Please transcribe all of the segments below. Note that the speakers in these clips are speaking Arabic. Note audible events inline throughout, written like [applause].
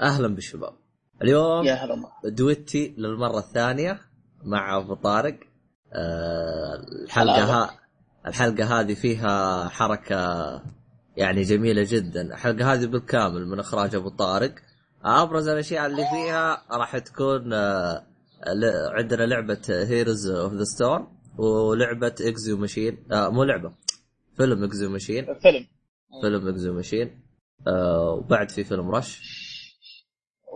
أهلا بالشباب. اليوم يا هلا. دويتي للمرة الثانية مع أبو طارق. آه، الحلقة ها الحلقة هذه فيها حركة يعني جميلة جدا. الحلقة هذه بالكامل من إخراج أبو طارق. أبرز الأشياء اللي فيها راح تكون آه، عندنا لعبة Heroes of the Storm ولعبة Ex Machina آه مو لعبة فيلم Ex Machina فيلم. فيلم اكزيو ماشين آه وبعد في فيلم رش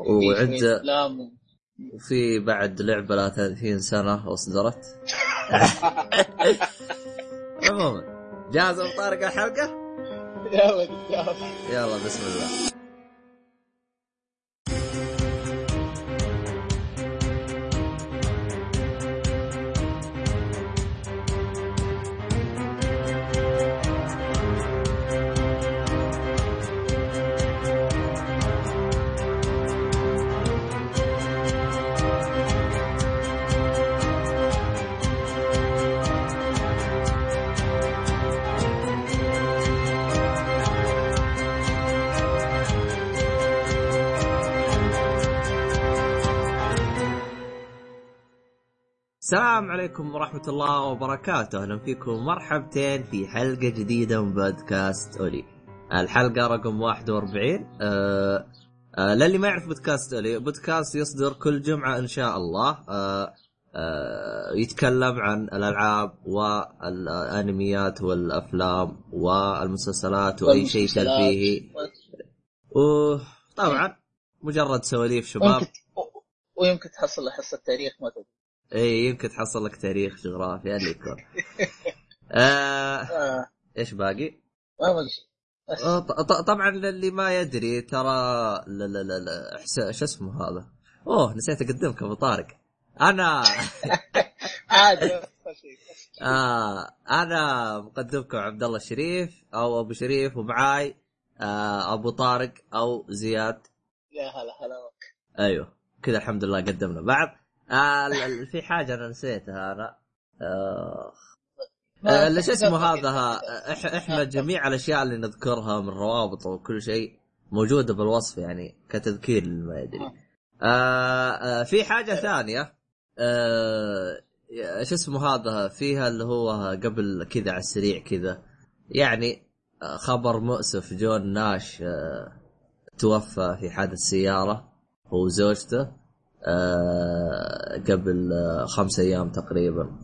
وعند-. وفي بعد لعبة لها 30 سنة اصدرت [laughs] عموما جاهز أبو طارق الحلقة؟ يلا بسم الله السلام عليكم ورحمة الله وبركاته، أهلا فيكم. مرحبتين في حلقة جديدة من بودكاست أولي. الحلقة رقم 41 أه أه للي ما يعرف بودكاست أولي، بودكاست يصدر كل جمعة إن شاء الله. أه أه يتكلم عن الألعاب والأنميات والأفلام والمسلسلات وأي شيء. ترفيهي وطبعا مجرد سواليف شباب. ويمكن تحصل حصة تاريخ ما تدري. اي يمكن تحصل لك تاريخ جغرافيا اللي يكون [laughs] آه آه، إيش باقي؟ آه، طبعا للي ما يدري ترى لا لا لا شو اسمه هذا؟ أوه نسيت أقدمك أبو طارق أنا [laughs] عادي. [laughs] آه أنا مقدمكم عبد الله الشريف أو أبو شريف ومعاي آه أبو طارق أو زياد يا هلا هلا بك. أيوه كذا الحمد لله قدمنا بعض آه في حاجة أنا نسيتها أنا ما- آه، شو اسمه هذا؟ إحنا جميع الأشياء اللي نذكرها من روابط وكل شيء موجودة بالوصف يعني كتذكير ما يدري. آه آه في حاجة ثانية. آه شو اسمه هذا؟ فيها اللي هو قبل كذا على السريع كذا. يعني خبر مؤسف جون ناش توفى في حادث سيارة هو وزوجته. قبل آه خمس أيام تقريبا.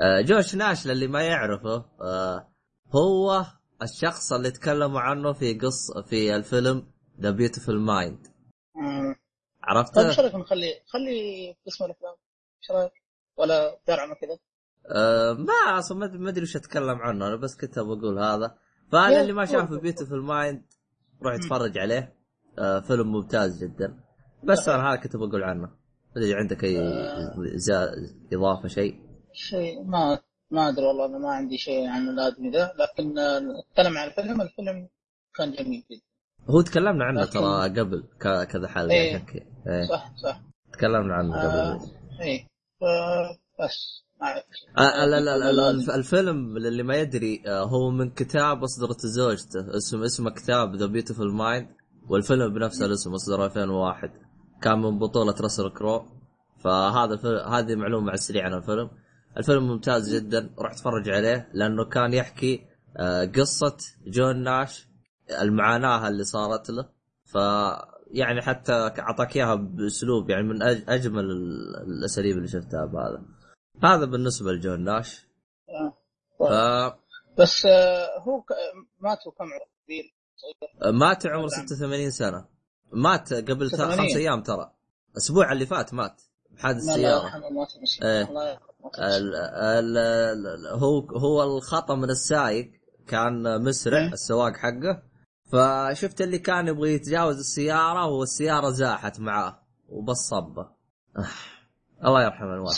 آه، جوش ناش للي ما يعرفه آه، هو الشخص اللي تكلموا عنه في قص في الفيلم The Beautiful Mind مم. طيب عرفته؟ إيش رايك نخلي خلي قسم الأفلام. إيش رأيك؟ ولا درعمه كذا؟ آه، ما أصلا ما ادري وش أتكلم عنه. أنا بس كنت بقول هذا. فأنا اللي ما شاف Beautiful Mind روح يتفرج عليه. آه، فيلم ممتاز جدا. بس أنا هذا كنت بقول عنه. أدري عندك أي إضافة شيء؟ شيء ما ما أدري والله أنا ما عندي شيء عن الآدمي ذا لكن آه، نتكلم عن الفيلم. الفيلم كان جميل جدا. هو تكلمنا عنه لكن- ترى قبل كذا حلقة كذا. إيه. صح صح. تكلمنا عنه آه، قبل إيه. ف- بس. آه، لا لا لا الف- الفيلم للي ما يدري آه، هو من كتاب أصدرته زوجته اسم اسمه كتاب The Beautiful Mind والفيلم بنفس الاسم اصدر 2001 كان من بطولة راسل كرو. فهذا الفيلم هذه معلومة على السريع عن الفيلم. الفيلم ممتاز جدا روح اتفرج عليه لأنه كان يحكي آه، قصة جون ناش المعاناة اللي صارت له. ف يعني حتى أعطاك إياها بأسلوب يعني من أجمل ال- الأساليب اللي شفتها بهذا. هذا بالنسبة لجون ناش. آه. ف بس آه، هو ك- مات وكم عمره؟ صغير مات عمره 86 سنة. مات قبل ت- 86. خمس أيام ترى الأسبوع اللي فات مات بحادث الله سياره إيه. ال ال ال هو هو الخطأ من السايق كان مسرع إيه. السواق حقه فشفت اللي كان يبغى يتجاوز السيارة والسيارة زاحت معاه وبس صبه آه. الله يرحم هو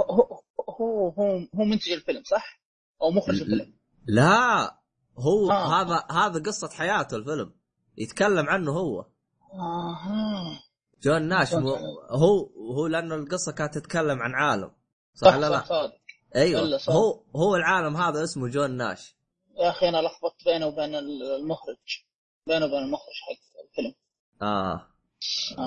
هو هو هو, هو منتج الفيلم صح؟ أو مخرج الفيلم لا هو آه. هذا هذا قصة حياته الفيلم يتكلم عنه هو آها. جون ناش مو. هو هو لأنه القصة كانت تتكلم عن عالم صح صح ولا صح لا؟ صادق أيوه صح. هو هو العالم هذا اسمه جون ناش. يا أخي أنا لخبطت بينه وبين المخرج. بينه وبين المخرج حق الفيلم. آه.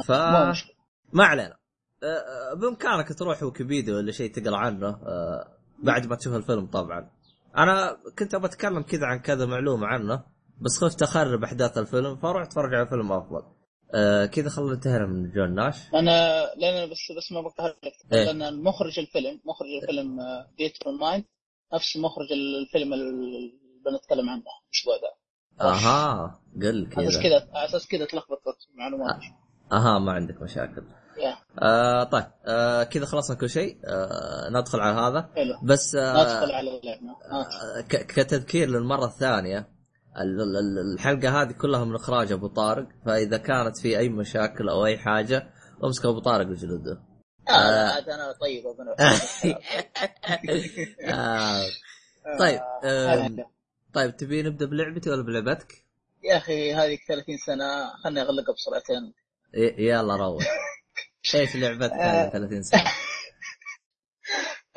ف مو مشكلة. ما علينا. آه، بإمكانك تروح ويكيبيديا ولا شيء تقرأ عنه آه، بعد ما تشوف الفيلم طبعا. أنا كنت ابى أتكلم كذا عن كذا معلومة عنه بس خفت أخرب أحداث الفيلم فروح اتفرج على فيلم أفضل. آه كذا خلينا انتهينا من جون ناش. أنا لأن بس بس ما بقهر لك إيه. لأن مخرج الفيلم مخرج الفيلم بيوتيفل مايند نفس مخرج الفيلم اللي بنتكلم عنه الأسبوع ذا أها قل على أساس كذا. كذا على أساس كذا تلخبطت المعلومات أها ما عندك مشاكل. يا. آه طيب آه كذا خلصنا كل شيء. آه ندخل على هذا. حلو. بس آه ندخل على اللعبة. آه. آه، كتذكير للمرة الثانية. ال- ال- ال- الحلقة هذه كلها من إخراج أبو طارق فإذا كانت في أي مشاكل أو أي حاجة امسك أبو طارق وجلده آه. عاد أنا طيب أنا [laughs] آه طيب آه. آم، طيب تبي نبدأ بلعبتي ولا بلعبتك؟ يا أخي هذه 30 سنة خلني أغلقها بسرعتين يلا روح إيش لعبتك هذه 30 سنة؟ [laughs]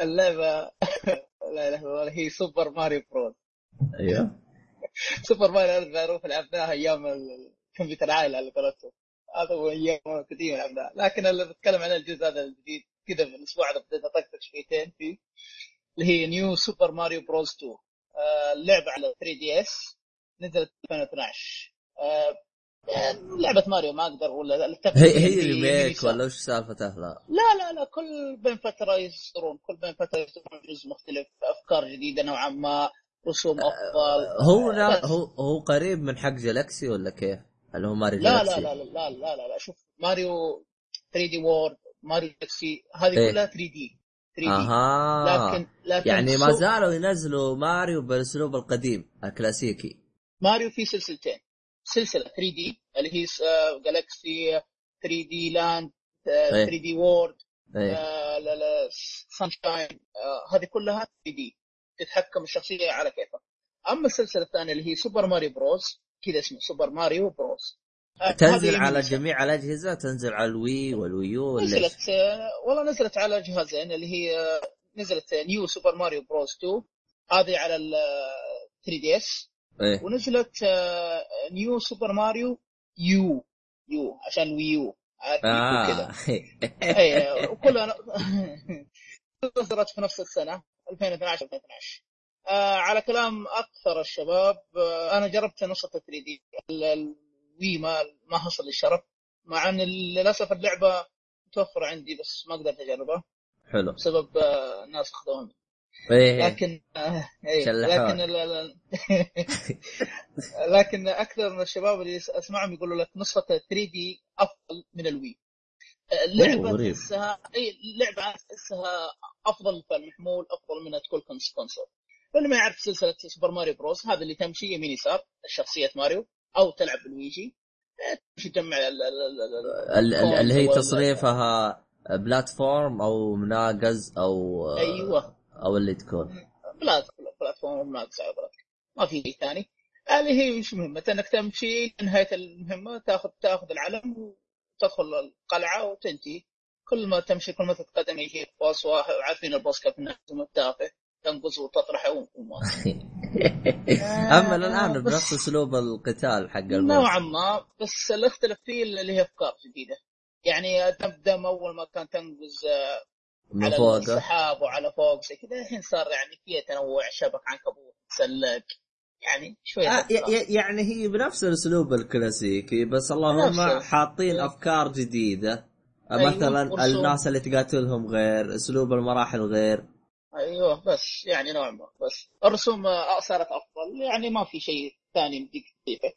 اللعبة لا إله إلا الله هي سوبر ماريو بروز أيوه [laughs] سوبر ماريو أنا معروف لعبناها أيام الكمبيوتر العائلة اللي قلته هذا هو أيام قديمة لعبناها. لكن اللي بتكلم عن الجزء هذا الجديد كذا في الأسبوع هذا بديت أطقطق شويتين فيه اللي هي نيو سوبر ماريو بروز 2 آه اللعبة على 3DS نزلت 2012 آه لعبة ماريو ما أقدر ولا هي هي remake ولا وش سالفتها لا لا لا لا كل بين فترة يصدرون. كل بين فترة يصدرون جزء مختلف أفكار جديدة نوعا ما. رسوم أفضل هو لا. هو هو قريب من حق جالكسي ولا كيف؟ اللي هو ماري لا لا لا لا لا لا لا, لا. شوف ماريو 3D وورلد ماريو جالكسي هذه إيه. كلها 3D 3D أها لكن لكن يعني ما زالوا ينزلوا ماريو بالاسلوب القديم الكلاسيكي ماريو في سلسلتين سلسلة 3D اللي هي جالكسي 3D لاند إيه. 3D وورلد إيه آه، لا لا سانشاين هذه كلها 3D تتحكم الشخصية على كيفك أما السلسلة الثانية اللي هي سوبر ماريو بروز كذا اسمه سوبر ماريو بروز آه، تنزل على جميع الأجهزة؟ تنزل على ال Wii وال Wii U؟ نزلت آه، والله نزلت على جهازين اللي هي آه، نزلت نيو سوبر ماريو بروز 2 هذه على ال 3DS ونزلت آه، نيو سوبر ماريو يو يو عشان Wii U عارف آه. كذا. اي وكلها صدرت في نفس السنة. 2012 2012 آه على كلام أكثر الشباب آه أنا جربت نسخة 3 دي. الوي ما ما حصل لي الشرف مع إن للأسف اللعبة متوفرة عندي بس ما قدرت أجربها. حلو. بسبب آه ناس اخذوها مني. إيه. لكن آه إيه،. لكن [laughs] لكن أكثر من الشباب اللي اسمعهم يقولوا لك نسخة 3 دي أفضل من الوي. غريب. تحسها إي اللعبه تحسها أفضل في المحمول أفضل منها تكون cons- console. واللي ما يعرف سلسلة سوبر ماريو بروس هذا اللي تمشي يمين يسار شخصية ماريو أو تلعب بلويجي تمشي تجمع ال- ال- ال- ال- ال- ال- اللي هي تصنيفها platform أو مناقز أو أيوه. أو اللي تكون. plat- platform قولتك ما في شيء ثاني. اللي هي وش مهمة؟ إنك تمشي نهاية المهمة تاخذ تاخذ العلم وتدخل القلعة وتنتهي. كل ما تمشي كل ما تتقدم يجيك بوس واحد عارفين البوس كيف نهزم التافه تنقص وتطرحه وما [laughs] أما الآن بنفس أسلوب القتال حق البوس. نوعا ما بس اللي اختلف فيه اللي هي أفكار جديدة. يعني تبدا أول ما كان تنقز آه، من على فوق السحاب وعلى فوق زي كذا الحين صار يعني فيها تنوع شبك عنكبوت سلك. يعني شوية آه يعني هي بنفس الأسلوب الكلاسيكي بس اللهم. حاطين. أفكار جديدة. أيوه، مثلا ورسوم. الناس اللي تقاتلهم غير أسلوب المراحل غير. أيوه بس يعني نوعا ما بس الرسوم آه، صارت أفضل. يعني ما في شيء ثاني يمديك تضيفه.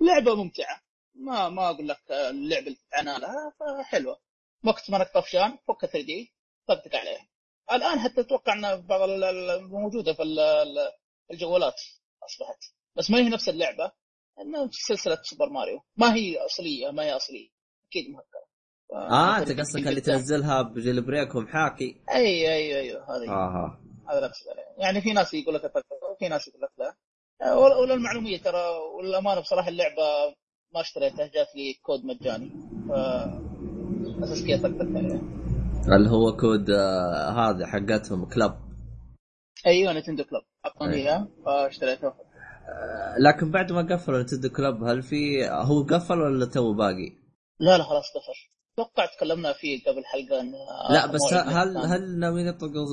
لعبة ممتعة. ما ما أقول لك آه، اللعبة اللي تتعنى لها فحلوة. وقت ما انك طفشان فك 3 دي طقطق عليها. الآن حتى أتوقع ان بعض موجودة في ال- ال- الجوالات. أصبحت. بس ما هي نفس اللعبة انها سلسلة سوبر ماريو. ما هي أصلية ما هي أصلية. أكيد مهكرة. آه أنت قصدك اللي تنزلها ب jailbreak ومحاكي أي أي أي هذه. أها هذا اللي اقصد عليه يعني في ناس يقول لك وفي ناس يقول لك لا. آه، ول- وللمعلومية ترى والأمانة بصراحة اللعبة ما اشتريتها جات لي كود مجاني. ف أساس كذا طقطقت عليها اللي هو كود آه هذا حقتهم club. أيوه نتندو كلوب أعطوني أي. إياه فاشتريته آه لكن بعد ما قفلوا نتندو كلوب هل في هو قفل ولا تو باقي؟ لا لا خلاص قفل أتوقع تكلمنا فيه قبل حلقة إن لا بس هل. هل ناويين يطلقوا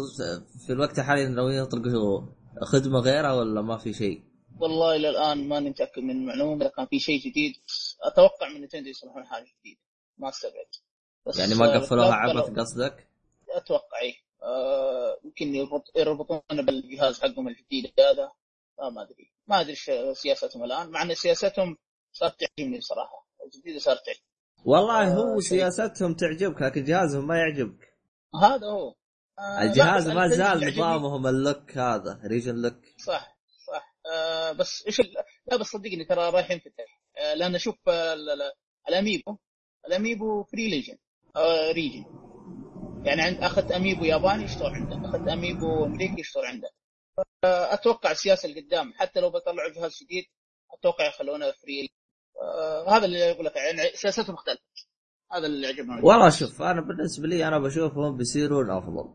في الوقت الحالي ناويين يطلقوا خدمة غيرها ولا ما في شيء؟ والله إلى الآن ماني متاكد من المعلومة إذا كان في شيء جديد أتوقع من نتندو يصلحون حاجة جديدة ما استبعد يعني ما قفلوها عبث قصدك؟ أتوقع اي آه، يمكن يربط يربطون بالجهاز حقهم الجديد هذا. آه ما أدري. ما أدري سياستهم الآن. مع إن سياستهم صارت تعجبني بصراحة. الجديده صارت تعجبني. والله هو آه،. سياستهم تعجبك لكن جهازهم ما يعجبك. هذا هو. آه، الجهاز ما زال. نظامهم ال lock هذا region lock صح صح. آه بس إيش. لا بس صدقني ترى رايح ينفتح. آه لأن أشوف آه ال- ال- الأميبو الأميبو free region آه region يعني عند اخذت أميبو ياباني يشتغل عنده اخذت أميبو أمريكي يشتغل عنده. آه أتوقع السياسة اللي قدام حتى لو بيطلعوا جهاز جديد أتوقع يخلونه free آه هذا اللي أقول لك يعني سياستهم مختلفة. هذا اللي عجبني والله شوف أنا بالنسبة لي أنا بشوفهم بيصيرون أفضل.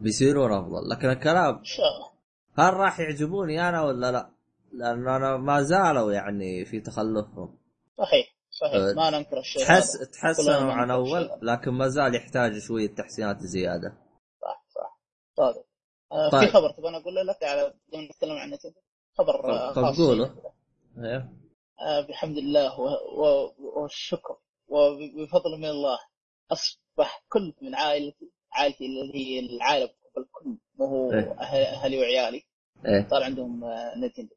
بيصيرون أفضل لكن الكلام إن شاء الله. هل راح يعجبوني أنا ولا لا؟ لأن أنا ما زالوا يعني في تخلفهم. صحيح. صحيح أه، ما ننكر الشيء تحس تحسنوا ما عن اول. لكن ما زال يحتاج شوية تحسينات زيادة. صح صح. صادق آه طيب. في خبر تبغى أقول لك؟ على بدون نتكلم عن نتندو خبر آه طب خاص قوله. آه بحمد الله و- و- والشكر وبفضل من الله أصبح كل من عائلتي عائلتي اللي هي العائلة الكل مو هو إيه. أه- أهلي وعيالي. إيه. صار عندهم نتندو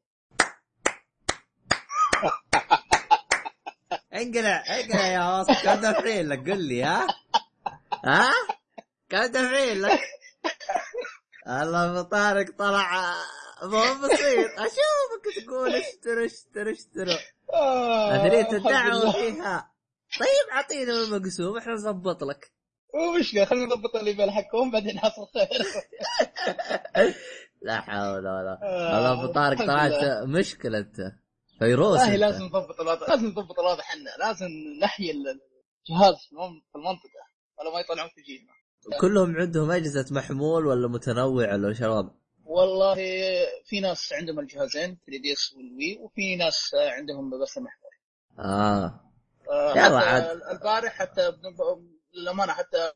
انقلع انقلع يا واصل كم دافعين لك قل لي ها؟ ها؟ كم دافعين لك؟ الله ابو طارق طلع ما هو بسيط أشوفك تقول اشتروا اشتروا اشتروا ادري الحمد الدعوة لله. فيها طيب اعطينا المقسوم إحنا نظبط لك مو مشكلة خلينا نضبط الايميل حقهم بعدين حصل خير [laughs] لا حول ولا آه، الله ابو طارق طلعت لله. مشكلة أنت فيروس والله أنت. لازم نضبط الوضع لازم نضبط الوضع إحنا لازم نحيي الجهاز في المن- في المنطقة ولا ما يطلعون في جيلنا كلهم عندهم أجهزة محمول ولا متنوع ولا الوضع؟ والله في ناس عندهم الجهازين 3DS وال Wii وفي ناس عندهم بس المحمول آه آه، يلا عاد. البارح حتى للأمانة حتى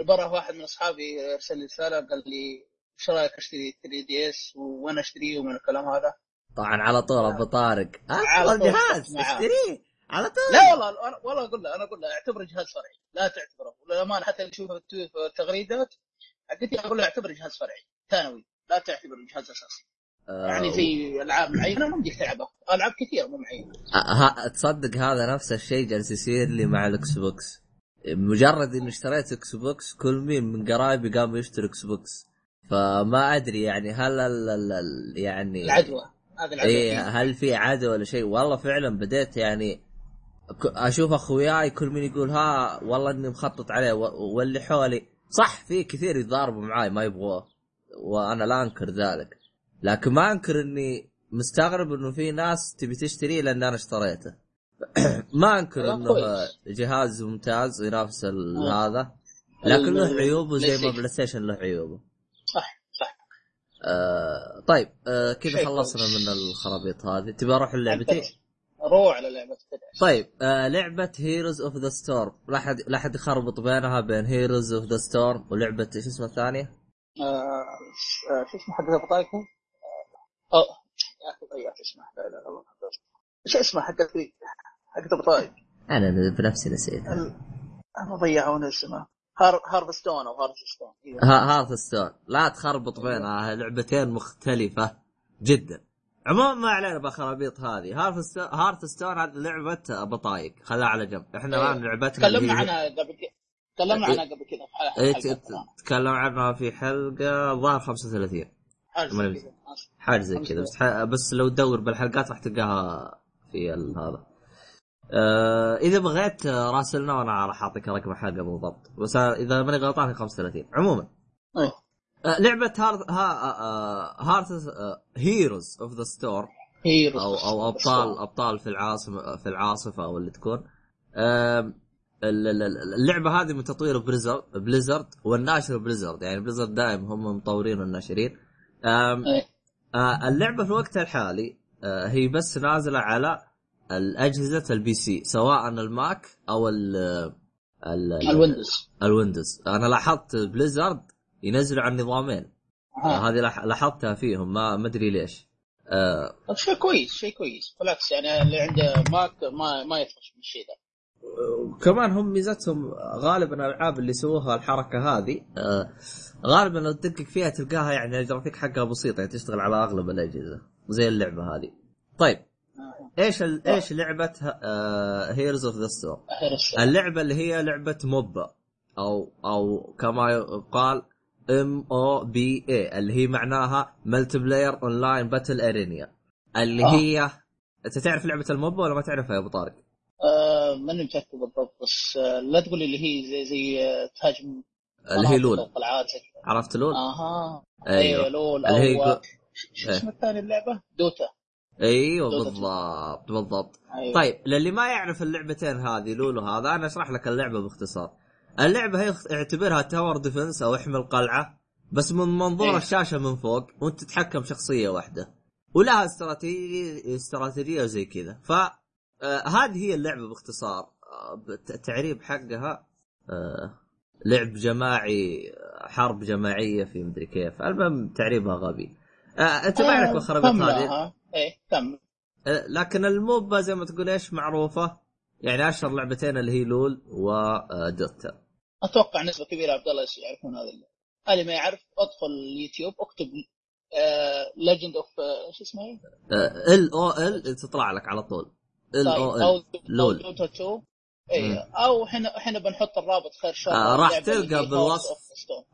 البارح واحد من أصحابي ارسل لي رسالة قال لي إيش رأيك أشتري 3 دي اس وأنا أشتريه ومن الكلام هذا طبعا على طول أبو طارق. على افضل جهاز معاه. اشتريه. على طول. لا والله أنا والله أقول له أنا أقول له أعتبره جهاز فرعي. لا تعتبره. وللامانه حتى اللي يشوفه في التغريدات حقتي أقول له أعتبره جهاز فرعي ثانوي. لا تعتبره جهاز أساسي. آه، يعني في ألعاب معينة ما بدك تلعبها ألعاب كثيرة مو معينة. آه، تصدق هذا نفس الشيء جالس يصير لي مع الاكس بوكس مجرد إني اشتريت إكس بوكس كل مين من قرايبي قام يشتري إكس بوكس فما أدري يعني هل ال ال ال يعني العدوى. هذا فيه. هل في عدوى ولا شيء والله فعلا بديت يعني أشوف أخوياي كل من يقول ها والله إني مخطط عليه واللي حولي صح في كثير يتضاربوا معاي ما يبغوه وأنا لا أنكر ذلك لكن ما أنكر إني مستغرب إنه في ناس تبي تشتريه لأن أنا اشتريته [clears throat] ما أنكر إنه. جهاز ممتاز ينافس آه. هذا لكن له ال- عيوبه زي ما. PlayStation له عيوبه آه طيب آه كذا خلصنا. من الخرابيط هذه. تبي أروح لعبتي روح تدعس طيب آه لعبة Heroes of the Storm لا أحد لا أحد يخربط بينها بين Heroes of the Storm ولعبة إيش اسمها الثانية؟ آه، آه، شو اسمه حق ابو بطايق؟ آه يا أخي ضيعت اسمه لا لا لا إيش اسمه حق حق ابو بطايق؟ أنا بنفسي نسيت أنا ضيعت اسمه هار Hearthstone أو Hearthstone إيه. Hearthstone لا تخربط بينها لعبتين مختلفة جدا عموما ما علينا بخرابيط هذه Hearthstone Hearthstone هذه لعبة بطايق خلها على جنب إحنا إيه. الآن لعبتنا تكلمنا عنها قبل كذا تكلمنا إيه. عنها قبل كذا في إيه، حلقة ت- القرآن. تكلم عنها في حلقة ظهر 35 حاجة زي مالي- كذا. آسف. حاجة زي كذا بس. بس لو تدور بالحلقات راح تلقاها في هذا آه إذا بغيت آه، راسلنا وأنا راح أعطيك رقم الحلقة بالضبط. بس إذا ماني غلطان هي 35 عموما. إيه. آه لعبة Hearth ها آه Heroes of the Storm هي أو أو أبطال أبطال في العاصمة في العاصفة أو اللي تكون. اللعبة هذه من تطوير Blizzard Blizzard والناشر Blizzard يعني Blizzard دائم هم مطورين والناشرين. إيه. آه، اللعبة في الوقت الحالي آه، هي بس نازلة على الأجهزة ال PC سواء ال Mac أو ال ال- ال Windows ال Windows أنا لاحظت Blizzard ينزلوا على النظامين آه. هذه لاح- لاحظتها فيهم ما ما أدري ليش. آه طب شيء كويس شيء كويس. بالعكس يعني اللي عنده Mac ما ما يطفش من الشيء ذا كمان هم ميزتهم غالبا الألعاب اللي سووها الحركة هذه. آه غالبا لو تدقق فيها تلقاها يعني الجرافيك حقها بسيطه يعني تشتغل على أغلب الأجهزة. زي اللعبة هذه. طيب. إيش ال... إيش لعبه Heroes of the Storm. اللعبة اللي هي لعبة MOBA أو أو كما يقال MOBA اللي هي معناها multiplayer online battle arena اللي آه. هي أنت تعرف لعبة ال MOBA ولا ما تعرفها يا أبو طارق؟ آه ماني متأكد بالضبط بس آه لا تقول لي اللي هي زي زي آه، تهاجم اللي هي LoL. عرفت LoL؟ آها أيوه أيوه LoL اللي هي شو. اسمه الثاني اللعبة؟ Dota أيوه بالضبط. بالضبط أيوة. طيب للي ما يعرف اللعبتين هذه LoL وهذا أنا أشرح لك اللعبة باختصار. اللعبة هي اعتبرها tower defense أو احمل قلعة بس من منظور إيه. الشاشة من فوق وأنت تتحكم شخصية واحدة. ولها استراتيجيه استراتيجية وزي كذا. ف آه، هذه هي اللعبة باختصار. آه، التعريب حقها آه، لعب جماعي آه، حرب جماعية في مدري كيف. المهم تعريبها غبي. آه، أنت ما عندك الخرابيط هذه؟ إيه كمل. أه، لكن الموبا زي ما تقول إيش معروفة؟ يعني أشهر لعبتين اللي هي لول ودوتا أتوقع نسبة كبيرة عبد الله يعرفون هذا اللعبه اللي ما يعرف أدخل اليوتيوب أكتب ليجند اوف شو اسمه؟ ال أو ال تطلع لك على طول. ال طيب، أو أو ال لول. دوتا 2 اي أو إحنا إحنا بنحط الرابط خير شر. آه، راح اللي تلقى بالوصف.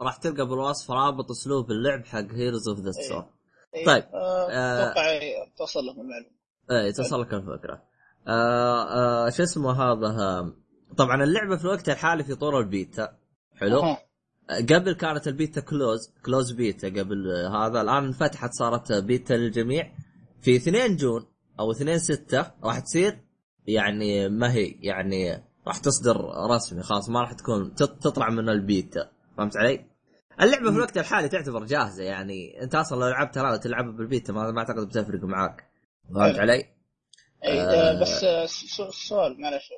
راح تلقى بالوصف رابط أسلوب اللعب حق هيروز اوف ذا إيه، طيب. آه، آه. أتوقع توصل لهم المعلومة إيه تصل لك الفكرة آه آه شو اسمه هذا آه، طبعا اللعبة في الوقت الحالي في طور البيتا حلو أها. قبل كانت ال beta closed closed beta قبل هذا الآن انفتحت صارت بيتا للجميع في 2 June أو 2 6 راح تصير يعني ما هي يعني راح تصدر رسمي خلاص ما راح تكون تط- تطلع من البيتا فهمت علي؟ اللعبة في. الوقت الحالي تعتبر جاهزة يعني انت أصلا لو لعبتها الان وتلعبها بالبيتا ما, ما اعتقد بتفرق معاك فهمت حلو. علي؟ اي آه. آه، بس آه، س- سؤال معلش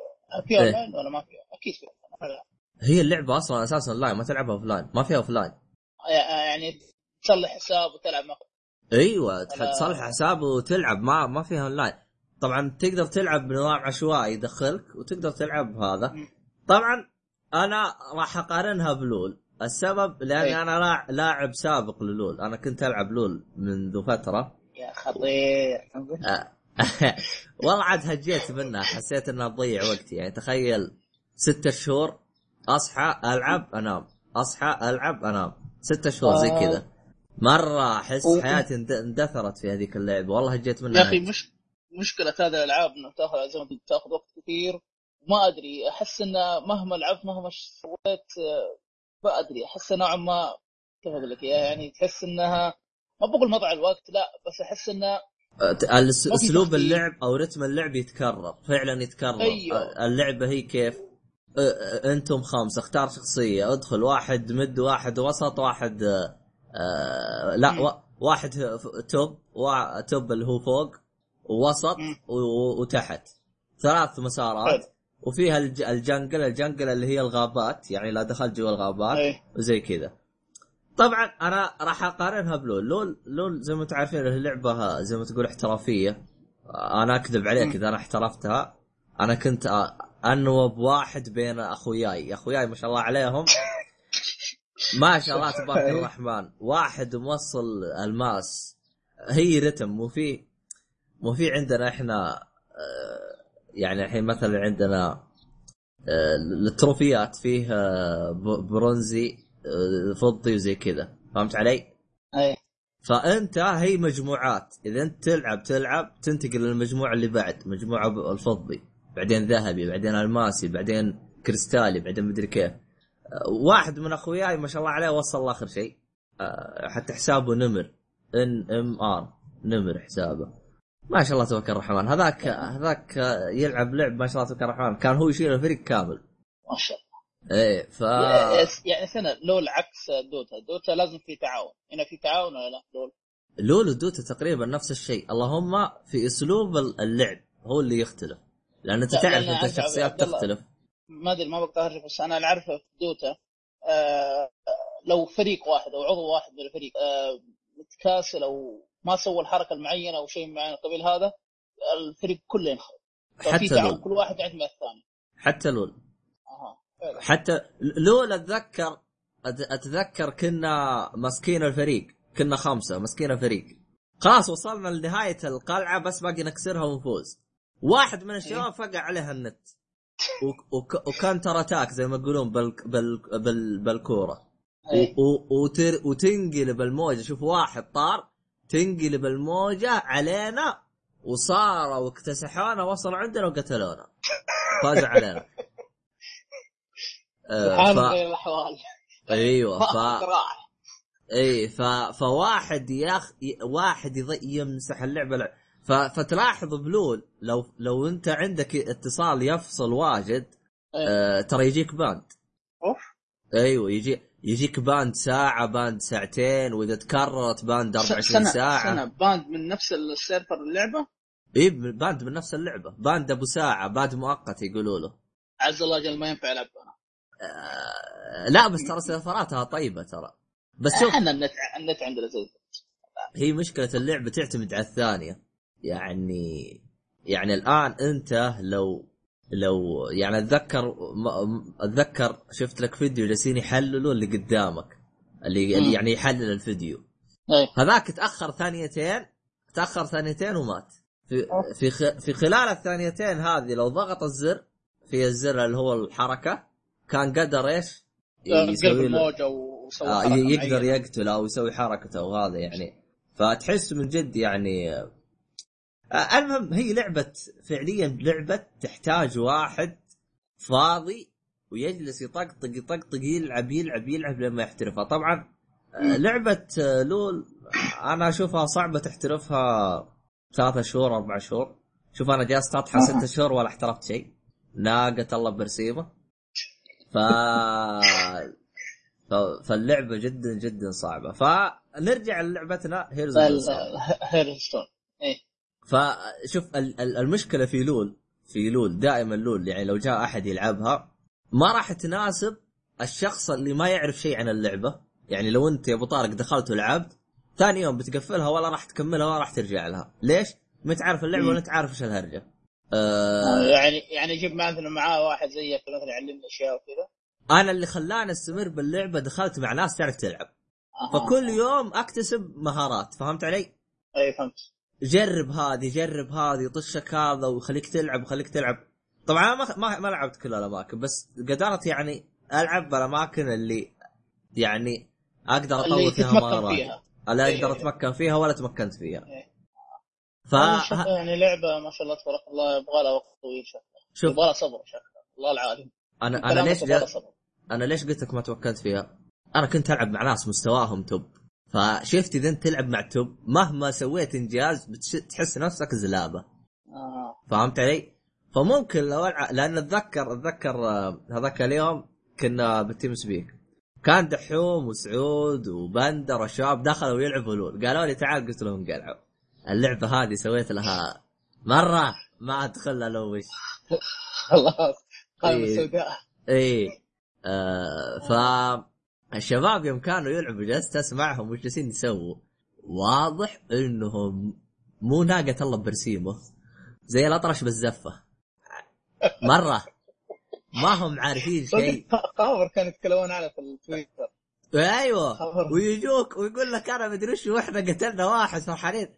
في إيه. أونلاين ولا ما في؟ أكيد في. هي اللعبة أصلا أساسا لاين ما تلعبها offline ما فيها offline آه، يعني تصلح حساب وتلعب مع أيوه تصلح حساب وتلعب ما ما فيها أونلاين طبعا تقدر تلعب بنظام عشوائي يدخلك وتقدر تلعب هذا. طبعا أنا راح أقارنها ب LoL السبب لأني أي. أنا لاع- لاعب سابق ل LoL أنا كنت ألعب LoL منذ فترة يا خطير. [laughs] والله عاد هجيت منها حسيت انها تضيع وقتي يعني تخيل ستة شهور أصحى ألعب أنام أصحى ألعب أنام ستة شهور زي آه. كذا مرة أحس. حياتي اند- اندثرت في هذيك اللعبة والله هجيت منها يا أخي. مش مشكلة هذه الألعاب إنه تاخذ زي ما تاخذ وقت كثير وما أدري أحس إنه مهما لعبت مهما سويت آه، ما أدري أحس نوعا ما كيف أقول لك. إياها، يعني تحس إنها ما بقول مضيع الوقت لا بس أحس انه أسلوب. اللعب أو رتم اللعب يتكرر فعلا يتكرر. أيوه. اللعبة هي كيف؟ أنتم خمسة اختار شخصية ادخل واحد مد واحد وسط واحد آه، لا واحد توب توب اللي هو فوق ووسط وتحت. ثلاث مسارات. وفيها الج- الجنجل الجنجل اللي هي الغابات يعني لا دخلت جوا الغابات إيه. وزي كذا. طبعا أنا راح أقارنها بلول. لول لول زي ما أنتم عارفين اللعبة زي ما تقول احترافية. أنا أكذب عليك. إذا أنا احترفتها أنا كنت أنوب واحد بين أخوياي. أخوياي ما شاء الله عليهم. ما شاء الله تبارك الرحمن. واحد موصل الماس. هي رتم مو في مو في عندنا إحنا آه، يعني الحين مثلا عندنا آه، التروفيات فيه آه، برونزي آه، فضي وزي كذا. فهمت علي؟ إيه فأنت هي مجموعات. إذا أنت تلعب تلعب تنتقل للمجموعة اللي بعد مجموعة الفضي. بعدين ذهبي بعدين ألماسي بعدين كريستالي بعدين مدري كيف. واحد من أخوياي ما شاء الله عليه وصل لآخر شيء. حتى حسابه نمر. NMR. نمر حسابه. ما شاء الله تبارك الرحمن. هذاك هذاك يلعب لعب ما شاء الله تبارك الرحمن. كان هو يشيل الفريق كامل. ما شاء الله. إيه ف يعني سنة لول عكس دوتا. دوتا لازم في تعاون. هنا في تعاون ولا لا؟ لول. لول ودوتا تقريبا نفس الشيء. اللهم في أسلوب اللعب هو اللي يختلف. لأن أنت تعرف أنت الشخصيات تختلف. ما أدري ما بقدر ارجع بس أنا اللي أعرفه في دوتا. آه لو فريق واحد أو عضو واحد من الفريق آه متكاسل أو ما سوى الحركة المعينة أو شيء معين قبل هذا الفريق كله ينخرب. حتى لول. كل واحد يعتمد على الثاني. حتى لول. أها. فعلا. حتى لول أتذكر أتذكر كنا ماسكين الفريق. كنا خمسة ماسكين الفريق. خلاص وصلنا لنهاية القلعة بس باقي نكسرها ونفوز. واحد من الشباب فقع عليها النت. وكانتر أتاك زي ما يقولون بال بال بال بالكورة. إيه. وتنقلب الموجة. شوف واحد طار. تنقلب الموجة علينا وصاروا واكتسحونا وصلوا عندنا وقتلونا. فازوا علينا. [laughs] آه، ف... الأحوال. أيوه ف... إي ف... فواحد ياخ واحد يض... يمسح اللعبة لع... ف... فتلاحظ بلول لو لو أنت عندك اتصال يفصل واجد. آه... ترى يجيك banned. أوف. أيوه يجي يجيك banned ساعة banned ساعتين وإذا تكررت banned 24 سنة ساعة. سنة. banned من نفس ال server اللعبة؟ إي banned من نفس اللعبة. banned أبو ساعة banned مؤقت يقولوا له. عز الله جل ما ينفع أنا. آه... لا بس ترى سيرفراتها طيبة ترى. بس شوف. إحنا النت النت عندنا زي هي مشكلة اللعبة تعتمد على الثانية. يعني يعني الآن أنت لو لو يعني أتذكر م- أتذكر شفت لك فيديو جالسين يحللوا اللي قدامك اللي, اللي. يعني يحلل الفيديو إيه هذاك تأخر ثانيتين تأخر ثانيتين ومات في في خ- في خلال الثانيتين هذه لو ضغط الزر في الزر اللي هو الحركة كان قدر إيش؟ قلب يسوي له الموجة وسوى آه يقدر معينة. يقتل أو يسوي حركته وهذا يعني فتحس من جد يعني آه المهم هي لعبة فعليا لعبة تحتاج واحد فاضي ويجلس يطقطق يطقطق يلعب يلعب يلعب لما يحترفها. طبعا آه، لعبة آه، لول أنا أشوفها صعبة تحترفها ثلاثة شهور أربع شهور. شوف أنا جالس أطحن ستة شهور ولا احترفت شيء. ناقة الله برسيمة. ف ف- فاللعبة جدا جدا صعبة. فنرجع للعبتنا هيرز هيرستون إيه. فشوف ال- ال- المشكلة في لول في لول دائما لول يعني لو جاء أحد يلعبها ما راح تناسب الشخص اللي ما يعرف شيء عن اللعبة يعني لو أنت يا أبو طارق دخلت ولعبت ثاني يوم بتقفلها ولا راح تكملها ولا راح ترجع لها ليش؟ ما تعرف اللعبة. ولا انت عارف إيش الهرجة آه يعني يعني يجيب مثلا معاه واحد زيك مثلا يعلمنا أشياء وكذا أنا اللي خلاني أستمر باللعبة دخلت مع ناس تعرف تلعب أها. فكل يوم أكتسب مهارات فهمت علي؟ أي فهمت جرب هذه جرب هذه طشك هذا وخليك تلعب وخليك تلعب. طبعا ما ما, ما لعبت كل الأماكن بس قدرت يعني ألعب بالأماكن اللي يعني أقدر أطور فيها فيها. لا إيه. أقدر أتمكن فيها ولا تمكنت فيها. إيه. ف يعني لعبة ما شاء الله تبارك الله يبغى لها وقت طويل شكلها شوف. يبغى لها صبر شكلها الله العالم أنا أنا ليش جا... أنا ليش قلت لك ما تمكنت فيها؟ أنا كنت ألعب مع ناس مستواهم top. فشفت اذا انت تلعب مع top مهما سويت إنجاز بتحس نفسك زلابة. آه. فهمت علي؟ فممكن لو ألعب لأن أتذكر أتذكر آه، هذاك اليوم كنا بال TeamSpeak. كان دحوم وسعود وبندر والشباب دخلوا يلعبوا LoL. قالوا لي تعال قلت لهم قلعوا. اللعبة هذه سويت لها مرة ما ادخلها لو وش. [laughs] خلاص. إيه. سوداء إيه. آه ف الشباب يوم كانوا يلعبوا جلست أسمعهم وش جالسين يسووا. واضح إنهم مو ناقة الله برسيمة. زي الأطرش بالزفة. مرة. ما هم عارفين شيء. خابر كانوا يتكلمون عنها في التويتر. أيوه. خبر. ويجوك ويقول لك أنا مدري وش وإحنا قتلنا واحد فرحانين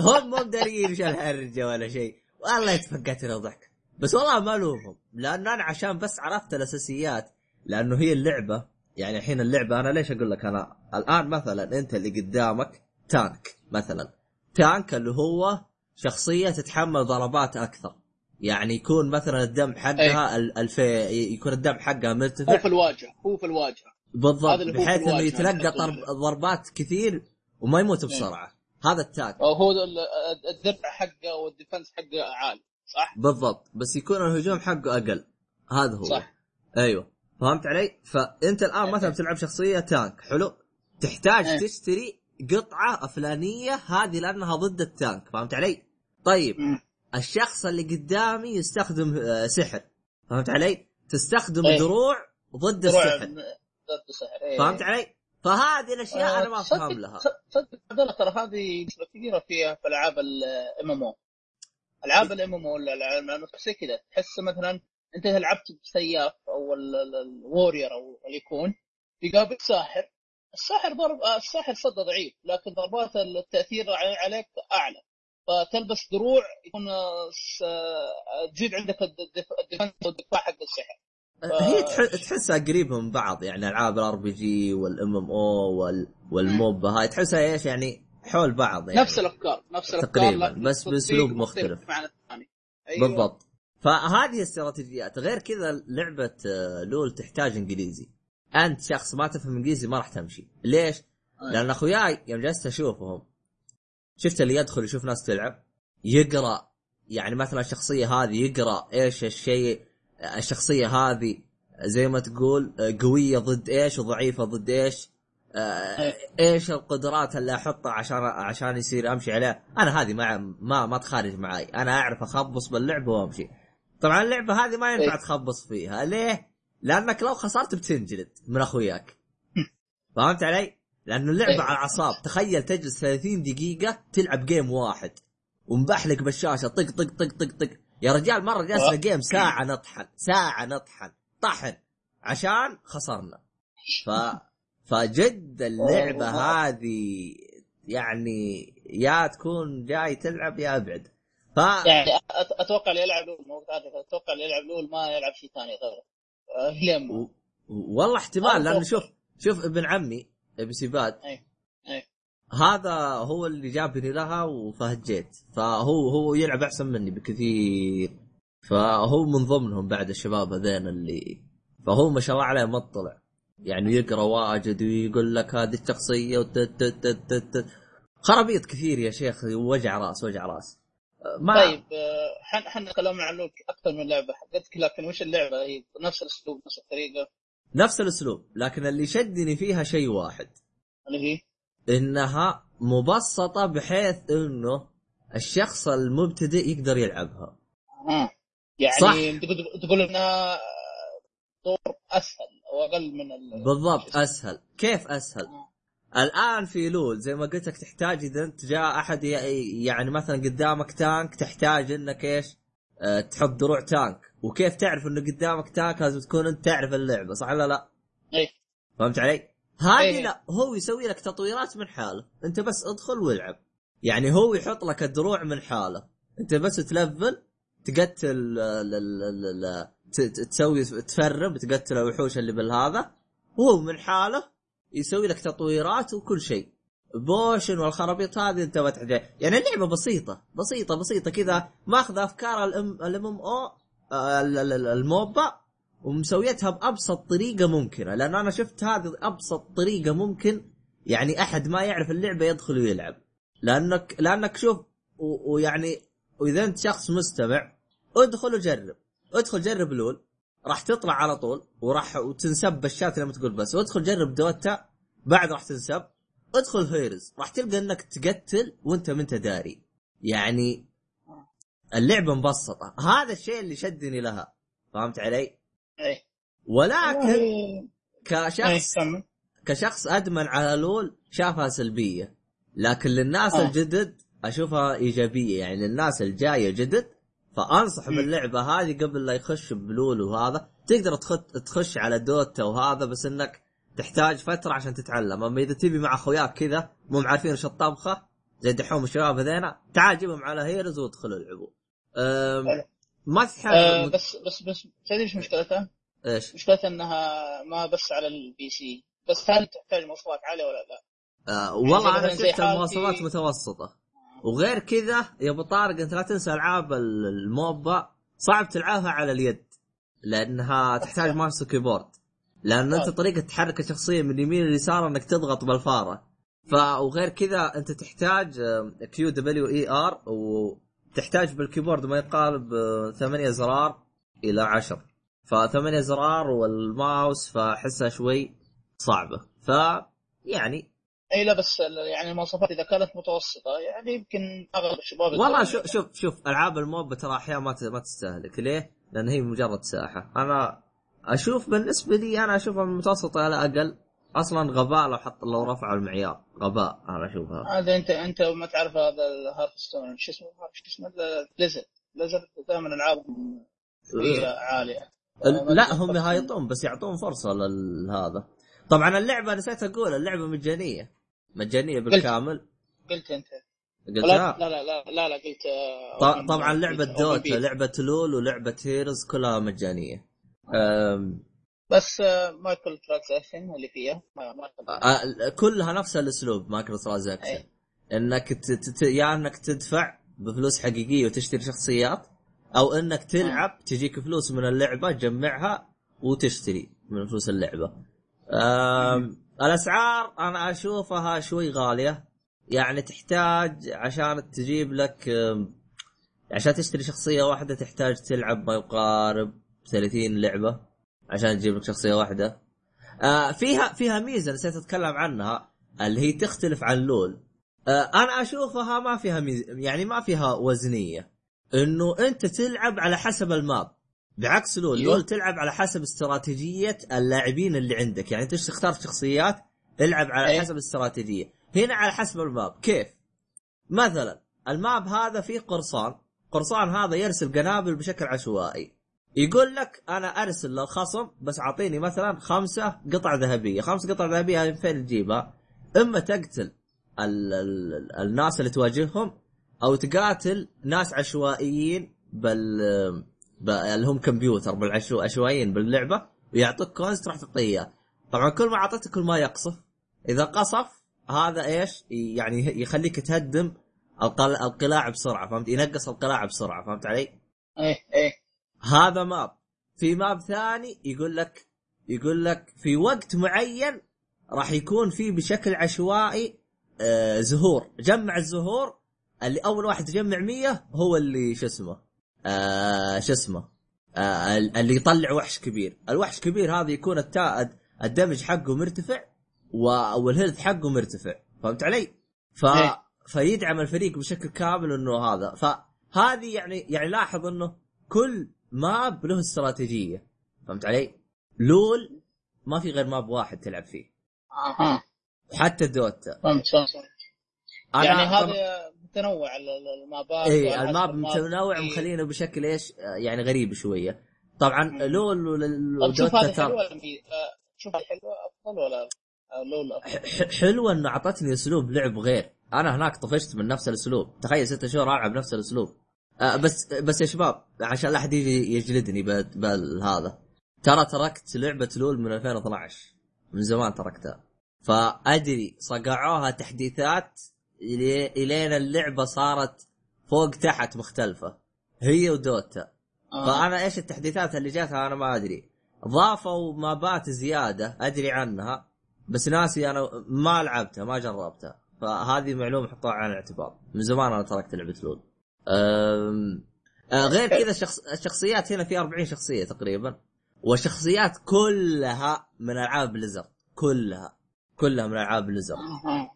هم مو مدارين إيش الهرجة ولا شيء. والله يتفقتنا ضحك. بس والله ما ألومهم. لأنه أنا عشان بس عرفت الأساسيات. لأنه هي اللعبة. يعني الحين اللعبة أنا ليش أقول لك أنا؟ الآن مثلا أنت اللي قدامك تانك مثلا. تانك اللي هو شخصية تتحمل ضربات أكثر. يعني يكون مثلا الدم حقها ال- الفي يكون الدم حقها هو مرتفع في الواجهة هو في الواجهة. بالضبط هو بحيث إنه يتلقى تحط ضربات كثير وما يموت بسرعة. هذا التاك هو ال- الدفع حقه والديفنس حقه عالي صح؟ بالضبط بس يكون الهجوم حقه أقل. هذا هو. صح. أيوه. فهمت علي؟ فأنت الآن مثلا بتلعب شخصية تانك حلو تحتاج إيه. تشتري قطعة فلانيه هذه لأنها ضد التانك فهمت علي؟ طيب مم. الشخص اللي قدامي يستخدم آه، سحر فهمت علي؟ تستخدم إيه. دروع ضد دروع السحر ضد السحر إيه. فهمت علي؟ فهذه الأشياء أنا ما آه، افهم لها تصدق عبد الله ترى هذه نسبة كبيرة فيها في ألعاب الام ام أو ألعاب الام ام أو زي كذا تحس مثلا انت إذا لعبت بسياف أو ال- ال- ال warrior أو اللي يكون يقابل ساحر. الساحر ضرب آه، الساحر صده ضعيف لكن ضربات التأثير علي- عليك أعلى. فتلبس دروع يكون آه، آه، تزيد عندك الد- الدف- ال defense والدفاع حق السحر. هي تح- تحسها قريبه من بعض يعني ألعاب ال RPG وال MMO أو ال MOBA هاي تحسها إيش يعني حول بعض يعني. نفس الأفكار نفس الأفكار تقريباً، بس بأسلوب مختلف. الثاني. أيوة. بالضبط. فهذه الاستراتيجيات غير كذا لعبة آه، LoL تحتاج إنجليزي. أنت شخص ما تفهم إنجليزي ما راح تمشي. ليش؟ أيوة. لأن أخوياي يوم جلست أشوفهم شفت اللي يدخل يشوف ناس تلعب يقرأ يعني مثلا الشخصية هذه يقرأ إيش الشيء الشخصية هذه زي ما تقول آه، قوية ضد إيش وضعيفة ضد إيش آه، إيش القدرات اللي أحطها عشان عشان يصير أمشي عليها. أنا هذه ما ما ما تخارج معي أنا أعرف أخبص باللعبه وأمشي. طبعا اللعبة هذه ما ينفع إيه. تخبص فيها. ليه؟ لأنك لو خسرت بتنجلد من أخوياك. فهمت علي؟ لأنه اللعبة إيه. على الأعصاب. تخيل تجلس 30 دقيقة تلعب جيم واحد. ومبحلق بالشاشة. طق طق طق طق طق. يا رجال مرة جلسنا جيم ساعة نطحن. ساعة نطحن. طحن. عشان خسرنا. ف فجد اللعبة. هذه يعني يا تكون جاي تلعب يا أبعد. ف يعني أتوقع اللي يلعب لول أتوقع اللي يلعب لول ما يلعب شيء ثاني غيره. [laughs] لين. و- والله احتمال لأنه. شوف شوف ابن عمي ابن سيباد. أي هذا هو اللي جابني لها وفهجيت. فهو هو يلعب أحسن مني بكثير. فهو من ضمنهم بعد الشباب هذين اللي فهو ما شاء الله عليه مطلع يعني يقرأ واجد ويقول لك هذه الشخصية خرابيط كثير يا شيخ وجع رأس وجع رأس. ما طيب آه، حن حنا تكلمنا عن لول أكثر من لعبة حقتك لكن وش اللعبة؟ هي نفس الأسلوب نفس الطريقة؟ نفس الأسلوب لكن اللي شدني فيها شيء واحد. اللي هي؟ إنها مبسطة بحيث إنه الشخص المبتدئ يقدر يلعبها. آه. يعني صح. تقول تقول إنها طور أسهل أو أقل من ال... بالضبط أسهل. كيف أسهل؟ الآن في لول زي ما قلت لك تحتاج إذا انت جاء أحد يعني مثلا قدامك تانك تحتاج إنك إيش؟ أه تحط دروع tank. وكيف تعرف إنه قدامك tank؟ لازم تكون أنت تعرف اللعبة صح ولا لا؟ اي فهمت علي؟ هذه إيه. لا هو يسوي لك تطويرات من حاله. أنت بس ادخل والعب. يعني هو يحط لك الدروع من حاله. أنت بس تلفل تقتل تسوي تفرم تقتل الوحوش اللي بالهذا. وهو من حاله يسوي لك تطويرات وكل شيء. potion والخرابيط هذه انت ما يعني اللعبة بسيطة بسيطة بسيطة كذا. ماخذ أفكار الام ام أو ال- ال- ال- الموبا ومسويتها بأبسط طريقة ممكنة. لأن أنا شفت هذه أبسط طريقة ممكن. يعني أحد ما يعرف اللعبة يدخل ويلعب. لانك لأنك شوف ويعني واذا أنت شخص مستمع ادخل وجرب. ادخل جرب لول. راح تطلع على طول وراح وتنسب بالشات لما تقول بس وادخل جرب دوتا بعد راح تنسب. ادخل هيرز راح تلقى انك تقتل وانت ما انت داري. يعني اللعبة مبسطة. هذا الشيء اللي شدني لها. فهمت علي؟ اي ولكن كشخص كمل كشخص أدمن على لول شافها سلبية. لكن للناس آه. الجدد أشوفها إيجابية. يعني للناس الجاية جدد فأنصح مم. باللعبة هذه قبل لا يخش بلول وهذا تقدر تخش تخش على Dota وهذا بس إنك تحتاج فترة عشان تتعلم أما إذا تبي مع أخوياك كذا مو عارفين إيش الطبخة زي دحوم الشباب هذينا تعال جيبهم على Heroes وادخلوا العبوا أم، حلو. ما تحتاج آه بس بس بس تدري إيش مشكلتها؟ إيش مشكلتها إنها ما بس على ال PC بس هل تحتاج مواصفات عالية ولا لا؟ آه والله أنا مثلاً زي شفت المواصفات متوسطة وغير كذا يا أبو طارق أنت لا تنسى ألعاب ال- MOBA. صعب تلعبها على اليد لأنها تحتاج mouse و keyboard. لأن أنت. طريقة تحرك الشخصيه من اليمين لليسار إنك تضغط بالفارة. ف وغير كذا أنت تحتاج Q W E R وتحتاج بال keyboard ما يقارب آه، ثمانية زرار إلى عشر. فثمانية زرار والماوس فاحسها شوي صعبة. ف يعني إي لا بس يعني المواصفات إذا كانت متوسطة يعني يمكن أغلب الشباب والله شوف شوف شوف ألعاب الموب ترى أحيانا ما ما تستهلك ليه؟ لأن هي مجرد ساحة. أنا أشوف بالنسبة لي أنا أشوفها متوسطة إلى أقل أصلا غباء لو حط لو رفعوا المعيار. غباء أنا أشوفها. هذا أنت أنت ما تعرف هذا الهارفستون شو اسمه شو اسمه ليزر ليزر دائما ألعابهم هي عالية. ال- لا هم يهايطون بس يعطون فرصة لهذا طبعا اللعبة نسيت أقول اللعبة مجانية. مجانية بالكامل؟ قلت أنت. لا قلتها لا. لا لا, لا, لا قلت آه، طبعا قلت لعبه Dota. لعبة LoL ولعبة Heroes كلها مجانية. بس آه، micro transaction اللي فيها ما ما آه، كلها نفس الأسلوب micro transaction. أي. إنك يا إنك تدفع بفلوس حقيقية وتشتري شخصيات أو إنك تلعب تجيك فلوس من اللعبة تجمعها وتشتري من فلوس اللعبة. الأسعار أنا أشوفها شوي غالية. يعني تحتاج عشان تجيب لك عشان تشتري شخصية واحدة تحتاج تلعب ما يقارب 30 لعبة عشان تجيب لك شخصية واحدة. آه فيها فيها ميزة نسيت أتكلم عنها اللي هي تختلف عن لول. آه أنا أشوفها ما فيها ميزة يعني ما فيها وزنية. إنه أنت تلعب على حسب الماب. بعكس لول أيوة. لول تلعب على حسب استراتيجية اللاعبين اللي عندك. يعني أنت تختار شخصيات؟ العب على أي. حسب الاستراتيجيه هنا على حسب الماب. كيف؟ مثلا الماب هذا فيه قرصان. قرصان هذا يرسل قنابل بشكل عشوائي. يقول لك أنا أرسل للخصم بس أعطيني مثلا خمسة قطع ذهبية، خمس قطع ذهبية هذه فين تجيبها؟ إما تقتل ال ال الناس اللي تواجههم أو تقاتل ناس عشوائيين بال اللي هم كمبيوتر بالعشو عشوائيين باللعبة ويعطوك coins تروح تعطيه. طبعا كل ما أعطيته كل ما يقصف إذا قصف هذا إيش؟ يعني يخليك تهدم القل... القلاع بسرعة فهمت؟ ينقص القلاع بسرعة فهمت علي؟ إيه إيه هذا map في map ثاني يقول لك يقول لك في وقت معين راح يكون فيه بشكل عشوائي آه زهور جمع الزهور اللي أول واحد يجمع 100 هو اللي شو اسمه آه شو اسمه؟ آه اللي يطلع وحش كبير. الوحش كبير هذا يكون التائد ال damage حقه مرتفع وال health حقه مرتفع. فهمت علي؟ ف... إيه. فيدعم الفريق بشكل كامل إنه هذا. فهذه يعني يعني لاحظ إنه كل map له استراتيجية. فهمت علي؟ LoL ما في غير map واحد تلعب فيه. أها حتى Dota. فهمت فهمت. يعني هذا متنوع ال- ال- المابات اي الماب متنوع إيه. مخلينه بشكل إيش آه، يعني غريب شوية. طبعا. لول ول- طب شوف هذه حلوة آه، شوف حلوة أفضل ولا آه، لول حلوة إنه أعطتني أسلوب لعب غير. أنا هناك طفشت من نفس الأسلوب. تخيل ست شهور ألعب نفس الأسلوب. آه بس بس يا شباب عشان لا أحد يجي يجلدني بالهذا. ترى تركت لعبة لول من 2012 من زمان تركتها. فأدري صقعوها تحديثات إلي- الين اللعبة صارت فوق تحت مختلفة. هي ودوتا. آه. فأنا إيش التحديثات اللي جاتها أنا ما أدري. ضافوا مابات زيادة أدري عنها بس ناسي أنا ما لعبتها ما جربتها. فهذه معلومة حطوها على الاعتبار. من زمان أنا تركت لعبة لول. أم... آه غير كذا الشخص... الشخصيات هنا في 40 شخصية تقريبا. والشخصيات كلها من ألعاب Blizzard كلها. كلها من ألعاب Blizzard آه.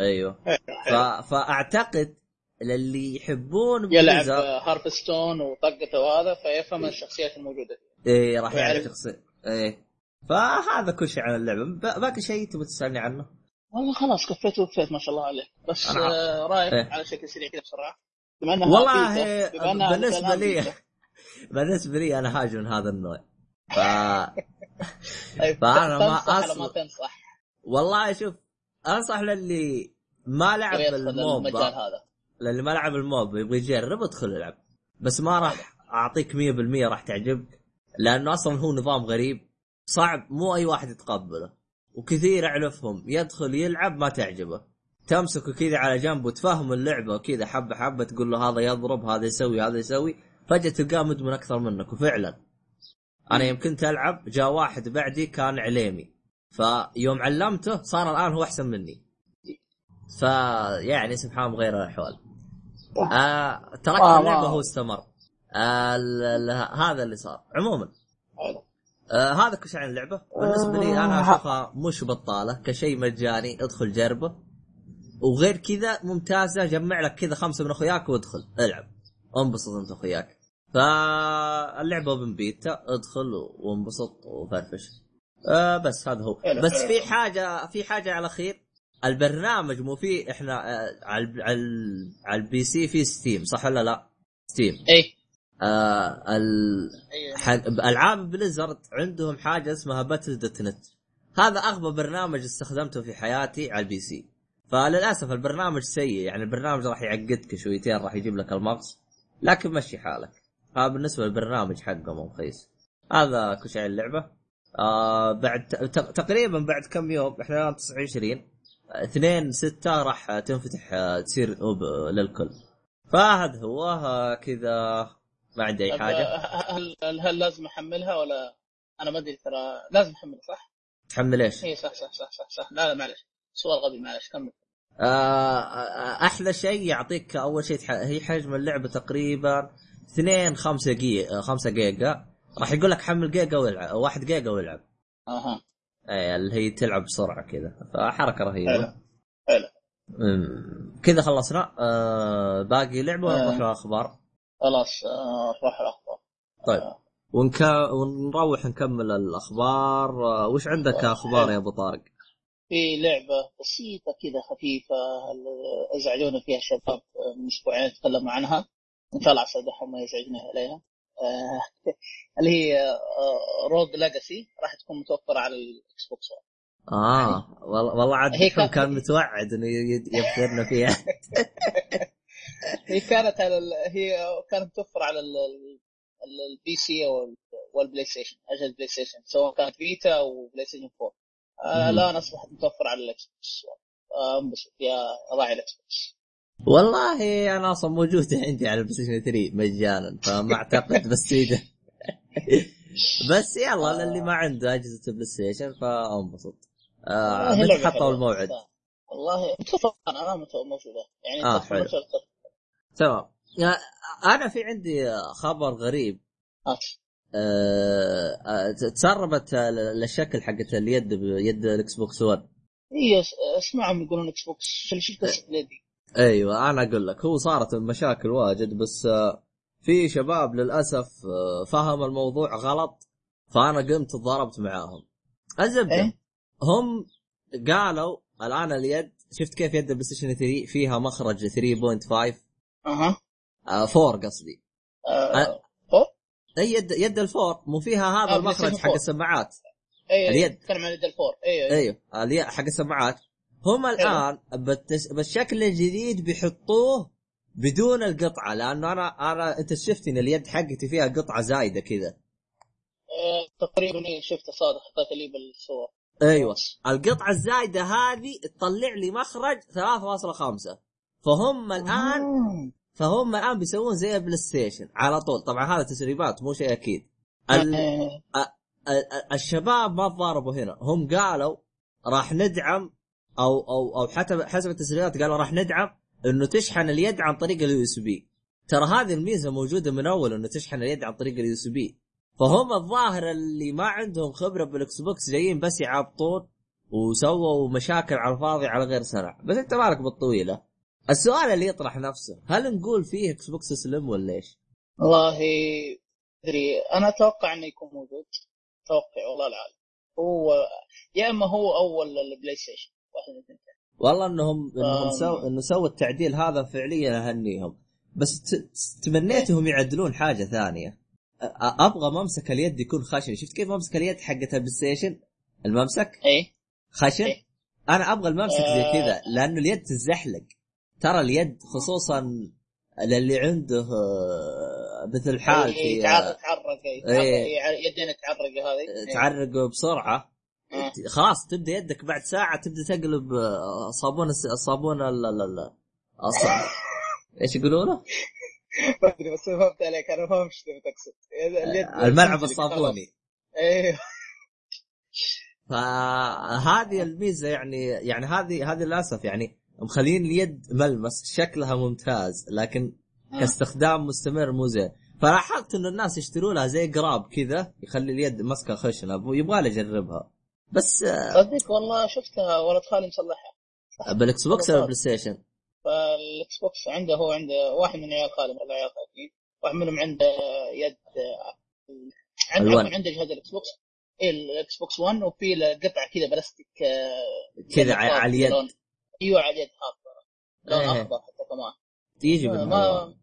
أيوه حلو، ف... حلو. فأعتقد للي يحبون يلعب Hearthstone وطقته وهذا فيفهم الشخصيات الموجودة إيه راح يعرف. شخصيه إيه فهذا كل شيء عن اللعبة ب- باقي شيء تبغى تسألني عنه؟ والله خلاص كفيت ووفيت ما شاء الله عليك بس آه رايك إيه. على شكل سريع كذا بسرعة بما إنها والله بيتا، بما بالنسبة لي. [laughs] بالنسبة لي أنا هاجم من هذا النوع ف طيب [laughs] فأنا ما أصل- ما تنصح والله شوف انصح للي ما لعب الموب هذا للي ما لعب الموب يبغى يجرب ادخل العب بس ما راح اعطيك 100% راح تعجبك لأنه أصلا هو نظام غريب صعب مو اي واحد يتقبله. وكثير اعرفهم يدخل يلعب ما تعجبه. تمسكه كذا على جنب وتفهم اللعبة وكذا حبة حبة تقول له هذا يضرب هذا يسوي هذا يسوي. فجأة تلقاه مدمن أكثر منك وفعلا. أنا يوم كنت العب جاء واحد بعدي كان عليمي. فيوم علمته صار الآن هو أحسن مني. فيعني سبحان غير الاحوال آه تركت آه، اللعبة هو استمر. آه هذا اللي صار عموما. آه هذا كل شيء عن اللعبة. بالنسبة لي أنا أشوفها مش بطالة كشيء مجاني ادخل جربه. وغير كذا ممتازة جمع لك كذا خمسة من أخوياك وادخل العب. انبسط أنت اخوياك فاللعبة open beta ادخل وانبسط وفرفش. آه بس هذا هو. حلو، بس حلو. في حاجة في حاجة على الاخير البرنامج مو فيه إحنا آه، على على على ال PC في Steam صح ولا لا؟ Steam. اي آه ال... ح- ألعاب Blizzard عندهم حاجة اسمها Battle.net. هذا أغبى برنامج استخدمته في حياتي على ال PC. فللأسف البرنامج سيء يعني البرنامج راح يعقدك شويتين راح يجيب لك المقص لكن مشي حالك. هذا بالنسبة للبرنامج حقه مو رخيص. هذا كل شيء اللعبة. آه بعد تقريبا بعد كم يوم إحنا الان 29 2 6 راح تنفتح آه، تصير أوب- للكل. فهذا هو آه، كذا. ما عندي أي حاجة. آه، هل هل, هل لازم أحملها ولا؟ أنا ما أدري ترى لازم أحملها صح؟ تحمل إيش؟ اي صح صح صح صح صح. لا لا معلش سؤال غبي معلش كمل. آه، أحلى شيء يعطيك أول شيء. هي حجم اللعبة تقريبا 2 5 جيجا 5 جيجا. راح يقول لك حمل جيجا والعب 1 جيجا والعب أها. اي اللي هي تلعب بسرعة كذا. فحركة حلو رهيبة. حلو. أمم، كذا خلصنا. آه باقي لعبة ولا آه. نروح للاخبار خلاص آه، نروح الأخبار. طيب. آه، ونك... ونروح نكمل الأخبار. آه، وش عندك أخبار يا أبو طارق؟ في لعبة بسيطة كذا خفيفة ال- ازعجونا فيها الشباب آه، من أسبوعين تكلموا عنها. ان شاء الله عسى ما يزعجنا عليها. آه، اللي هي آه، Rogue Legacy راح تكون متوفرة على ال Xbox. آه والله والله عاد كان- كان متوعد إنه ي- يبثرنا فيها [laughs] هي كانت على ال... هي كانت متوفرة على ال... ال- ال PC وال- وال PlayStation أجهزة PlayStation سواء كانت Vita أو PlayStation 4 آه. الآن أصبحت متوفرة على ال Xbox آه، انبسط. يا راعي ال Xbox. والله أنا أصلا موجوده عندي على ال PlayStation 3 مجانا فما أعتقد بس إذا بس يلا للي ما عنده أجهزة PlayStation فانبسط آه متى حطوا. الموعد؟ والله متوفر أنا موجودة. يعني آه، تدخل حلو. تمام. أنا في عندي خبر غريب. هات آه آه، تسربت الشكل حقت اليد بيد ال Xbox 1 هي س- اسمعهم يقولون Xbox. شو شو قصه اليد. أيوه أنا أقول لك هو صارت المشاكل واجد بس آه، في شباب للأسف آه، فهم الموضوع غلط فأنا قمت ضربت معاهم الزبدة إيه؟ هم قالوا الآن اليد شفت كيف يد ال PlayStation 3 فيها مخرج 3.5 أها آه 4 قصدي آه. أوه. أي يد يد ال four مو فيها هذا آه، المخرج حق 4. السماعات اي اليد. تتكلم عن اليد ال four أيوه أيوه أيوه الي- حق السماعات هم الآن بالتس... بالشكل الجديد بيحطوه بدون القطعة لأنه أنا أنا أنت شفت إن اليد حقتي فيها قطعة زايدة كذا. آه، تقريبا إيه، شفته صادق حطيت لي بالصور. أيوه. القطعة الزايدة هذه تطلع لي مخرج 3.5 فهم الآن آه. فهم الآن بيسوون زي ال PlayStation على طول. طبعا هذا تسريبات مو شيء أكيد. ال... آه. ال- ال- الشباب ما تضاربوا هنا. هم قالوا راح ندعم أو أو أو حتى حسب التسريبات قالوا راح ندعم إنه تشحن اليد عن طريق اليو اس بي ترى هذه الميزة موجودة من أول إنه تشحن اليد عن طريق ال USB فهم الظاهر اللي ما عندهم خبرة بال Xbox جايين بس يعبطون وسووا مشاكل على الفاضي على غير سنه بس أنت مالك بالطويلة. السؤال اللي يطرح نفسه هل نقول فيه Xbox slim ولا إيش؟ والله أدري أنا أتوقع إنه يكون موجود. أتوقع والله العالم هو يا إما هو أول ال PlayStation والله انهم انهم آم. سو إنه سووا التعديل هذا فعليا اهنيهم بس تمنيتهم يعدلون حاجة ثانية أبغى ممسك اليد يكون خشن شفت كيف ممسك اليد حقت ال PlayStation الممسك اي خشن إيه. أنا أبغى الممسك زي آه. كذا لأنه اليد تزحلق ترى اليد خصوصا للي عنده آه، مثل حالتي إيه، آه، تعرق تعرق إيه، تعرق، إيه. إيه، يدينك تعرق هذه إيه. تعرق بسرعة آه. خلاص تبدا يدك بعد ساعة تبدأ تقلب آه، صابون الصابون ال- ال- ال- الص- [laughs] إيش يقولوا له؟ ما أدري بس فهمت عليك أنا فهمت إيش تبي تقصد. اليد الملعب الصابوني. أيوه فهذه الميزة يعني يعني هذه هذه للأسف يعني مخلين اليد ملمس شكلها ممتاز لكن كاستخدام مستمر مو زين. فلاحظت انه الناس يشتروا لها زي قراب كذا يخلي اليد مسكه خشنة يبغى لي اجربها بس آه، صدق والله شفتها ولد خالي مصلحها. بال Xbox ولا PlayStation؟ فال Xbox عنده هو عنده واحد من عيال خالي من العيال خالتين واحد منهم عنده يد عنده الوان. عفواً عنده جهاز ال Xbox. اي ال Xbox 1 وفي له قطعه كذا بلاستيك آه، كذا على اليد. أيوه على اليد اخضر لون إيه. أخضر حتى كمان. تيجي ما-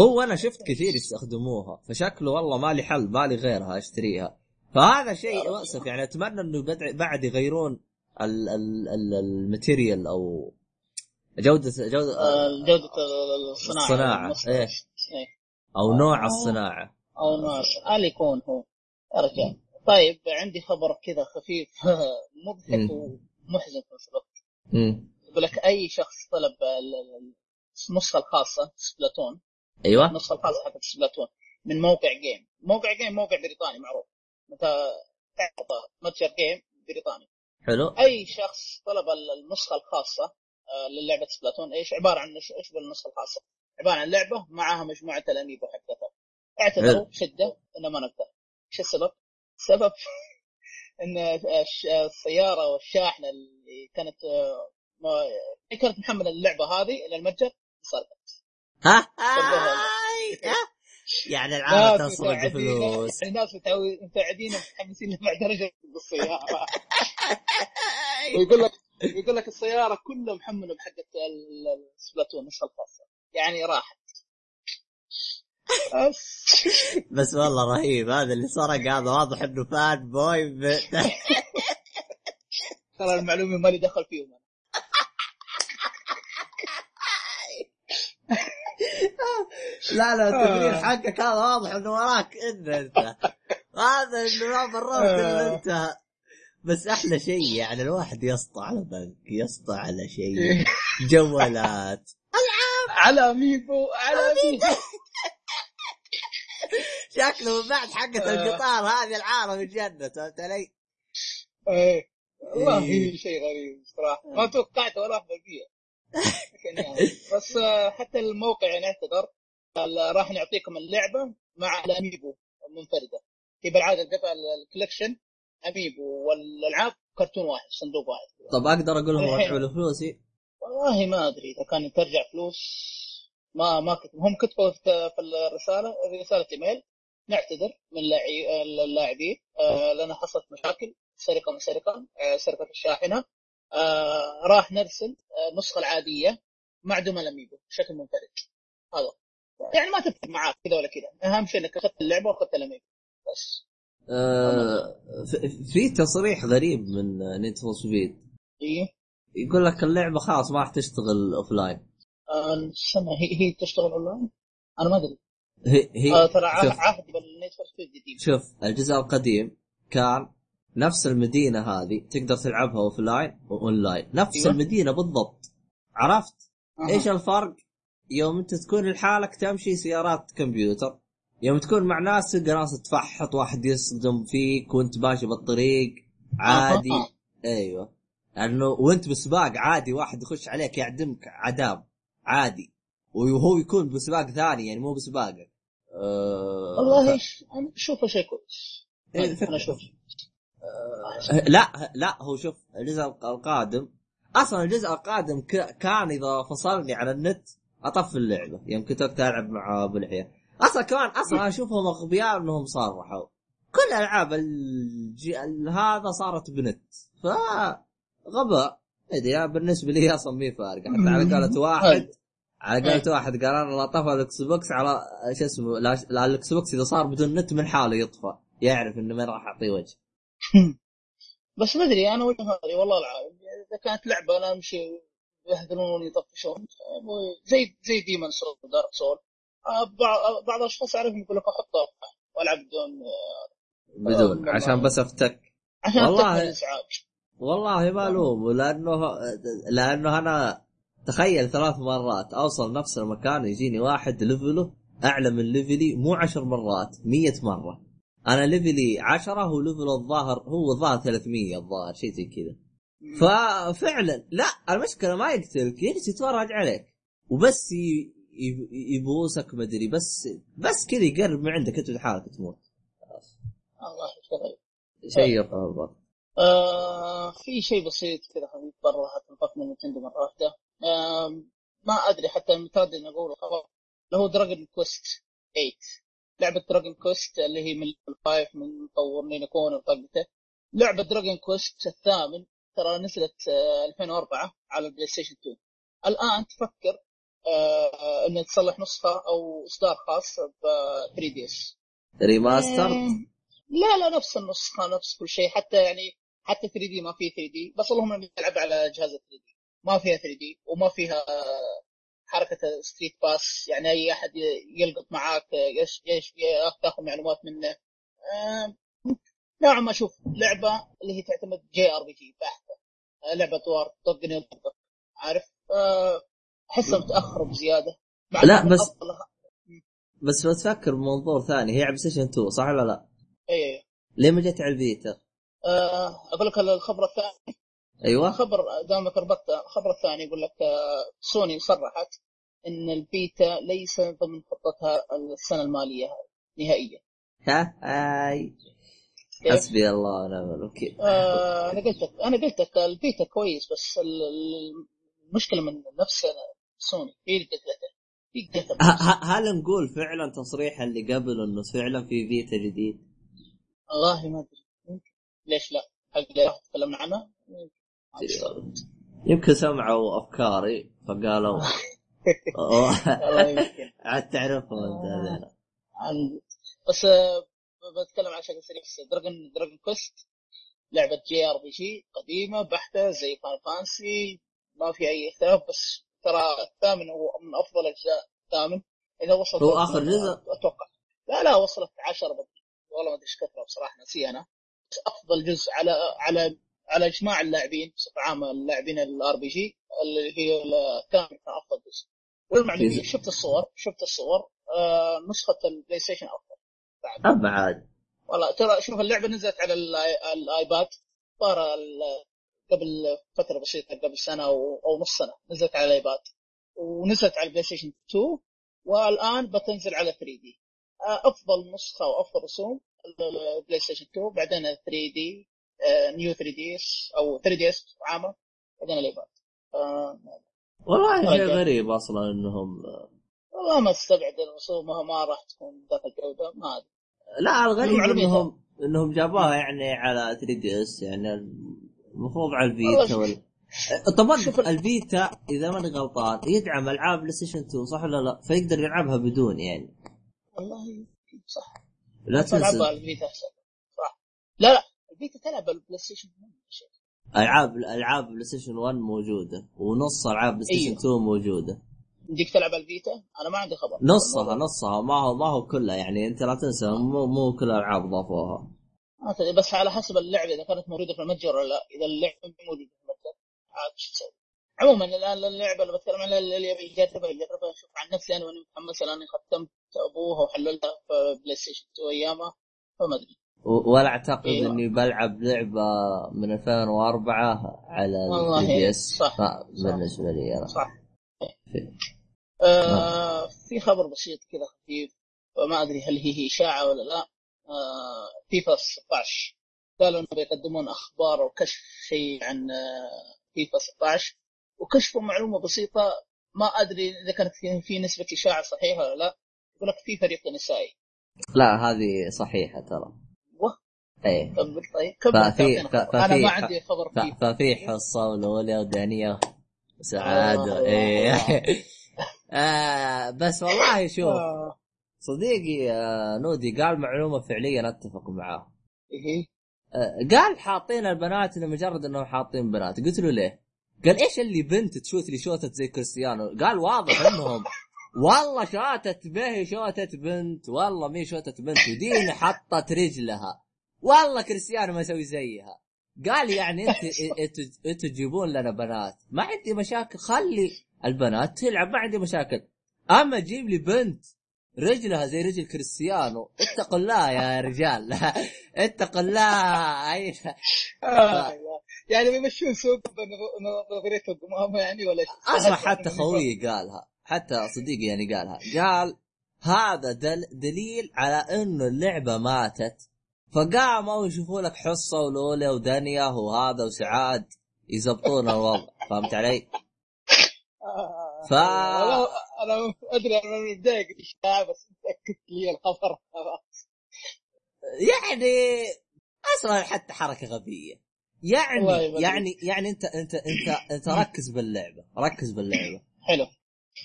هو أنا شفت كثير يستخدموها فشكله والله مالي حل مالي غيرها أشتريها. فهذا شيء مؤسف يعني أتمنى إنه بعد يغيرون ال- ال- ال- الماتيريال أو جوده جوده آه، جودة الصناعة الصناعة،. إيه. إيه. أو نوع آه. الصناعة أو ناس اللي يكون هو يا رجال طيب عندي خبر كذا خفيف [laughs] مضحك. ومحزن في نفس الوقت. يقول لك أي شخص طلب ال- ال- النسخة الخاصة Splatoon أيوه النسخة الخاصة حقت Splatoon من موقع GAME موقع GAME موقع بريطاني معروف متى متجر GAME بريطاني حلو أي شخص طلب ال- النسخة الخاصة آه، للعبة Splatoon إيش عبارة عن إيش إيش بالنسخه الخاصة عبارة عن لعبة معها مجموعة ال amiibo حقتها اعتذروا بشده إنه ما نقدر إيش السبب؟ السبب [laughs] إن الش- السيارة والشاحنة اللي كانت آه، ما- كانت محملة اللعبة هذه إلى المتجر. آي. [laughs] ها؟ يعني العالم تسرق فلوس يعني ناس متعو- متعدين متحمسين لبعد درجة بالسياره [laughs] ويقول لك يقول لك السيارة كلها محملة بحقه ال- ال- السبلاتون النسخه الخاصة. يعني راحت. [laughs] بس والله رهيب. هذا اللي سرق هذا واضح إنه فان بوي ترى المعلومة مالي دخل فيهم أنا. لا لا التمرير آه. حقك هذا واضح إنه وراك انت أنت. هذا إنه ما مررت إلا آه. أنت. بس أحلى شيء يعني الواحد يسطى على بنك يسطى على شيء [laughs] جوالات. على ميبو على ميبو [laughs] شكله من بعد حقة آه. القطار هذه العالم الجنة فهمت علي؟ إيه. والله إيه. شيء غريب صراحة. ما توقعت ولا واحدة فيها [laughs] يعني. بس حتى الموقع يعني أعتذر. راح نعطيكم اللعبة مع الأميبو المنفردة. هي بالعادة القطع الكوليكشن أميبو والألعاب كرتون واحد صندوق واحد. طب أقدر أقول لهم الحين. ادفعوا لي فلوسي؟ والله ما أدري إذا كان ترجع فلوس ما ما كتب هم كتبوا في في الرسالة رسالة إيميل. نعتذر من اللاعبين. آه، لنا حصلت مشاكل. سرقه من سرقة آه، سرقة الشاحنة. آه، راح نرسل النسخه العادية مع دوم ال amiibo بشكل منفرد. هذا. يعني ما تفرق معاك كذا ولا كذا. أهم شيء إنك أخذت اللعبة وأخذت ال amiibo بس. آه في- تصريح غريب من Need for Speed إيه؟ يقول لك اللعبة خلاص ما راح تشتغل offline آه، استنى هي هي تشتغل اونلاين؟ أنا ما أدري. هي هي آه، ترى عهد بال Need for Speed جديد شوف الجزء القديم كان نفس المدينة هذه تقدر تلعبها offline و online نفس أيوة. المدينة بالضبط. عرفت؟ أها. إيش الفرق؟ يوم انت تكون لحالك تمشي سيارات كمبيوتر يوم تكون مع ناس تلقى ناس تفحط واحد يصدم فيك وانت ماشي بالطريق عادي. أيوه. لأنه وانت بسباق عادي واحد يخش عليك يعدمك عدام عادي. وهو يكون بسباق ثاني يعني مو بسباقك. أه والله ف... ش- أنا اشوفه شيء كويس. إيه، أنا أشوف لا لا هو شوف الجزء القادم. أصلا الجزء القادم. كان إذا فصلني على النت اطفي اللعبة. يوم كنت وقتها العب مع أبو لحيه أصلا كمان أصلا اشوفهم أغبياء إنهم صرحوا. كل ألعاب الجي... هذا صارت بنت. ف غباء. أدري بالنسبة لي أصلا مي فارقه حتى على قولة [laughs] واحد أي. على قولة واحد قال أنا لا طفى ال Xbox على شو اسمه لا, لا ال Xbox إذا صار بدون نت من حاله يطفى. يعرف إنه ما راح أعطيه وجه. [laughs] بس ما أدري أنا وجهة نظري والله العظيم. إذا كانت لعبة أنا أمشي يهدلون يطفشون زي زي Demon Souls و Dark Souls. بعض بعض الأشخاص أعرفهم يقول لك احطها وألعب بدون بدون. عشان بس أفتك. عشان والله- والله الازعاج والله ما الومه لأنه لأنه أنا تخيل ثلاث مرات أوصل نفس المكان يجيني واحد level ه أعلى من level ي مو عشر مرات مية مرة. أنا level ي عشرة هو level ه الظاهر هو الظاهر 300 الظاهر شيء زي كذا. ففعلا لا المشكلة ما يقتلك يجلس يتفرج عليك وبس ي- يبوسك مدري بس بس كذا يقرب من عندك أنت لحالك تموت. الله يشتغل شيء الضغط آه في شيء بسيط كذا خفيف برا الفترة من نتندو مرة واحدة. آم، ما أدري حتى متردد إني أقول الخبر اللي هو دراجون كويست 8 لعبة دراجون كويست اللي هي من الفايف من مطور نينكون وطقته. لعبة Dragon Quest الثامن ترى نزلت آه، 2004 على ال PlayStation 2 الآن تفكر آه، إنه تصلح نسخة أو إصدار خاص ب 3 DS. remaster؟ لا لا نفس النسخة نفس كل شيء. حتى يعني حتى 3 D ما فيه 3 D. بس اللهم انه يلعب على جهاز 3 D. ما فيها 3 D وما فيها حركة StreetPass. يعني أي أحد يلقط معاك إيش إيش تاخذ معلومات منه. آه، نوعا ما أشوف لعبة اللي هي تعتمد JRPG بحته آه، لعبة طوار طقني وطقك عارف آه، احسها متأخر بزيادة لا، بس-. بس لو تفكر بمنظور ثاني هي على Station 2 صح ولا لا؟ اي ليه ما جت على ال Vita؟ آه، أقول لك الخبر الثاني أيوه خبر دامك ربطت الخبر الثاني يقول لك آه، سوني صرحت إن ال Vita ليس ضمن خطتها السنة المالية نهائيا ها هاي كيف؟ حسبي الله ونعم الوكيل آه أنا قلت لك أنا قلت لك ال Vita كويس بس ال- ال- المشكلة من نفس سوني هي اللي قتلته هل نقول فعلا تصريح اللي قبل إنه فعلا في Vita جديد؟ والله ما أدري يمكن. ليش لا؟ هل تكلمنا عنها؟ يمكن. سمعوا أفكاري فقالوا [laughs] عاد تعرفهم أنت عن- بس آه، بتكلم على شكل سريع بس Dragon Dragon Quest لعبة JRPG قديمة بحتة زي Final Fantasy ما في أي اختلاف بس ترى الثامن هو من أفضل أجزاء الثامن. إذا وصلت هو آخر جزء؟ أتوقع. لا لا وصلت 10 بدري والله ما أدري إيش كثرة بصراحة نسي أنا. بس أفضل جزء على على على إجماع اللاعبين بصفة عامة اللاعبين ال RPG اللي هي الثامن أفضل جزء. والمعلوميه شفت الصور شفت الصور آه نسخة ال PlayStation أفضل. أما عاد. والله ترى شوف اللعبة نزلت على ال iPad. صار قبل فترة بسيطة قبل سنة أو, أو نص سنة. نزلت على ال iPad. ونزلت على ال PlayStation 2 والآن بتنزل على 3 D. أفضل نسخة وأفضل رسوم ال PlayStation 2 بعدين 3 D New 3 DS أو 3 DS عامة. بعدين ال iPad. آه، والله شيء طيب. غريب أصلا إنهم والله ما استبعد رسومها ما راح تكون ذات الجودة ما أدري. لا الغريب إنهم إنهم جابوها يعني على 3 DS يعني المفروض على ال Vita ولا طبعا ال Vita إذا ماني غلطان يدعم ألعاب PlayStation 2 صح ولا لا؟ فيقدر يلعبها بدون يعني. والله صح. لا تنسى. ال Vita احسن صح. لا لا ال Vita تلعب ال PlayStation مو شيء. ألعاب ألعاب PlayStation 1 موجودة ونص ألعاب PlayStation أيوه. 2 موجودة. يمديك تلعب ال Vita؟ أنا ما عندي خبر. نصها نصها. ما هو ما هو كلها يعني أنت لا تنسى مو مو كل الالعاب ضافوها. بس على حسب اللعبة إذا كانت موجودة في المتجر ولا لا. إذا اللعبة مو موجودة في المتجر عاد شو تسوي؟ عموما الآن اللعبه اللي بتكلم عنها اللي يبي يجربها يجربها. شوف عن نفسي أنا وأنا متحمس لاني ختمت أبوها وحللتها في PlayStation 2 أيامها فما أدري. ولا أعتقد أيوه. إني بلعب لعبة من 2004 على والله 3 DS صح. بالنسبة لي أنا. صح. في- آه في خبر بسيط كذا خفيف وما أدري هل هي إشاعة ولا لا. آه فيفا 16 قالوا انه بيقدمون أخبار وكشف شيء عن آه فيفا 16 وكشفوا معلومة بسيطة ما أدري إذا كانت في- نسبة إشاعة صحيحة ولا لا. يقول لك في فريق نسائي. لا هذه صحيحة ترى. إيه. كمل طيب كمل. ففي-. أنا ما عندي خبر ف- فيفا ففي حصة ولوليا ودانية. وسعاد الله، إيه. [laughs] آه بس والله [laughs] شوف آه. صديقي آه نودي قال معلومة فعليا أتفق معاه. إيه. آه قال حاطين البنات لمجرد إنهم حاطين بنات. قلت له ليه؟ قال إيش اللي بنت تشوت لي شوتت زي كريستيانو؟ قال واضح إنهم [laughs] والله شوتت به شوتت بنت والله مي شوتت بنت ودين حطت رجلها. والله كريستيانو ما يسوي زيها. قال يعني أنت [laughs] أنتوا تجيبون لنا بنات. ما عندي مشاكل خلي البنات تلعب ما عندي مشاكل. أما تجيب لي بنت رجلها زي رجل كريستيانو. اتقوا الله يا رجال. [laughs] اتقوا الله. آه. يعني بيمشون سوق بنظريه القمامه يعني ولا؟ اسمع حتى خويي قالها. حتى صديقي يعني قالها. قال هذا دل دليل على إنه اللعبة ماتت. فقاموا يشوفوا لك حصة ولولي ودنيا وهذا وسعاد يزبطون الوضع. فهمت علي؟ آه، ف- أنا أدري أنا متضايق الاشاعه بس متاكد لي الخبر. يعني أصلا حتى حركة غبية. يعني. يعني يعني أنت أنت أنت أنت ركز باللعبة ركز باللعبة. حلو.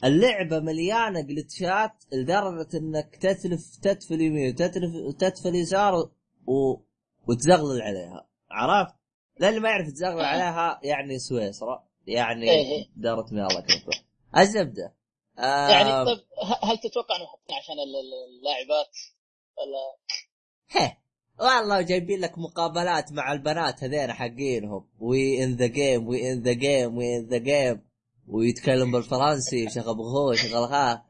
اللعبة مليانة جلتشات لدرجة إنك تتلف تتفل يمين وتتلف وتتفل يسار و... وتزغلل عليها عرفت؟ للي ما يعرف تزغلل عليها يعني سويسرا. يعني إيه. دارة مياه الله كفو الزبدة. آه يعني طيب هل تتوقع أنه عشان ال- ال- اللاعبات؟ ولا؟ هه والله جايبين لك مقابلات مع البنات هذين حقينهم. we in the game we in the game we in the game ويتكلم بالفرنسي شغل بغو شغل ها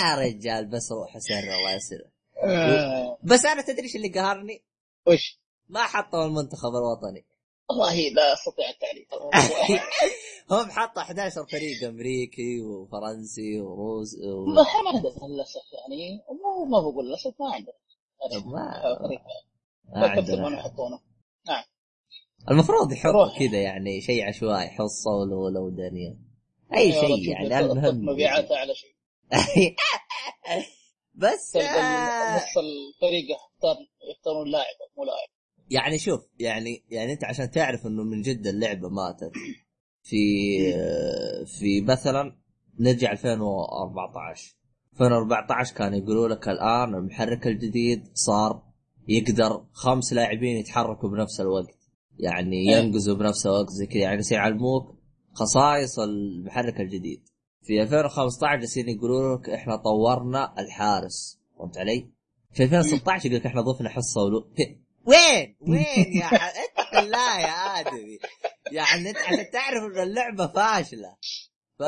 يا رجال بس روح سر الله يسر. آه، بس أنا تدري إيش اللي قهرني؟ وش؟ ما حطوا المنتخب الوطني. والله لا أستطيع التعليق [laughs] هم حطوا 11 فريق أمريكي وفرنسي وروس و... ما عندنا للأسف يعني مو ما بقول للأسف ما عندنا. ما فريق. ما عندنا يحطونه نعم. المفروض يحطوا. كذا يعني شيء عشوائي حصة ولولا ودانيال أي شيء يعني المهم مبيعاته اعلى شيء. بس نص الفريق يختار يختارون لاعب مو لاعب. يعني شوف يعني يعني أنت عشان تعرف إنه من جد اللعبة ماتت في في مثلا نرجع 2014 2014 كانوا يقولوا لك الآن المحرك الجديد صار يقدر خمس لاعبين يتحركوا بنفس الوقت. يعني إيه. ينقزوا بنفس الوقت زي كذا. يعني يعلموك خصائص المحرك الجديد. في 2015 جالسين يقولوا لك إحنا طورنا الحارس. فهمت علي؟ في 2016 يقول لك إحنا ضفنا حصة ولو وين؟ [laughs] وين يا ح... اتق الله يا آدمي. يعني انت عشان تعرف ان اللعبة فاشلة. ف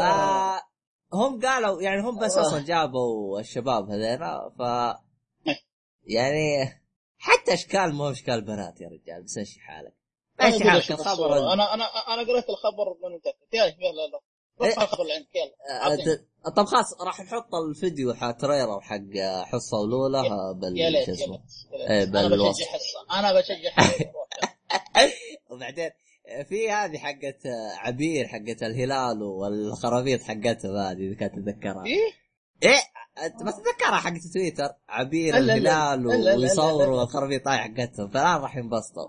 هم قالوا يعني هم بس أصلا جابوا الشباب هذينا ف يعني حتى إشكال مو إشكال بنات يا رجال بس امشي حالك. ماشي حالك لك الخبر. أنا أنا أنا قريت الخبر من متاكد يلا يلا. إيه. آه،. ت- طب خلاص راح نحط الفيديو حق تريلر حق حصة ولوله بال يا ليت إيه، ليت. أنا. بشجع حصة أنا بشجع حصة [laughs] وبعدين في هذه حقت عبير حقت الهلال والخرابيط حقتها هذه إذا كانت تتذكرها إيه إيه انت ما تتذكرها حقت تويتر عبير لا، لا، لا. الهلال لا، لا، لا، لا، ويصوروا. الخرابيط هاي حقتهم فالآن راح ينبسطوا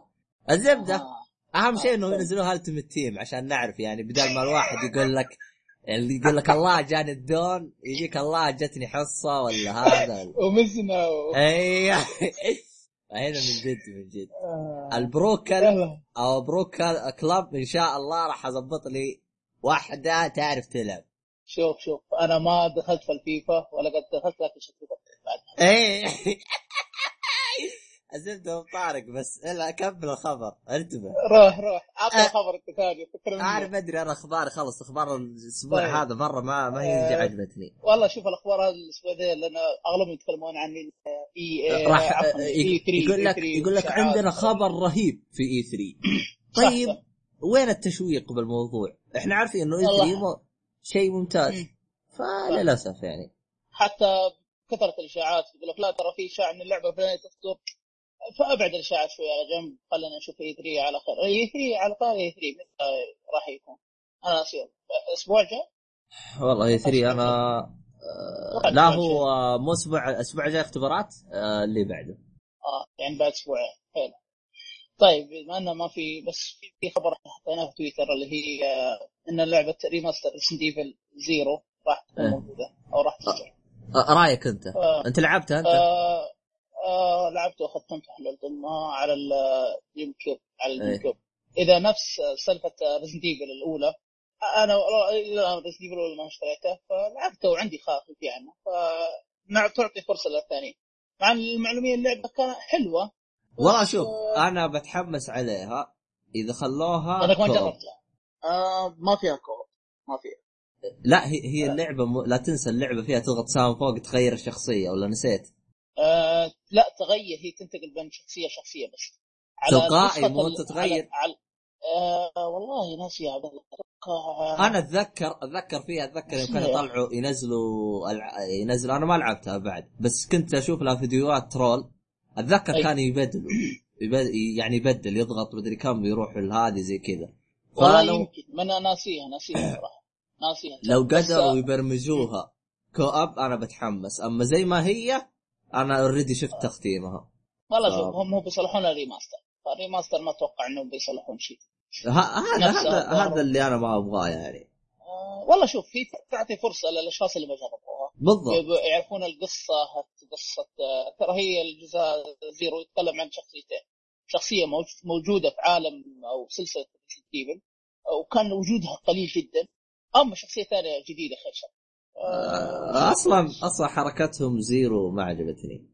الزبدة آه. أهم شيء انه آه. ينزلوها التيمت تيم عشان نعرف يعني بدل ما الواحد يقول لك اللي يقول لك الله جاني الدون يجيك الله جتني حصة ولا هذا [laughs] ومزنا و... أيوه. [laughs] هنا من جد من جد. آه. البروكل يلا. أو بروكل كلب إن شاء الله راح اضبط لي واحدة تعرف تلعب. شوف شوف. أنا ما دخلت في الفيفا ولا قد دخلت لكن بطل بعد. إيه. [laughs] الزبده طارق بس الا كمل الخبر انتبه روح روح اعطني آه. الخبر انت ثاني فكر مني. عارف أدري أنا اخباري خلص أخبار الأسبوع طيب. هذا مرة ما ما هي آه. عجبتني والله شوف الأخبار هذه الأسبوع ذا لأن أغلبهم يتكلمون عن E راح عفواً، يق- E3 يقول لك E3 يقول لك. عندنا خبر رهيب في E3 [coughs] صح، طيب. وين التشويق بالموضوع؟ إحنا عارفين إنه إي والله. 3 مو- شيء ممتاز مم. فللأسف يعني حتى كثرة الإشاعات يقول لك لا ترى في إشاعة إن اللعبة فلانيه تصدر فأبعد الاشاعات شوي على جنب خلينا نشوف E3 على خير E3 على طاري E3 متى راح يكون؟ أنا ناسي الأسبوع الجاي؟ والله E3 أنا آه، لا هو مو أسبوع الأسبوع الجاي اختبارات آه، اللي بعده. آه يعني بعد أسبوعين. حلو. طيب بما إنه ما في بس في- خبر حطيناه في تويتر اللي هي آه، إن لعبة remaster Resident Evil Zero راح تكون إيه. موجودة أو راح آه، رأيك أنت؟ آه. أنت لعبتها أنت؟ آه آه لعبته واختمت حللتها على ال GameCube على ال Game إيه. Cube إذا نفس سالفة Resident Evil الأولى أنا Resident Evil الأولى ما اشتريته فلعبته وعندي خلفيه عنه فمع تعطي فرصة للثاني. مع المعلومية اللعبه كانت حلوة. والله شوف آه، أنا بتحمس عليها. إذا خلوها أنا كمان co-op. جربتها. آه ما فيها co-op ما فيها. لا هي هي اللعبة م... لا تنسى اللعبة فيها تضغط سهم فوق تغير الشخصية ولا نسيت؟ آه لا تغير هي تنتقل بين شخصية شخصية بس. تلقائي مو تتغير؟ على, آه والله ناسي يا عبد الله أتوقع أنا أتذكر أتذكر فيها أتذكر يوم كانوا. يطلعوا ينزلوا الع... ينزلوا أنا ما لعبتها بعد بس كنت أشوف لها فيديوهات ترول. أتذكر أي. كانوا يبدلوا يبد... يعني يبدل يضغط مدري كم يروح لهذه زي كذا. والله قالوا يمكن ما أنا ناسيها ناسيها صراحة. ناسيها لو قدروا يبرمجوها كو أب أنا بتحمس. أما زي ما هي أنا already شفت تختيمها والله شوف هم هو بيصلحون ال remaster. ال remaster ما أتوقع انهم بيصلحون شيء. هذا هذا. هذا اللي أنا ما أبغاه يعني. آه والله شوف في تعطي فرصة للأشخاص اللي ما جربوها. بالضبط. يعرفون القصة قصة آه، ترى هي الجزء Zero يتكلم عن شخصيتين. شخصية موج- موجودة في عالم أو سلسلة Evil وكان وجودها قليل جدا. أما شخصية ثانية جديدة خير شر. أصلا أصلا حركتهم Zero ما عجبتني.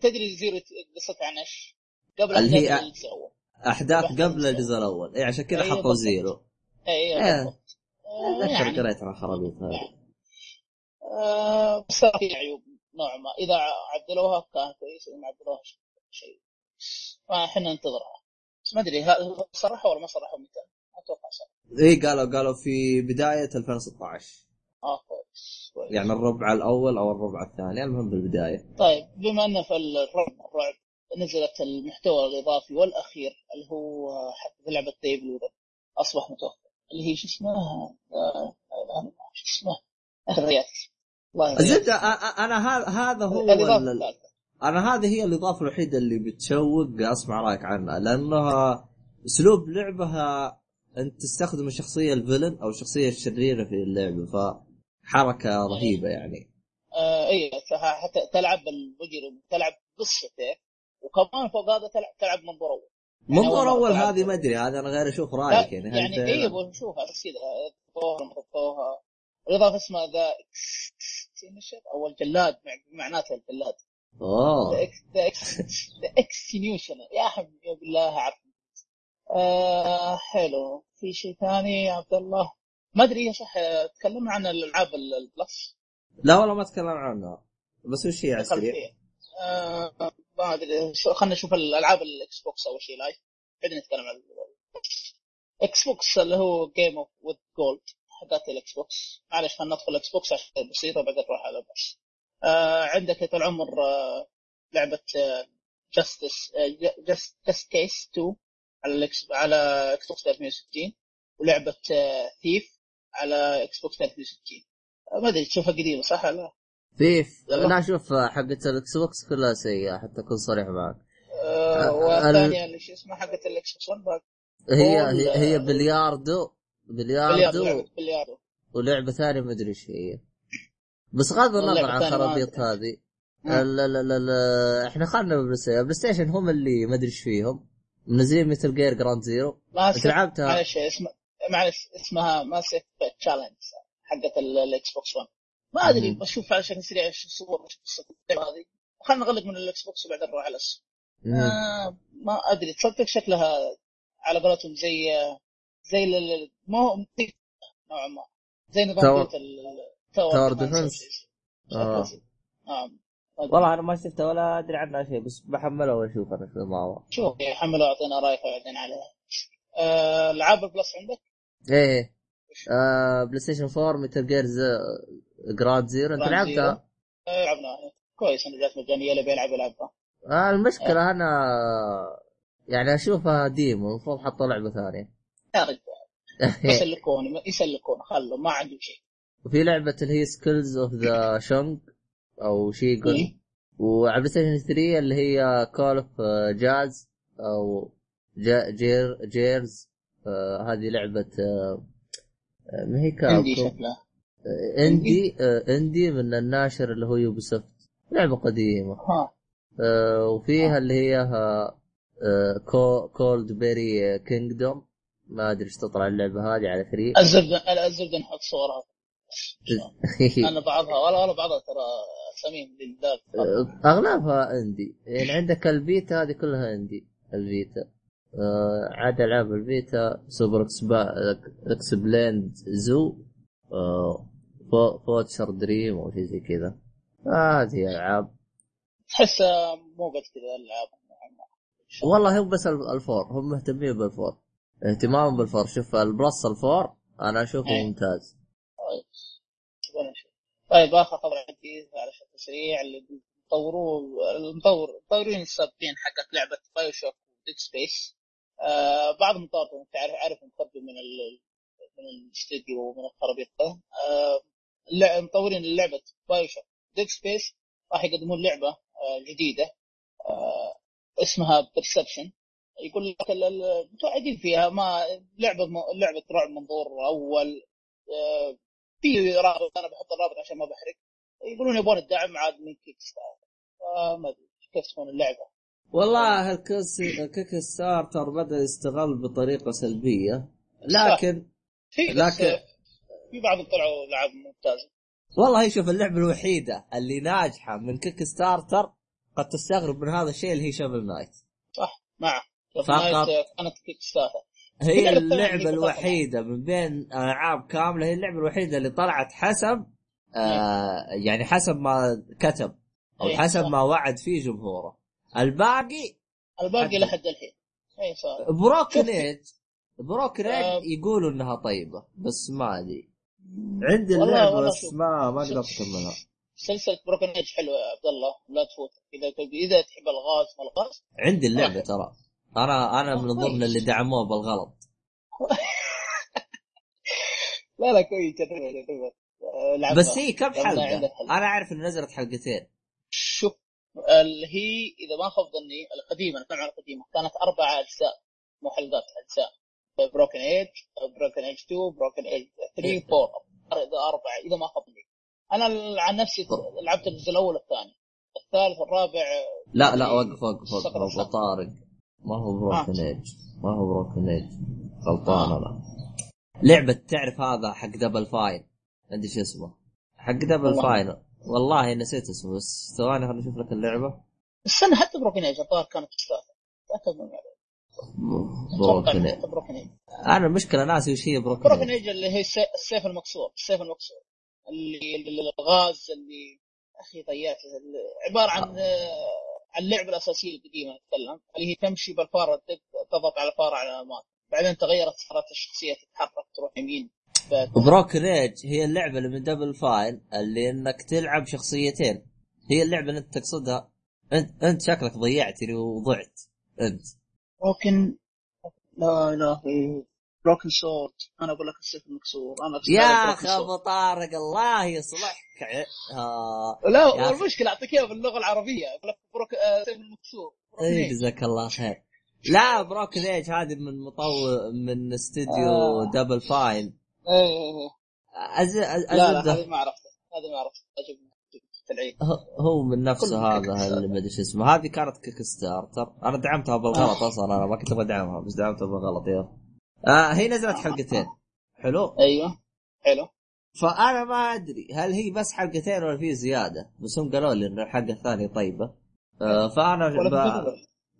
تدري Zero قصتها عن إيش؟ قبل اللي هي- الجزء الأول. أحداث قبل الجزء. الأول. اي عشان كذا أيوة حطوا. Zero. اي إيه. بالضبط. آه، أتذكر يعني قريت عن خرابيط هذه. آه، بس في عيوب نوعا ما. إذا عدلوها كان كويس إذا ما عدلوها شيء فاحنا ننتظرها. بس ما أدري هل صرحوا ولا ما صرحوا متى؟ أتوقع صح اي قالوا قالوا في بداية 2016 آه كويس. يعني الربع الأول أو الربع الثاني المهم بالبداية. طيب بما أن في الرعب الرعب نزلت المحتوى الإضافي والأخير اللي هو حتى في لعبة ديف لوذر أصبح متوفر اللي هي شو اسمها؟ آه، شو اسمها؟ اخذ الله. الزبده أنا هذا هو أنا هذه هي الإضافة الوحيدة اللي بتشوق أسمع رأيك عنها لأنها أسلوب لعبها أنت تستخدم الشخصية الفيلن أو الشخصية الشريرة في اللعبة فحركه رهيبة يعني. آه اي حتى تلعب بالمجرم تلعب قصته وكمان فوق هذا تلعب, تلعب منظور أول. يعني منظور أول. هذه ما أدري هذا أنا غير أشوف رأيك يعني يعني اي بنشوفها بس كذا حطوها حطوها الاضافه اسمها ذا أو الجلاد مع- معناتها الجلاد. أوه. ذا اكسنيوشن يا حبيبي بالله اعرف آه حلو. في شيء ثاني يا عبد الله؟ ما أدري يا صح تكلمنا عن الألعاب ال- البلس. لا والله ما اتكلم عنها. بس وش هي على السريع؟ آه ما أدري. خلينا نشوف الألعاب الاكس بوكس أول شيء لايف. بعدين نتكلم عن إكس بوكس اللي هو جيم اوف وذ جولد حقات الاكس بوكس معلش خلينا ندخل إكس بوكس عشان بسيطة وبعدين نروح على بس آه عندك يا طول العمر آه لعبة Justice Just Just Cause 2 على ال X على Xbox 360 ولعبة Thief على Xbox 360 آه، ما أدري تشوفها قديمة صح ولا Thief يلا. لا شوف حقت ال Xbox كلها سيئة حتى أكون صريح معك. آه، ال- والثانية اللي شو اسمها حقت ال Xbox 1 هي هي, هي بلياردو. بلياردو. بلياردو ولعبة ثانية ما أدري إيش هي. بس غض النظر عن الثانية ما خرابيط أدري. هذه. ال- ال- ال- ال- إحنا خلنا بلاي ستيشن. هم اللي ما أدري إيش فيهم. منزلين مثل جير جراند زيرو ما أنت لعبتها؟ معلش اسمها معلش اسمها ماسف تشالنج حقت ال- الاكس بوكس 1 ما أدري. بشوف على شكل سريع إيش الصور إيش قصه اللعبة هذه. خلينا نغلق من الاكس بوكس وبعدين نروح على الس مم. آه ما أدري تصدق شكلها على قولتهم زي زي ال- ال- ما هو نوعا ما. زي نظام tower- defense. نعم والله أنا ما شفته ولا أدري عنه شيء بس بحمله واشوف أنا شو ما شوف حملوا اعطينا رأيك بعدين عليها آه، العاب ال Plus عندك؟ إيه آه PlayStation 4 Metal Gear Ground Zeroes أنت لعبتها؟ آه، لعبناها. كويس إنه جات مجانية اللي بيلعب يلعبها آه المشكلة أنا يعني أشوفها demo المفروض حطوا لعبة ثانية. يا رجال. [laughs] يسلكون يسلكون خلوا ما عندهم شيء. وفي لعبة اللي هي Skulls of the Shong أو Shogun إيه. وعلى PlayStation 3 اللي هي Call of Juarez أو Juarez Juarez آه هذه لعبة آه آه، ما هي عندي Capcom شكلها. آه، indie آه indie من الناشر اللي هو Ubisoft. لعبة قديمة. ها. آه وفيها اللي هي آه Clou- Cloudberry Kingdom. ما أدري إيش تطلع اللعبة هذه على 3 الزبدة الزبدة نحط صورها. [laughs] أنا بعضها ولا ولا بعضها ترى اساميهم لله أغلبها indie. يعني عندك ال Vita هذه كلها indie ال Vita. آه عاد ألعاب ال Vita Super Explo- Exploding Zoo آه فو- future dream أو شيء زي كذا. آه هذه ألعاب. تحس مو قد كذا الالعاب والله هو بس ال- ال four هم مهتمين بال four. اهتمام بالفور. شوف البلس ال four أنا أشوفه إيه. ممتاز. طيب. طيب آخر خبر عندي على شكل سريع اللي طوروه المطور المطورين السابقين حقت لعبة BioShock Dead Space آه بعض المطورين تعرف عارف مقدم من ال... من الاستديو ومن الترابيزه آه، اللع- مطورين لعبة BioShock Dead Space راح يقدمون لعبة آه، جديدة آه، اسمها Perception يقول لك متوعدين فيها ما لعبة م- لعبة رعب منظور اول آه، في رابط أنا بحط الرابط عشان ما بحرق. يقولون يبون الدعم عاد من Kickstarter فما أدري كيف تكون اللعبة. والله الكيس Kickstarter بدأ يستغل بطريقة سلبية لكن لكن- في بعضهم طلعوا العاب ممتازه والله شوف اللعبة الوحيدة اللي ناجحة من Kickstarter قد تستغرب من هذا الشيء اللي هي Shovel Knight صح معه. فقط. فقط كانت Kickstarter هي [laughs] اللعبة الوحيدة من بين ألعاب كاملة هي اللعبة الوحيدة اللي طلعت حسب آه يعني حسب ما كتب أو إيه، حسب. ما وعد فيه جمهوره. الباقي الباقي لحد الحين. اي صح Broken. Age Broken آه. Age يقولوا إنها طيبة بس ما أدري. عندي اللعبة بس شوف. ما ما. قدرت أكملها. سلسلة Broken Age حلوة يا عبد الله. لا تفوت. إذا إذا تحب الغاز ما الغاز. عندي اللعبة ترى. أنا أنا من آه، ضمن. اللي دعموه بالغلط. [laughs] لا لا كويس. آه،. بس هي كم حلقة؟ أنا أعرف إنه نزلت حلقتين. هي إذا ما خاب ظني القديمة نتكلم عن القديمة كانت أربع أجزاء مو حلقات اجزاء Broken Age Broken Age 2 Broken Age 3 4 إذا أربعة إذا ما خاب ظني أنا عن نفسي لعبت الجزء الأول والثاني الثالث والرابع لا لا يعني وقف وقف وقف ابو. طارق ما هو Broken آه. Age ما هو Broken Age غلطان آه. أنا لعبة تعرف هذا حق Double Fine عندي شو اسمه حق Double. Fine والله نسيت اسمه بس ثواني خليني أشوف لك اللعبة. استنى حتى Broken Age الظاهر كانت ثلاثة تاكد من. Broken Age. أنا المشكلة ناسي وش هي Broken Broken إيج. اللي هي السي- السيف المكسور السيف المكسور. اللي اللي- الغاز اللي أخي ضيعت. عبارة عن آه، عن اللعبة الأساسية القديمة نتكلم اللي هي تمشي بالفاره تضغط على الفاره على الاماكن بعدين تغيرت صارت الشخصية تتحرك تروح يمين. Broken Age هي اللعبة اللي من Double Fine اللي إنك تلعب شخصيتين. هي اللعبة اللي أنت تقصدها. أنت أنت شكلك ضيعتني وضعت. أنت. Broken لا لا Broken Sword أنا أقول لك السيف المكسور. أنا يا أخي. أبو طارق الله يصلحك. ها. لا. المشكلة أعطيك إياها باللغة العربية. أقول لك Brok- آه، سيف المكسور. إيه، إيج. جزاك الله خير. لا Broken Age هذه من مطور من استديو آه. Double Fine إيه إيه، إيه. أز... أز... لا لا هذه ما عرفتها هذه ما عرفتها أجيب العيد. هو من نفسه هذا اللي ما أدري شو اسمه. هذه كانت Kickstarter أنا دعمتها بالغلط آه. أصلا أنا ما كنت أبغى أدعمها بس دعمتها بالغلط يا آه هي نزلت حلقتين. حلو؟ أيوه. حلو. فأنا ما أدري هل هي بس حلقتين ولا في زيادة؟ بس هم قالوا لي إن الحلقة الثانية طيبة. آه فأنا ولا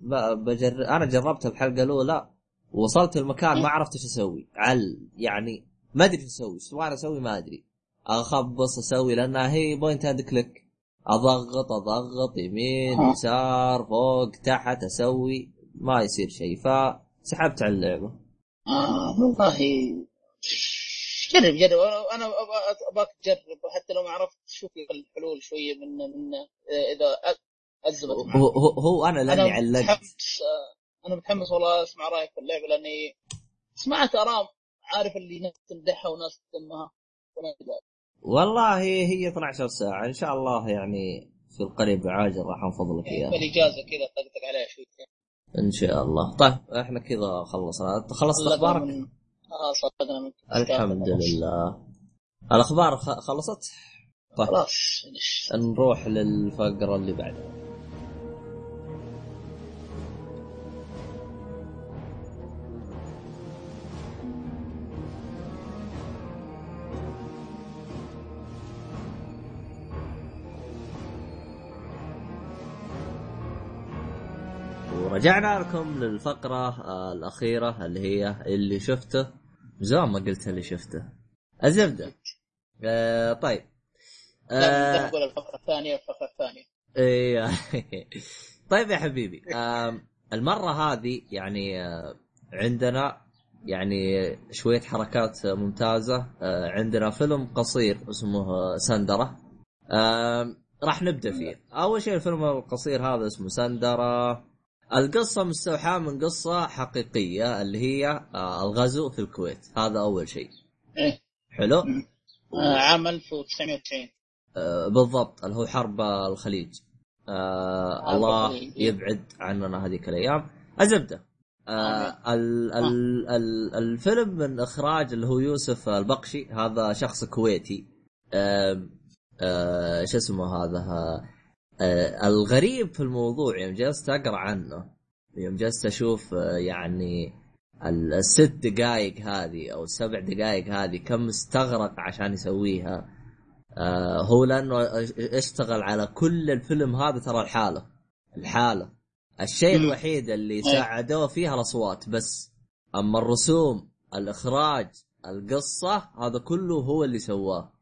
ب... بجر... أنا جربت الحلقة الأولى وصلت المكان ما عرفت إيش أسوي. عل يعني ما أدري أسوي إيش تبغى أسوي ما أدري. أخبص أسوي لأنها هي point and click. أضغط أضغط يمين. يسار فوق تحت أسوي. ما يصير شيء. فسحبت على اللعبة. آه والله. جرب جرب. أنا أبغاك تجرب. حتى لو ما عرفت شوف الحلول شوية من من إذا ازمت هو, هو, أنا لأني علقت. آه، أنا متحمس والله أسمع رأيك في اللعبة لأني سمعت آرام. عارف اللي ناس تمدحها وناس تذمها والله هي 12 ساعة. إن شاء الله يعني في القريب العاجل راح انفض لك إياها. الإجازة كذا طقطق عليها شوي. إن شاء الله. طيب إحنا كذا خلصنا. أنت خلصت أخبارك؟ من... آه صدقنا من الحمد لله. الأخبار خلصت؟ طيب. خلاص. نروح للفقرة اللي بعدها ورجعنا لكم للفقرة آه، الأخيرة اللي هي اللي شفته. زمان ما قلت اللي شفته. الزبدة. آه طيب. لا آه نقول الفقرة الثانية الفقره الثانية. إيه. [laughs] طيب يا حبيبي آم، المرة هذه يعني آه، عندنا يعني شوية حركات ممتازة. آه، عندنا فيلم قصير اسمه آه، سندرة. آم، راح نبدأ فيه. أول شيء الفيلم القصير هذا اسمه سندرة. القصة مستوحاة من قصة حقيقية اللي هي آه، الغزو في الكويت. هذا أول شيء. إيه. حلو؟ آه عام 1990 آه، بالضبط. اللي هو حرب الخليج. آه الله إيه. يبعد عننا هذيك الأيام. الزبدة. آه ال ال ال الفيلم من إخراج اللي هو يوسف البقشي. هذا شخص كويتي. آه آه شو اسمه هذا؟ آه الغريب في الموضوع يوم جلست أقرأ عنه يوم جلست أشوف آه يعني ال- الست دقائق هذه أو السبع دقائق هذه كم استغرق عشان يسويها آه هو لأنه اشتغل على كل الفيلم هذا ترى الحالة الحالة الشيء. الوحيد اللي إيه. ساعدوه فيها الأصوات بس أما الرسوم الإخراج القصة هذا كله هو اللي سواه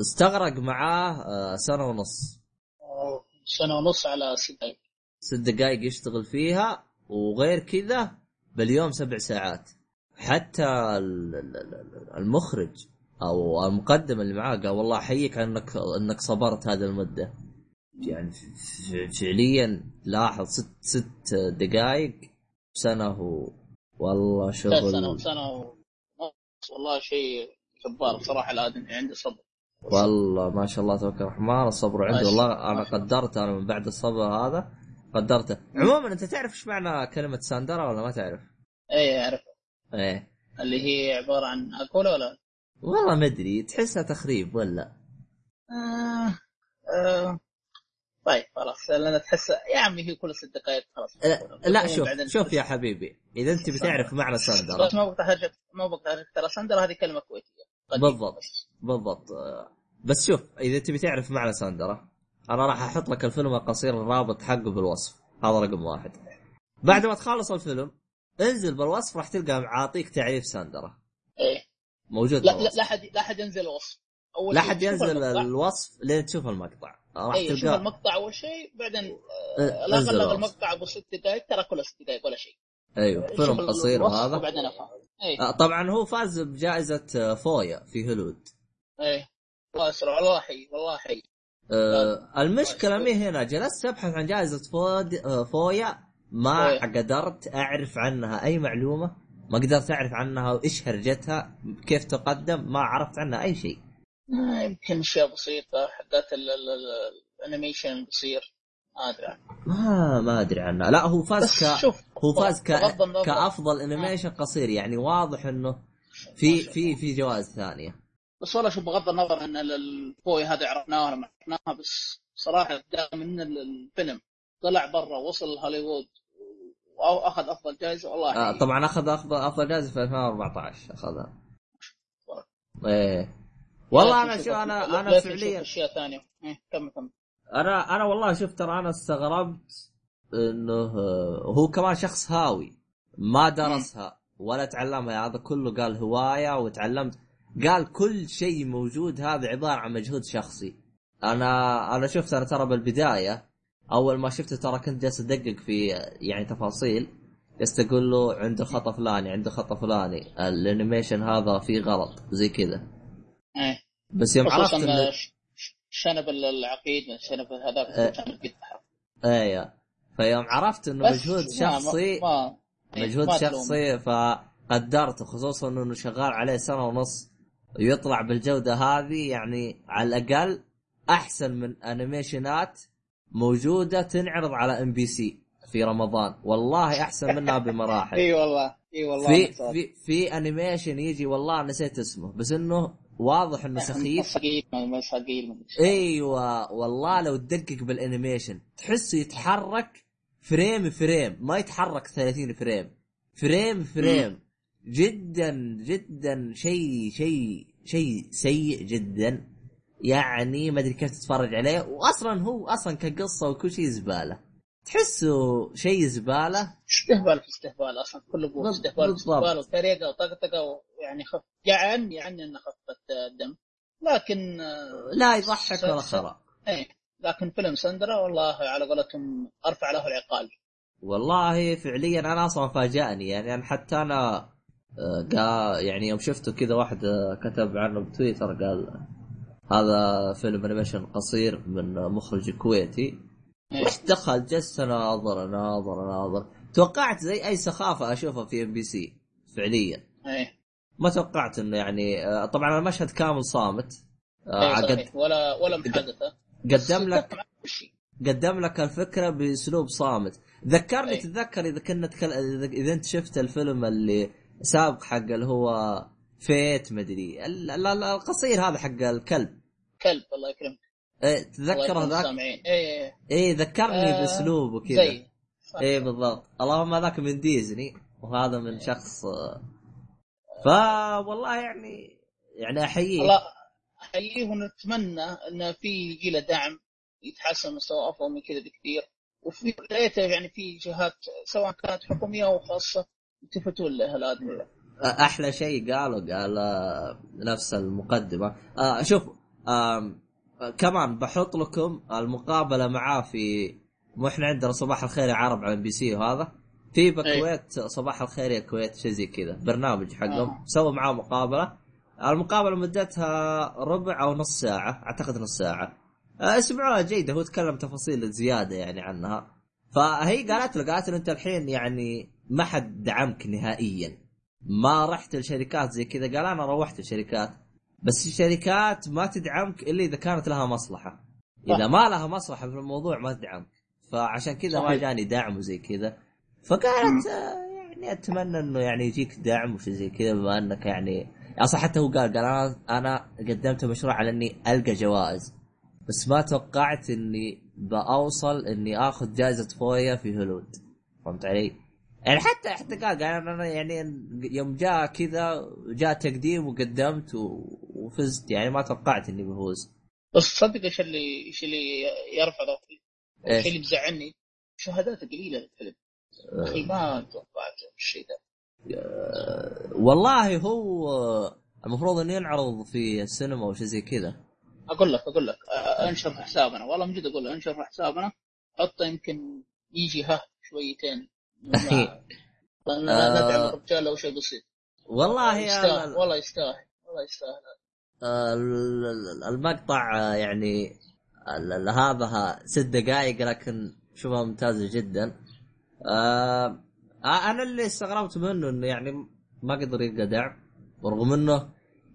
استغرق معاه آه سنة ونص. آه، سنة ونص على ست دقائق ست دقائق يشتغل فيها وغير كذا باليوم سبع ساعات. حتى ال- ال- ال- المخرج أو المقدم اللي معاه قال والله أحييك انك أنك صبرت هذه المدة. يعني فعليا لاحظ ست ست دقائق سنة و... والله سنة شغل وسنه ونص والله شيء جبار بصراحة الادمي عنده صبر. والله ما شاء الله تبارك الرحمن الصبر عندي شاء والله. الله. أنا قدرت أنا من بعد الصبر هذا قدرته. عموما أنت تعرف إيش معنى كلمة ساندرا ولا ما تعرف؟ اي أعرف. إيه. اللي هي عبارة عن اكولا ولا؟ والله ما أدري تحسها تخريب ولا؟ آه آه. طيب خلاص لأن تحس يا عمي هي كل ست دقائق خلاص. لا, لا شوف شوف يا حبيبي إذا أنت بتعرف معنى ساندرا. ما حاجة ما حاجة ترى سندرا هذه كلمة كويتية. بالضبط. بس. بالضبط. آه، بس شوف إذا تبي تعرف معنى ساندرا أنا راح أحط لك الفيلم القصير الرابط حقه بالوصف. هذا رقم واحد. بعد ما تخلص الفيلم انزل بالوصف راح تلقى عاطيك تعريف ساندرا. إيه. موجود لا لا بالوصف. لا حد لا حد ينزل الوصف. أول لا حد شوف ينزل المقطع. الوصف لين تشوف المقطع. راح اي شوف تلقاه. المقطع أول شيء بعدين آه، لا انزل غلق الوصف. المقطع أبو ست دقائق ترى كله ست دقائق ولا شيء. أيوه شوف فيلم قصير وهذا وبعدين أفهم. اي آه، طبعا هو فاز بجائزة آه، فويا في هوليوود. اي الله يسر والله حي والله. حي آه، المشكلة مي هنا جلست أبحث عن جائزة فود آه، فويا ما فويا. قدرت أعرف عنها أي معلومة ما قدرت أعرف عنها وإيش هرجتها كيف تقدم ما عرفت عنها أي شيء. يمكن اشياء بسيطه حقات ال- ال- ال- ال animation القصير ما أدري عنه. ما ما أدري عنها لا هو فاز ك شوف هو فاز ك... كأفضل animation قصير. يعني واضح إنه في في في جوائز ثانية. بس والله شوف بغض النظر إن ال- البوي هذا عرفناها ولا ما عرفناها بس صراحة دام ان ال- الفيلم. طلع برا وصل هوليوود واخذ أفضل جائزه والله آه طبعا أخذ افضل أفضل جائزه في 2014 أخذها. إيه. والله أنا شو أنا أنا فعليا أشياء ثانية. إيه، كمل كمل. أنا أنا والله شفت ترى أنا استغربت إنه آه، هو كمان شخص هاوي ما درسها ولا تعلمها هذا كله قال هواية وتعلمت. قال كل شيء موجود هذا عبارة عن مجهود شخصي. أنا أنا شفت أنا ترى بالبداية أول ما شفته ترى كنت جالس أدقق في يعني تفاصيل جالس أقول له عنده خطأ فلاني عنده خطأ فلاني الأنيميشن هذا فيه غلط زي كذا. إيه. بس يوم عرفت شنب العقيد شنب. هذاك شنب قدها. إيه فيوم عرفت إنه مجهود ما- شخصي ما إيه، مجهود ما. شخصي فقدرته خصوصا إنه شغال عليه سنة ونص ويطلع بالجودة هذه يعني على الأقل أحسن من animation ات موجودة تنعرض على MBC في رمضان والله أحسن منها بمراحل [laughs] إي والله إي والله في. في في animation يجي والله نسيت اسمه بس إنه واضح إنه سخيف. ثقيل ما ثقيل ما أدري. أيوه والله لو تدقق بال animation تحسه يتحرك frame frame ما يتحرك 30 frame. frame frame. جدا جدا شيء شيء شيء سيء جدا. يعني ما أدري كيف تتفرج عليه واصلا هو أصلا كقصة وكل شيء زبالة. تحسه شيء زبالة؟ استهبال في استهبال أصلا كله بو بالضبط. استهبال استهبال وطريقة وطقطقة يعني خف يعني يعني إنه خفت الدم. لكن آه، لا يضحك ولا خرا. إيه لكن فيلم سندرا والله على قولتهم أرفع له العقال. والله فعليا أنا أصلا فاجأني يعني أنا حتى أنا آه، قال يعني يوم شفته كذا واحد آه، كتب عنه بتويتر قال هذا فيلم animation قصير من مخرج كويتي وش دخل؟ جلست اناظر اناظر اناظر توقعت زي أي سخافة أشوفها في إم بي سي فعليا. إيه. ما توقعت إنه يعني آه، طبعا المشهد كامل صامت. آه، إيه قد. ولا ولا محادثة. قدم لك. قدم لك الفكرة بأسلوب صامت. ذكرني أي. تتذكر إذا كنا تكل... اذا أنت شفت الفيلم اللي سابق حق اللي هو Feast مدري ال- ال- ال- القصير هذا حق الكلب. كلب الله يكرمك. إيه الله يكرم هذاك السامعين إيه إيه إيه. ذكرني آه، باسلوب وكذا زي صح. إيه بالضبط. اللهم هذاك من ديزني وهذا من شخص فوالله يعني يعني أحييه. والله أحييه ونتمنى انه في يجي له دعم يتحسن مستوى أفضل من كذا بكثير. وفي ليته يعني في جهات سواء كانت حكومية أو خاصة يلتفتون له أحلى شيء قالوا قال آه، نفس المقدمة. آه شوف آه كمان بحط لكم المقابلة معاه في مو إحنا عندنا صباح الخير يا عرب على إم بي سي وهذا. في بالكويت صباح الخير يا كويت شيء زي كذا برنامج حقهم. آه. سووا معاه مقابلة. المقابلة مدتها ربع أو نص ساعة أعتقد نص ساعة. آه، اسمعوها جيدة هو تكلم تفاصيل زيادة يعني عنها. فهي قالت له قالت له أنت الحين يعني ما حد دعمك نهائيا. ما رحت لشركات زي كذا. قال أنا روحت لشركات. بس الشركات ما تدعمك إلا إذا كانت لها مصلحة. إذا ما لها مصلحة في الموضوع ما تدعمك. فعشان كذا ما. جاني دعم وزي كذا. فقالت آه، يعني أتمنى إنه يعني يجيك دعم وشي زي كذا بما إنك يعني أصلا حتى هو قال قال أنا أنا قدمت مشروع على إني ألقى جوائز. بس ما توقعت إني بأوصل إني آخذ جائزة فويا في هولود فهمت علي؟ يعني حتى حتى قال قال أنا يعني يوم جاء كذا جاء تقديم وقدمت و- وفزت يعني ما توقعت اني بفوز بس تصدق إيش اللي إيش اللي يرفع ضغطي؟ الشيء اللي بزعلني شهادات قليله للفيلم أخي ما توقعت الشيء ذا والله هو المفروض انه ينعرض في السينما أو شيء زي كذا أقول لك أقول لك آه، انشر في حسابنا والله من جد أقول لك انشر في حسابنا حطه يمكن يجي ها شويتين آه. ندعم الرجال لو شيء بسيط والله يا والله يستاهل والله يستاهل المقطع آه، يعني هذا ست دقائق لكن شوفها ممتازة جدا آه آه، أنا اللي استغربت منه إنه يعني ما قدر يلقى دعم رغم إنه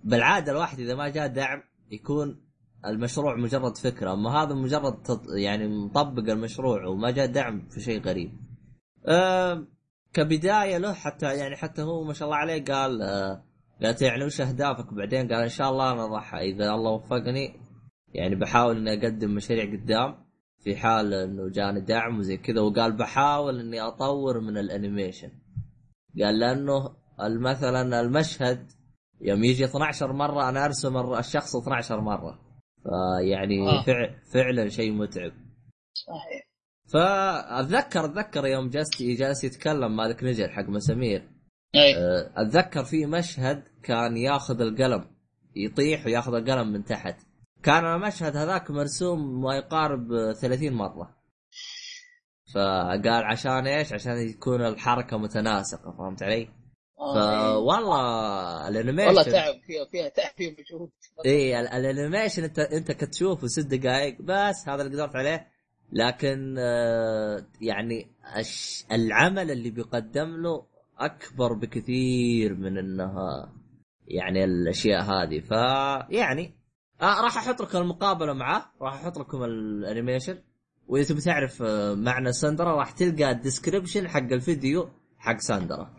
بالعادة الواحد إذا ما جاء دعم يكون المشروع مجرد فكرة أما هذا مجرد. يعني مطبق المشروع وما جاء دعم في شيء غريب آه كبداية له حتى يعني حتى هو ما شاء الله عليه قال آه قالت يعني وش اهدافك بعدين قال إن شاء الله أنا راح إذا الله وفقني يعني بحاول إني أقدم مشاريع قدام في حال إنه جاني دعم وزي كذا. وقال بحاول إني أطور من الأنيميشن. قال لأنه مثلا المشهد يوم يجي 12 مرة أنا أرسم الشخص 12 مرة. فيعني آه. فع فعلا شيء متعب. صحيح. فأتذكر أتذكر يوم جالس جالس يتكلم مالك نجل حق مسامير. اي أه، أتذكر في مشهد كان ياخذ القلم يطيح وياخذ القلم من تحت كان المشهد هذاك مرسوم ما يقارب 30 مرة فقال عشان إيش؟ عشان يكون الحركة متناسقة فهمت علي؟ آه، إيه. فوالله ال animation والله تعب فيها فيها تعب فيها مجهود اي ال- ال animation انت انت كتشوفه ست دقائق بس هذا اللي قدرت عليه لكن آه، يعني العمل اللي بيقدم له أكبر بكثير من إنها يعني الأشياء هذه فيعني آه راح أحط لكم المقابلة معاه راح أحط لكم ال animation وإذا تبي تعرف آه، معنى ساندرا راح تلقى ال description حق الفيديو حق ساندرا.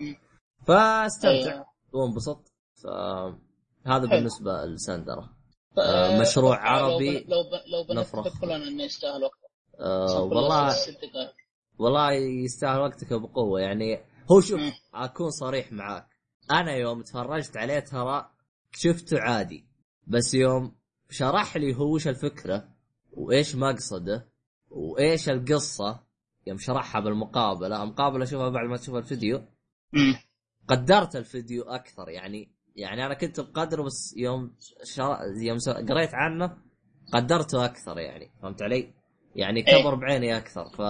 فاستمتع أيوة. وانبسط فهذا حلو. بالنسبة لساندرا ف- آه، مشروع عربي لو بن- لو بنتفق نفرخ. إنه يستاهل آه صح، والله. والله يستاهل وقتك بقوة يعني هو شوف. أكون صريح معاك أنا يوم تفرجت عليه ترى شفته عادي بس يوم شرح لي هو وش الفكرة وإيش مقصده وإيش القصة يوم شرحها بالمقابلة المقابله أشوفها بعد ما تشوف الفيديو. قدرت الفيديو أكثر يعني يعني أنا كنت بقدره بس يوم شر... يوم س- قريت عنه قدرته أكثر يعني فهمت علي؟ يعني إيه. كبر بعيني أكثر ف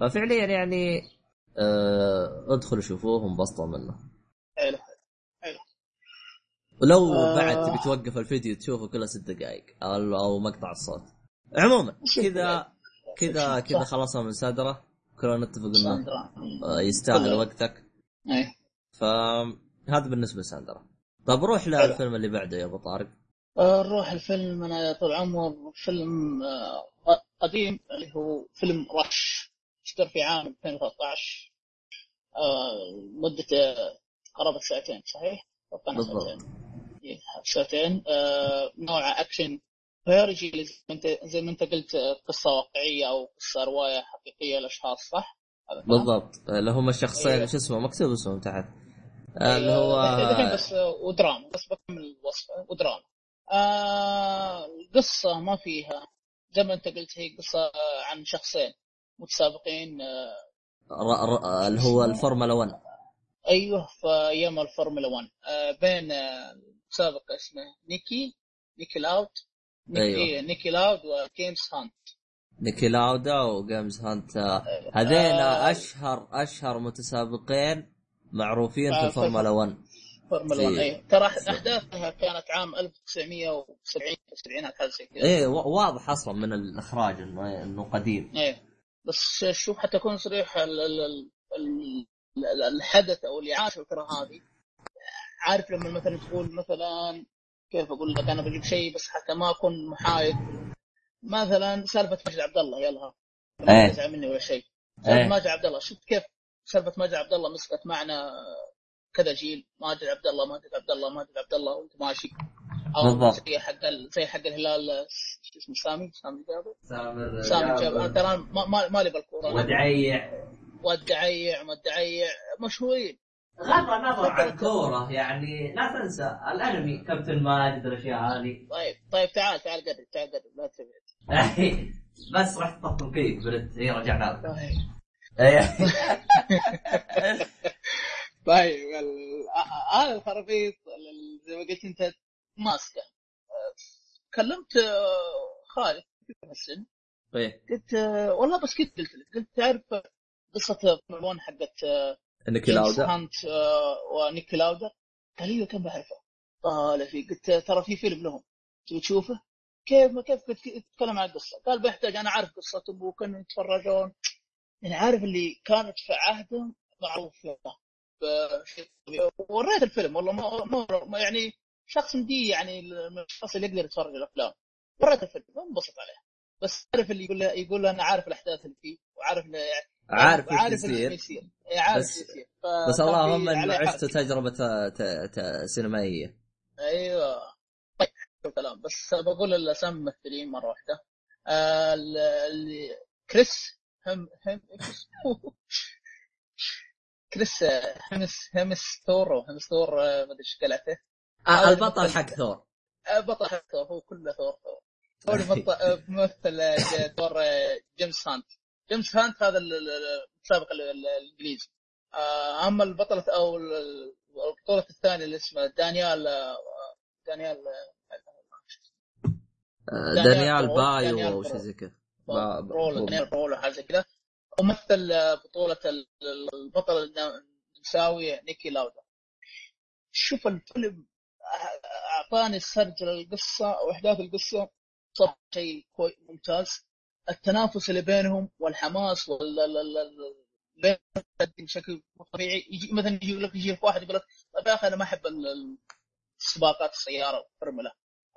ففعليا يعني آه... ادخلوا شوفوه وانبسطوا منه. حلو ولو آه. بعد تبي توقف الفيديو تشوفه كله ست دقائق أو مقطع الصوت. عموما [laughs] كذا كذا كذا خلصنا من سادرة. كلنا نتفق إنه آه، يستاهل. وقتك. إيه فهذا بالنسبة لساندرا طب روح للفيلم اللي بعده يا أبو طارق. نروح الفيلم. أنا طول عمر فيلم قديم اللي هو فيلم رش. اشتر في عام 2013 آه، مدته قرابة ساعتين صحيح؟ بالضبط. ساعتين إيه، آه، نوعه اكشن فيرجي زي ما انت زي ما انت قلت آه، قصة واقعية أو قصة رواية حقيقية لأشخاص صح؟ بالضبط اللي هم الشخصين أيوه. شو اسمه مكتوب اسمهم تحت آه، اللي هو بس آه، ودراما بس بكمل الوصفه ودراما آه القصة ما فيها زي ما انت قلت هي قصة عن شخصين متسابقين آه اللي هو الفورمولا 1 أيوه في أيام الفورمولا 1 آه بين آه مسابق اسمه نيكي نيكي لاود نيكي, أيوه. أيوه. نيكي لاود وجيمس هانت. نيكي لاودا وجيمز هانت. آه، هذين آه. أشهر أشهر متسابقين معروفين آه، في الفورمولا 1 فورمولا 1 في- أيوه. ترى أحداثها كانت عام 1970 السبعينات حاجة زي كذا. وا- واضح أصلا من الإخراج انه إنه قديم. إيه. بس شوف حتى اكون صريح ال- ال- ال- ال- ال- الحدث أو اللي عاش الفترة هذه. عارف لما مثلا تقول مثلا كيف أقول لك أنا بجيب شيء بس حتى ما أكون محايد. مثلا سالفة ماجد عبد الله يلا. إيه. ما تزعل مني ولا شيء. إيه. سالفه ماجد عبد الله شفت كيف سالفة ماجد عبد الله مسكت معنا كذا جيل؟ ماجد عبد الله ماجد عبد الله ماجد عبد الله وأنت ماشي. بالضبط. زي حق ال- زي حق الهلال شو اسمه سامي؟ سامي جابر؟ سامر سامي جابر. أنا ترى ما- ما- مالي بالكورة. ودعيع والدعيع ما الدعيع مشهورين. غض النظر عن الكوره يعني لا تنسى الأنمي كابتن ماجد الاشياء هذه طيب طيب تعال تعال قرب تعال قرب لا تبعد. [laughs] بس رحت تطفي كيك برد هي رجعنا لك طيب. إيه. [laughs] [laughs] طيب ال- آ- هذا الخرابيط ال- زي ما قلت أنت ماسكة. آه، كلمت آه، خالد في السن إيه قلت آه، والله بس كنت قلت لك قلت تعرف قصة فورمولا حقت نيكي لاودا هانت آه، ونيكي لاودا قال لي كم بعرفه؟ طالع فيه. قلت ترى في فيلم لهم. تبي تشوفه؟ كيف ما كيف تتكلم عن القصة. قال بيحتاج أنا عارف قصتهم وكانوا يتفرجون. يعني عارف اللي كانت في عهدهم معروف فيها. وريت الفيلم والله ما, ما يعني شخص مدي يعني الشخص اللي يقدر يتفرج الأفلام. وريت الفيلم انبسط عليه بس عارف اللي يقول يقول أنا عارف الأحداث اللي فيه وعارف إنه يعني عارف إيش عارف اللي يصير يصير. إيه، عارف بس- اللي يصير. بس اللهم انه عشت. تجربة ت- ت- سينمائية. أيوه. طيب كلام بس بقول الأسامي الممثلين مرة واحدة. آه، ال- اللي كريس هم هم؟ كريس [laughs] همس همس ثور أو همس ثور ما أدري إيش قلعته آه البطل. حق ثور. آه، بطل حق ثور هو كله ثور. ثور [laughs] هو آه، ممثل آه، دور آه، جيمس هانت. جيمس هانت هذا ال- ال- المتسابق ال- ال- الإنجليزي. آه، أما البطلة أو ال- ال- البطولة الثانية اللي اسمها دانيال آه، دانيال آه، دانيال بايو أو. شيء زي كذا. با- با- رول دانيال رول حاجة زي كذا. ومثل آه، بطولة ال- ال- البطل النمساوي نيكي لاودا شوف الفيلم آه، أعطاني السرد للقصة واحداث القصة. صار شيء ممتاز. التنافس اللي بينهم والحماس وال بشكل طبيعي. يجي مثلا يجي لك يجي لك واحد يقول لك طيب يا أخي أنا ما أحب ال- ال- السباقات السيارة والفورمولا.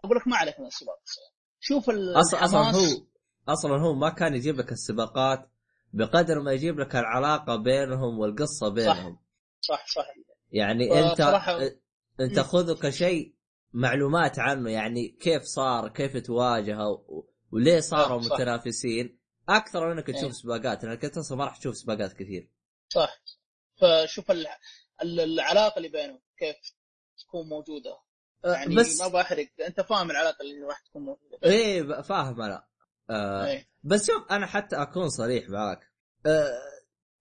أقول لك ما عليك من السباق السيارة. شوف أصلا أصلا هو أصلا هو ما كان يجيب لك السباقات بقدر ما يجيب لك العلاقة بينهم والقصة بينهم. صح صح. يعني انت انت. خذه كشيء معلومات عنه يعني كيف صار كيف تواجهه و- وليه صاروا صح. متنافسين أكثر من انك إيه. تشوف سباقات لانك انت أصلا ما راح تشوف سباقات كثير صح فشوف ال- ال- العلاقة اللي بينهم كيف تكون موجودة يعني بس ما بحرق أنت فاهم العلاقة اللي راح تكون موجودة إيه فاهم أنا آه إيه. بس شوف أنا حتى أكون صريح معك آه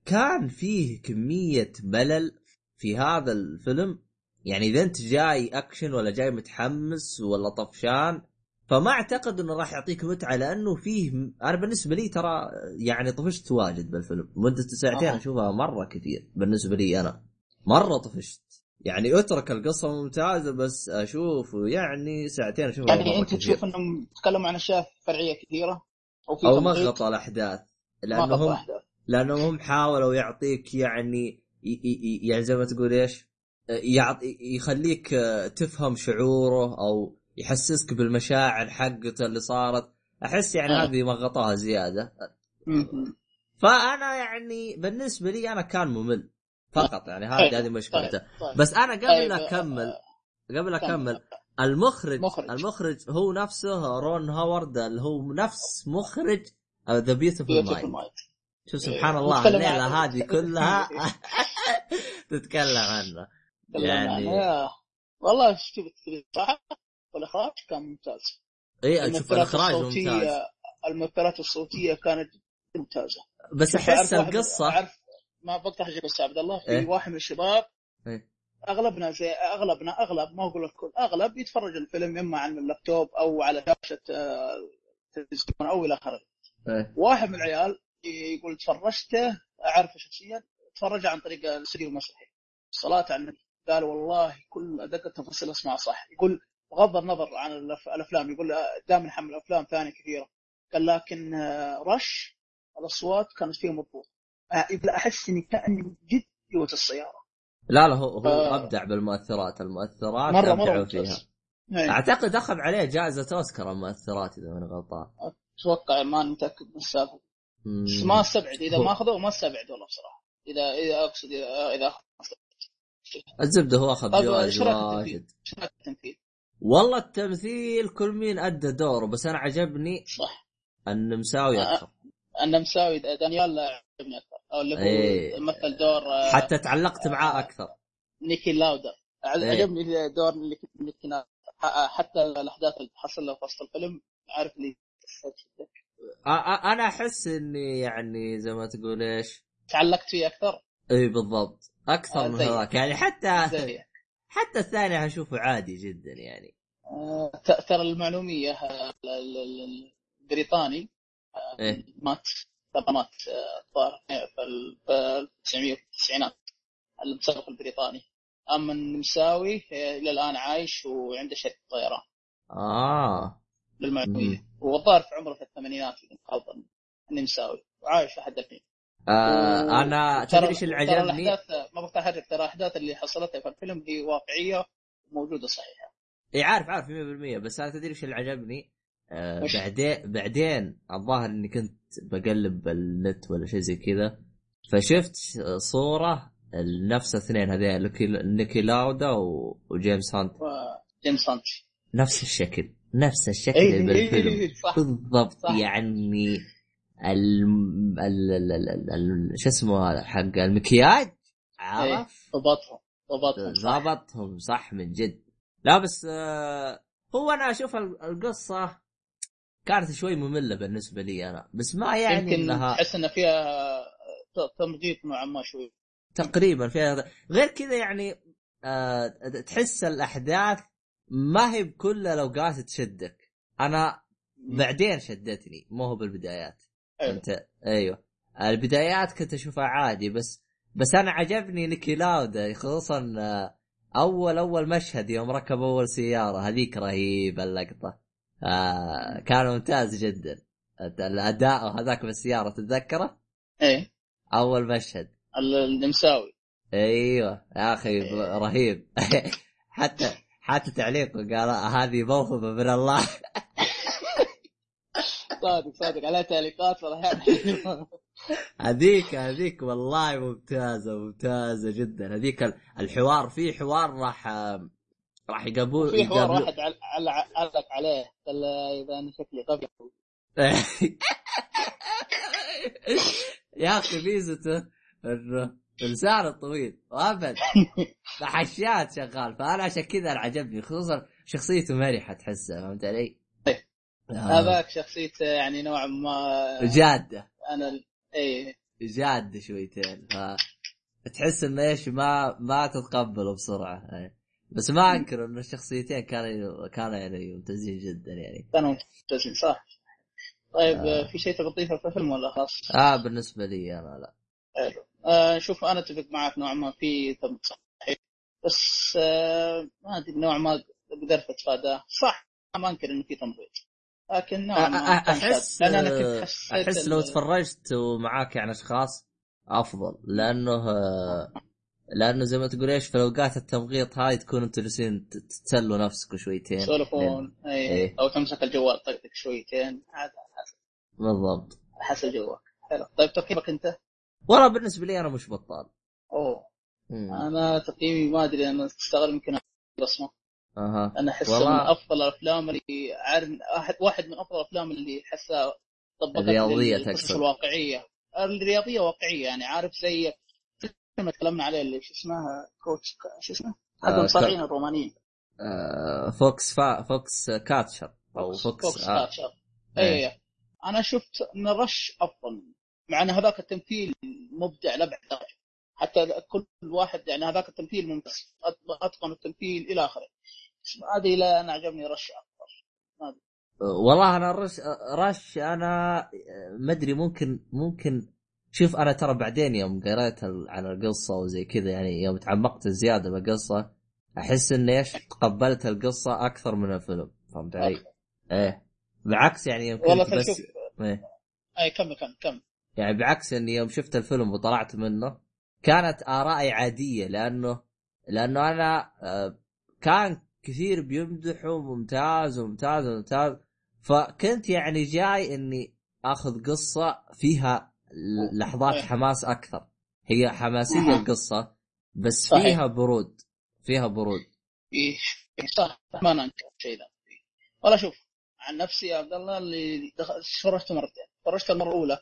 كان فيه كمية ملل في هذا الفيلم يعني إذا أنت جاي اكشن ولا جاي متحمس ولا طفشان فما أعتقد إنه راح يعطيك متعة لأنه فيه أنا بالنسبة لي ترى يعني طفشت واجد بالفيلم. مده ساعتين. اشوفها مرة كثير بالنسبة لي أنا. مرة طفشت. يعني اترك القصة ممتازة بس أشوف يعني ساعتين أشوفها يعني أنت كثير. تشوف إنهم تكلموا عن أشياء فرعية كثيرة؟ أو في أو ما غطى الأحداث. لأنهم هم حاولوا يعطيك يعني يعني زي ما تقول إيش؟ يعطي يخليك آه، تفهم شعوره أو يحسسك بالمشاعر حقته اللي صارت أحس يعني آه. هذه مغطاها زيادة. فأنا يعني بالنسبة لي أنا كان ممل فقط يعني طيب، هذه هذه مشكلته طيب طيب بس أنا قبل لا أكمل قبل كمل. أكمل المخرج مخرج. المخرج هو نفسه رون هاورد اللي هو نفس مخرج The Beautiful Mind. شوف سبحان إيه، الله نتكلم الليلة هذه كلها [laughs] تتكلم عنه يعني-. والله شفت صراحة والإخراج كان ممتاز اي شوف المؤثرات الإخراج ممتاز المؤثرات الصوتية كانت ممتازة بس أحس القصة أعرف ما بقطع حاجة بس عبد الله في إيه؟ واحد من الشباب إيه؟ أغلبنا زي اغلبنا أغلب ما أقول الكل أغلب يتفرج الفيلم اما على اللابتوب أو على شاشه آه، تلفزيون أو إلى آخره إيه. واحد من العيال يقول تفرجته أعرفه شخصيا تفرج عن طريق الاستوديو المسرحي صلاة على النبي قال والله كل ادق التفاصيل اسمع صح. يقول بغض النظر عن الأفلام يقول دائما نحمل أفلام ثانية كثيرة. قال لكن آه، رش الأصوات كانت فيه مضبوط. آه، يقول أحس إني كأني جد جوه السيارة. لا لا هو هو آه. أبدع بالمؤثرات. المؤثرات مرة مرة فيها ممتاز. إيه. أعتقد أخذ عليه جائزة أوسكار المؤثرات إذا ماني غلطان. أتوقع ما متأكد من السالفة. بس ما استبعد. إذا ما أخذوه ما استبعد والله بصراحة. إذا إذا أقصد إذا إذا أخذ. الزبدة هو أخذ جوائز؟ واجد التمثيل؟ والله التمثيل كل مين أدى دوره بس أنا عجبني صح النمساوي آه. أكثر النمساوي دانيال عجبني أكثر أو اللي هو إيه. مثل دور آه، حتى تعلقت معاه أكثر نيكي لاودر إيه. عجبني دور نيكي ح- حتى الأحداث اللي حصل له في وسط الفيلم عارف لي أنا أحس إني يعني زي ما تقول إيش تعلقت فيه أكثر اي بالضبط أكثر من زي- هذاك. يعني حتى زي حتى الثاني أشوفه عادي جدا يعني. آه، ترى المعلومية آه، ال- ال- ال- البريطاني آه، إيه. مات طبعا مات الظاهر في التسعينات المسابق البريطاني. أما النمساوي إلى الآن عايش وعنده شركه طيران. آه. بالمعلوميه والظاهر في عمره في الثمانينات النمساوي. وعايش لحد الحين. آه و- أنا ترى- تدري إيش اللي ترى عجبني؟ الاحداث ما بقطع حرك ترى الاحداث اللي حصلتها في الفيلم هي واقعية وموجودة صحيحة إي عارف عارف 100% بس أنا تدري إيش اللي عجبني؟ آه؟ بعدين بعدين الظاهر إني كنت بقلب بالنت ولا شيء زي كذا فشفت صورة نفس الاثنين هذين نيكي- لاودا و- وجيمس هانت وجيمس هانت نفس الشكل نفس الشكل اللي بالفيلم إي، صح بالضبط صح. يعني ال شو اسمه هذا حق المكياج؟ عرف ضبطهم ضبطهم. ضبطهم صح من جد. لا بس آه هو أنا أشوف ال- القصة كانت شوي مملة بالنسبة لي أنا بس ما يعني يمكن إنها تحس إن فيها ت- تمضيط نوعا ما شوي. تقريبا فيها غير كذا يعني آه تحس الأحداث ما هي بكل الأوقات تشدك. أنا بعدين شدتني مو هو بالبدايات. أيوة. انت أيوه. البدايات كنت أشوفها عادي بس بس أنا عجبني نيكي لاودا خصوصا آه، اول أول مشهد يوم ركب أول سيارة هذيك رهيبة اللقطة. آه كان ممتاز جدا. الأداء هذاك بالسيارة تتذكره؟ إيه. أول مشهد. ال- النمساوي. أيوه. يا أخي إيه. رهيب. [laughs] حتى حتى تعليقه قال هذه موهبة من الله. [laughs] صادق صادق. عليها تعليقات صراحة. [laughs] هذيك هذيك والله ممتازة ممتازة جدا. هذيك ال- الحوار في حوار راح راح يقابلون في حوار واحد عل- عل- علق عليه. قال إذا أنا شكلي غبي. [laughs] يا أخي ميزته انه لسانه طويل وابد [laughs] حشات شغال. فأنا عشان كذا عجبني خصوصا شخصيته مرحة تحسها فهمت علي؟ آه. هذاك شخصيته يعني نوعا ما جاده أنا إيه جاده شويتين ف تحس إنه إيش ما ما تتقبله بسرعة إيه. بس ما أنكر إنه الشخصيتين كانوا كانوا يعني ممتازين جدا يعني كانوا ممتازين صح طيب آه. آه. في شيء تبغى تضيفه في الفيلم ولا خلاص؟ آه بالنسبة لي أنا لا آه شوف أنا أتفق معك نوعا ما في صحيح بس آه ما أدري نوعا ما قدرت أتفاداه صح ما أنكر إنه في تمريض لكن نوعا ما. أحس أنا كنت حسيت أحس لو تفرجت ومعاك يعني أشخاص أفضل لأنه لأنه زي ما تقول إيش في اوقات التمغيط هاي تكون أنتم جالسين تتسلوا نفسكم شويتين. يسولفون أي إيه. أو تمسك الجوال طقطق شويتين. على حسب بالضبط. حسب جوك. حلو. طيب تقييمك أنت؟ والله بالنسبة لي أنا مش بطال. أوه. مم. أنا تقييمي ما أدري أنا أستغرب يمكن بصمة. أها أنا أحس والله- من أفضل الأفلام اللي عارف واحد واحد من أفضل الأفلام اللي أحسها طبقت الرياضية القصص تقصد. الواقعية الرياضية واقعية يعني عارف زي فيلم تكلمنا عليه اللي شو اسمها كوتش شو اسمه؟ آه، المصارعين الرومانيين آه، Fox فا Foxcatcher أو Fox, Fox آه. catcher إيه. اي أنا شفت إن Rush أفضل مع إن هذاك التمثيل مبدع لابعد درجه حتى كل واحد يعني هذاك التمثيل ممتاز أتقن التمثيل إلى آخره. ادري لا أنا عجبني Rush أكثر والله أنا Rush Rush أنا ما أدري ممكن ممكن شوف أنا ترى بعدين يوم قريت عن القصة وزي كذا يعني يوم تعمقت زيادة بالقصة أحس اني إيش تقبلت القصة أكثر من الفيلم. فهمت علي؟ أكثر. إيه. بالعكس يعني يوم والله كنت بس شوف إيه. اي كمل كمل كمل. يعني بعكس اني يوم شفت الفيلم وطلعت منه كانت آرائي عادية لأنه لأنه أنا آه، كان كثير بيمدحوا ممتاز وممتاز وممتاز. فكنت يعني جاي إني آخذ قصة فيها لحظات إيه. حماس أكثر. هي حماسية. القصة بس صحيح. فيها برود فيها برود. إيه صح. ما ننكر شيء ذا. والله شوف عن نفسي يا عبد الله اللي تفرجته مرتين. تفرجت المرة الأولى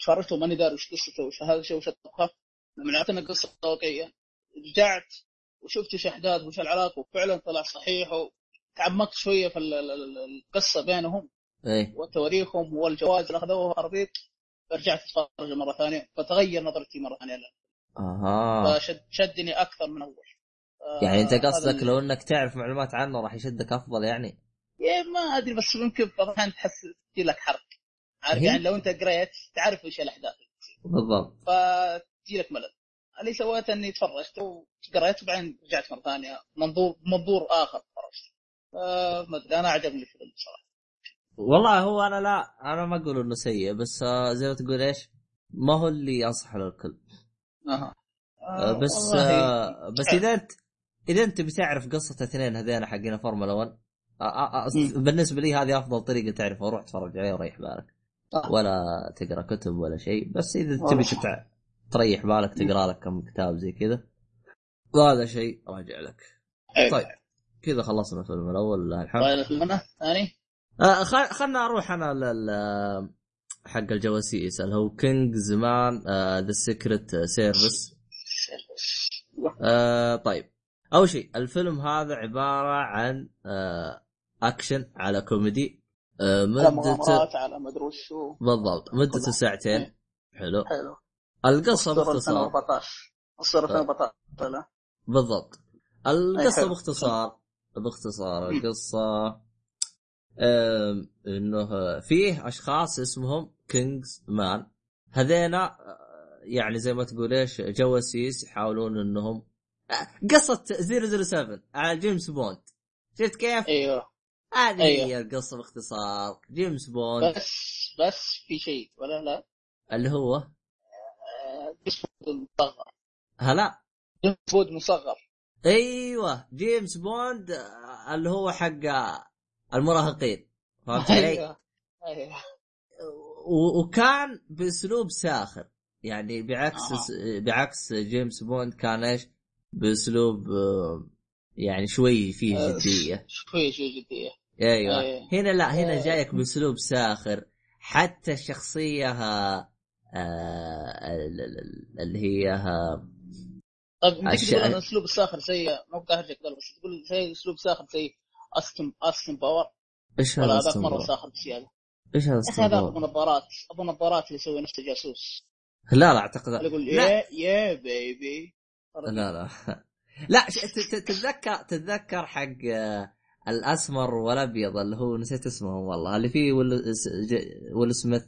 تفرجته ماني داري وش قصته وش هذا الشيء وش الطبخه لما إن قصه واقعية رجعت وشفت وش أحداث وش العلاقة وفعلا طلع صحيح وتعمقت شوية في ال- ال- ال- القصة بينهم إيه. وتواريخهم والجوائز اللي أخذوها ارضيك فرجعت أتفرج مرة ثانية فتغير نظرتي مرة ثانية له أها. فشد شدني أكثر من أول. آه، يعني أنت هذا قصدك لو إنك تعرف معلومات عنه راح يشدك أفضل يعني؟ يا ما أدري بس يمكن بعض الأحيان تحس تجي لك حرق. عارف هي؟ يعني لو أنت قريت تعرف إيش الأحداث. بالضبط. فتجي لك ملل. اللي سويته إني تفرجت وقريت وبعدين رجعت مرة ثانية منظور منظور آخر تفرجت. فما أدري أنا عجبني الفيلم بصراحه والله هو أنا لا أنا ما أقول إنه سيء بس آه، زي ما تقول إيش ما هو اللي انصح له الكل. أها. آه، بس آه، بس إذا أنت إذا أنت بتعرف قصة الاثنين هذين حقين فورمولا 1 آه، آه، آه، مم. بالنسبة لي هذه أفضل طريقة تعرفه روح تفرج عليه وريح بالك. ولا تقرأ كتب ولا شيء بس إذا تبي. تتع... تريح بالك تقرأ لك كم كتاب زي كذا. وهذا شيء راجع لك. حلو. طيب كذا خلصنا الفيلم الأول لله الحمد طيب الفيلم الثاني آه خل... خلنا أروح أنا لل حق الجواسيس اللي هو Kingsman The Secret Service طيب. أول شيء الفيلم هذا عبارة عن آه أكشن على كوميدي. آه مدته على ما ادري وشو. بالضبط مدته. ساعتين. إيه. حلو. حلو. القصة باختصار 2014 أسطورة 2014 لا. بالضبط. القصة. باختصار باختصار القصة إنه فيه أشخاص اسمهم Kingsman. هذينا آه، يعني زي ما تقول إيش جواسيس يحاولون إنهم آه، قصة 007 على جيمس بوند. شفت كيف؟ أيوه. هذه أيوه. هي القصة باختصار. جيمس بوند. بس بس في شيء ولا لا؟ اللي هو؟ جيمس بوند مصغر هلا جيمس بوند مصغر أيوه جيمس بوند آه، اللي هو حق آه، المراهقين فهمت علي؟ أيوه أيوه وكان بأسلوب ساخر يعني بعكس آه. بعكس جيمس بوند كان إيش؟ بأسلوب آه، يعني شوي فيه آه، جدية شوي شوي جدية أيوه إيه. هنا لا هنا آه. جايك بأسلوب ساخر حتى الشخصية آه، آه، ال- ال- اللي هي آه، طيب الش- تقول أسلوب الساخر زي مو بتهرجك بس تقول زي أسلوب ساخر زي استن استن باور إيش هذا هذاك مرة؟ ساخر بزيادة. إيش هذا يا أخي هذا ابو؟ نظارات أبو نظارات اللي يسوي نفسه جاسوس. لا لا أعتقد اللي يقول يا يا بيبي لا لا. [laughs] لا تتذكر تتذكر حق آه، الأسمر والأبيض اللي هو نسيت اسمهم والله اللي فيه ويل سميث.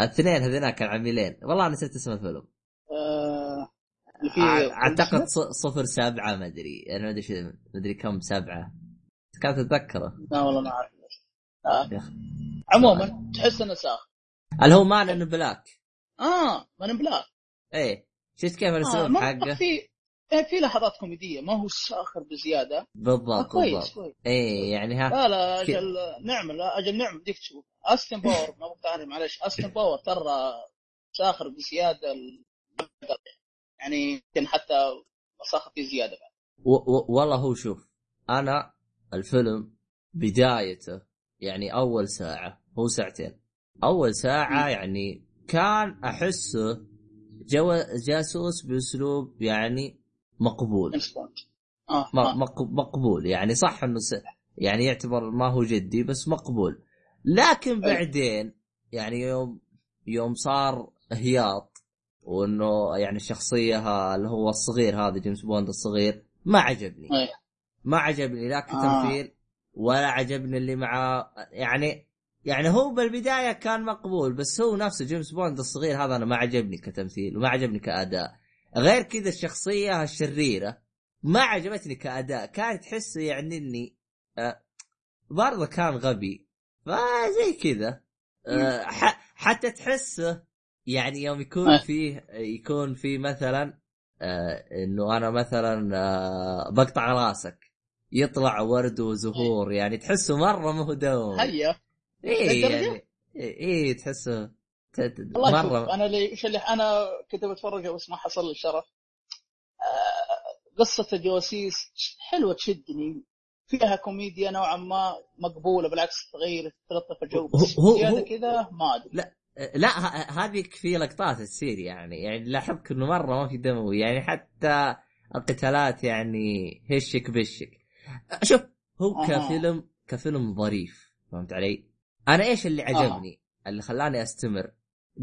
الاثنين هذيناك العميلين والله نسيت اسم الفيلم. آه، أعتقد ص- صفر سبعة ما أدري. أنا ما أدري شو- ما أدري كم سبعة. كانت تتذكره لا والله ما أعرف. آه. عموما تحس إنه ساخر اللي هو Men in Black. آه Men in Black. إيه. شفت كيف آه الاسلوب ما حقه؟ في إيه، في لحظات كوميدية ما هو ساخر بزيادة. آه بالضبط كويس بالضبط. كويس. إيه يعني ها لا لا ك- أجل نعمل لا أجل نعمل ديك تشوف. أستن [laughs] باور ما بقطعني معلش أستن باور ترى ساخر بزيادة ال- يعني يمكن حتى ساخر فيه زيادة بعد. و- و- والله هو شوف أنا الفيلم بدايته يعني أول ساعة هو ساعتين. أول ساعة. يعني كان أحسه جو جاسوس بأسلوب يعني مقبول آه. مق- مقبول يعني صح إنه. يعني يعتبر ما هو جدي بس مقبول لكن. بعدين يعني يوم يوم صار هياط وإنه يعني الشخصيه اللي هو الصغير هذا جيمس بوند الصغير ما عجبني. ما عجبني لا آه. كتمثيل ولا عجبني اللي معاه يعني يعني هو بالبداية كان مقبول بس هو نفسه جيمس بوند الصغير هذا أنا ما عجبني كتمثيل وما عجبني كأداء غير كذا الشخصية الشريرة ما عجبتني كأداء. كانت تحسه يعني إني آه برضه كان غبي. فزي كذا. آه حتى تحسه يعني يوم يكون آه. فيه يكون في مثلا آه إنه أنا مثلا آه بقطع راسك. يطلع ورد وزهور. يعني تحسه مرة ما هو دوم هيا. إيه؟ يعني إيه إيه، تحسه مرة. أنا اللي اللي أنا كنت بتفرج بس ما حصل لي الشرف آه، قصة الجواسيس حلوة تشدني. فيها كوميديا نوعا ما مقبولة بالعكس تغير تلطف الجو. بس هو- كذا ما أدري. لا ه- هذه في لقطات تصير يعني. يعني لاحظت إنه مرة ما في دموي. يعني حتى القتالات يعني هشك بشك. شوف هو أها. كفيلم كفيلم ظريف فهمت علي؟ أنا إيش اللي عجبني؟ اللي خلاني أستمر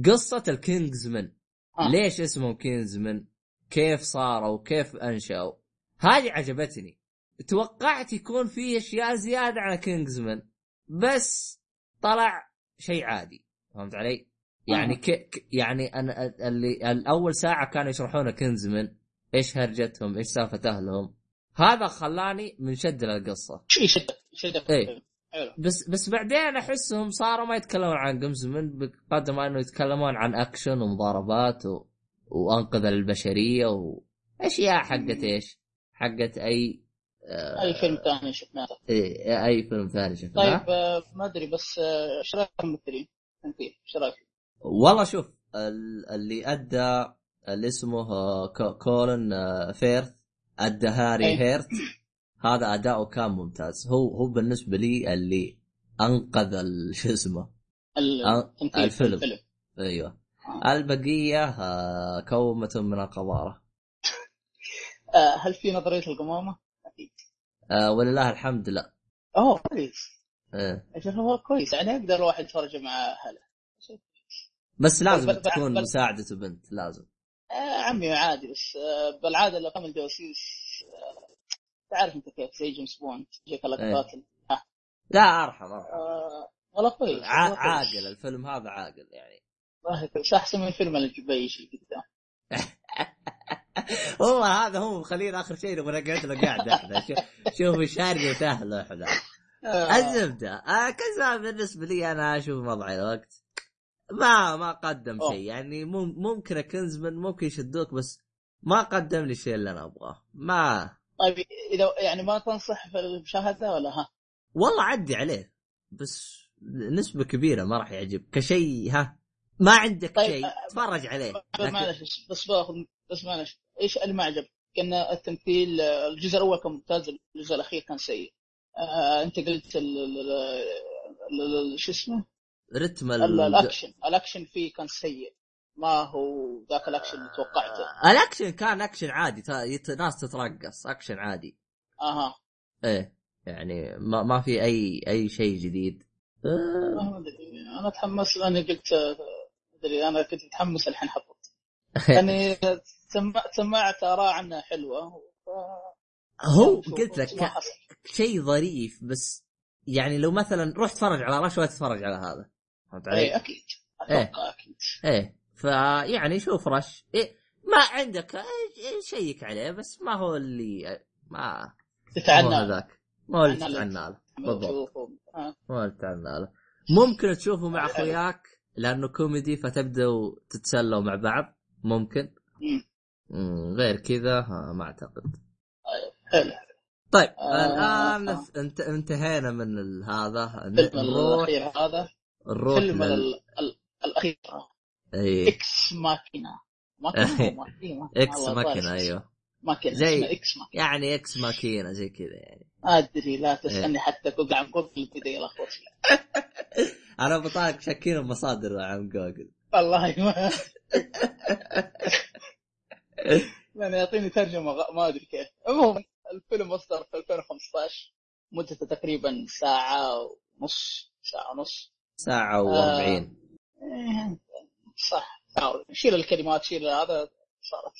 قصة الكينجزمن آه. ليش اسمهم كينجزمن؟ كيف صاروا؟ وكيف أنشأوا؟ هذه عجبتني توقعت يكون في أشياء زيادة على كينجزمن بس طلع شيء عادي فهمت علي؟ يعني آه. ك... يعني أنا اللي الأول ساعة كانوا يشرحون كنزمن إيش هرجتهم إيش سالفة أهلهم هذا خلاني منشد للقصة شيء شدك شدك إيه. حلو بس بس بعدين أحسهم صاروا ما يتكلمون عن كنزمن بقدر ما إنه يتكلمون عن أكشن ومضاربات و... وأنقذ البشرية واشياء حقت إيش؟ حقت أي آه... أي فيلم ثاني شفناه إيه، أي فيلم ثاني شفناه طيب آه، ما أدري بس آه، إيش رأيك في الممثلين؟ إيش رأيك؟ والله شوف ال- اللي أدى اللي اسمه كو- كولن فيرث أدى هاري أي. هيرت [clears throat] هذا أداؤه كان ممتاز. هو هو بالنسبة لي اللي أنقذ [laughs] شو اسمه؟ آه، الفيلم. الفيلم. أيوه. البقية آه، كومة من القذاره [laughs] آه، هل في نظرية القمامة؟ أكيد. آه، ولله الحمد لا. أوه كويس. أجل هو كويس. يعني يقدر الواحد يتفرج مع أهله. بس لازم بل- تكون بل- مساعدته بنت لازم. آه عمي عادي بس آه بالعادة الأفلام الجواسيس آه تعرف انت كيف زي جيمس بوند يجيك اللقطات آه. لا أرحم أرحم. آه والله كويس والله. عاقل الفيلم هذا عاقل يعني. والله كويس. أحسن من الفيلم اللي جبي شيء قدام هو هذا هو خلينا آخر شيء نبغى نقعد له قاعدة إحنا. شوف شاري اهله إحنا. آه. الزبدة. آه كذا بالنسبة لي أنا أشوف مضيع الوقت. ما ما قدم. شيء يعني. مم- ممكن كنزمن ممكن يشدوك بس ما قدم لي الشيء اللي أنا أبغاه. ما طيب إذا يعني ما تنصح في المشاهدة ولا ها؟ والله عدي عليه بس نسبة كبيرة ما راح يعجب كشيء ها ما عندك طيب، شيء آه، تفرج عليه لكن معلش بس باخذ بس معلش إيش اللي ما عجب؟ كان التمثيل الجزء الأول كان ممتاز الجزء الأخير كان سيء آه أنت قلت شو اسمه؟ رتم ال- ال- الأكشن الأكشن فيه كان سيء ما هو ذاك الأكشن اللي توقعته. آه، الأكشن كان أكشن عادي ناس تترقص أكشن عادي. أها. إيه يعني ما, ما في اي أي شيء جديد. آه، أنا أتحمس لاني قلت أدري أنا كنت متحمس الحين حطيت. [laughs] يعني سمعت سمعت اراء عنه حلوة. ف... هو قلت لك حصل. شيء ظريف بس يعني لو مثلا روح تفرج على رش ولا تتفرج على هذا. فهمت علي؟ اي أكيد. أتوقع أكيد. إيه. فيعني شوف رش إيه ما عندك إيه شيك عليه بس ما هو اللي ما تتعنى هذاك ما هو اللي تتعنى له. بالضبط. آه. ما هو اللي تتعنى له. ممكن تشوفه مع حلو. أخوياك لأنه كوميدي فتبدأوا تتسلوا مع بعض. ممكن. مم. مم، غير كذا ما أعتقد. حلو. طيب آه، الآن آه. انت انتهينا من هذا. نروح الأخير هذا. نروح فيلم لل... ال- ال- الأخير. إكس ماكينة. ماكينة أو [laughs] ماكينة؟ إكس ماكينة. أيوه. Machina زي- Ex Machina. يعني Ex Machina زي كذا يعني. أدري لا إيه. تسالني حتى جوجل عن جوجل بدا يلخبط [laughs] أنا بطاق شاكين بمصادر عن جوجل. والله ما [laughs] لأن يعطيني ترجمة ما أدري كيف. عموما الفيلم اصدر في 2015 مدته تقريبا ساعة ونص ساعة ونص. ساعة آه. و40 إيه، صح. شيل الكلمات شيل هذا صارت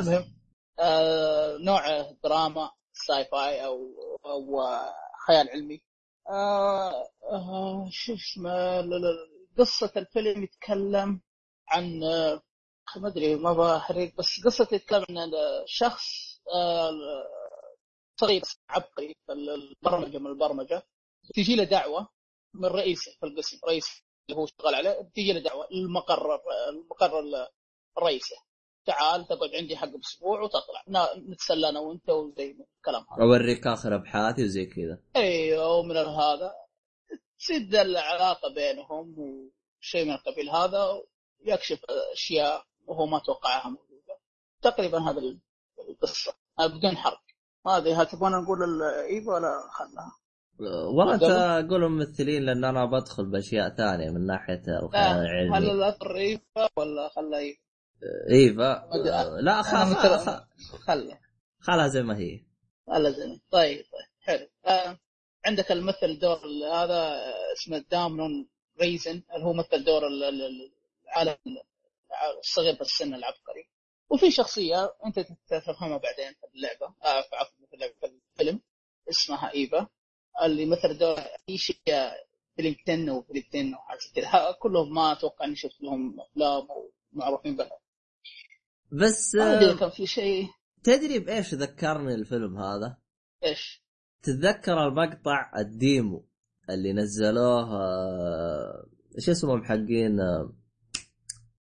المهم آه نوعه دراما ساي فاي أو أو خيال علمي. آه آه شو اسمه قصة الفيلم يتكلم عن آه ما أدري ما بحرق بس قصة يتكلم عن شخص آه صغير عبقري في البرمجة من البرمجة. تجي له دعوة من رئيسه في القسم رئيس هو شغال عليه بتجي له دعوة المقر المقر الرئيسي. تعال تقعد عندي حق أسبوع وتطلع. نتسلى أنا وأنت وزي الكلام هذا. أوريك آخر أبحاثي وزي كذا. أيوه ومن هذا تزيد العلاقة بينهم وشيء من القبيل هذا يكشف أشياء وهو ما توقعها موجودة. تقريبا هذا القصة. بدون حرق ما أدري هل تبغون نقول الايفا ولا خلها؟ والله انت عندنا؟ قول ممثلين لأن أنا بدخل بأشياء ثانية من ناحية الخيال لا العلمي. هل الاثر إيفا ولا خلها إيفا؟ إيفا؟ ما. آه، لا أنا خل مثل- خل- خلها خلها زي ما هي. لا زين طيب طيب حلو. آه عندك الممثل دور هذا آه، اسمه Domhnall Gleeson اللي هو مثل دور ال- ال- ال- العالم الصغير في السن العبقري. وفي شخصية أنت تفهمها بعدين في اللعبة. آه في عفوا في اللعبة في الفيلم. اسمها إيفا. اللي مثل دور ايشيا فيلينغتن وفيلينغتن وحاجه كذا ها- كلهم ما أتوقع إني شفت لهم أفلام ومعروفين بها بس آه، كان في شيء تدري بإيش ذكرني الفيلم هذا؟ إيش تتذكر المقطع ال demo اللي نزلوه آه، إيش اسمهم حقين آه،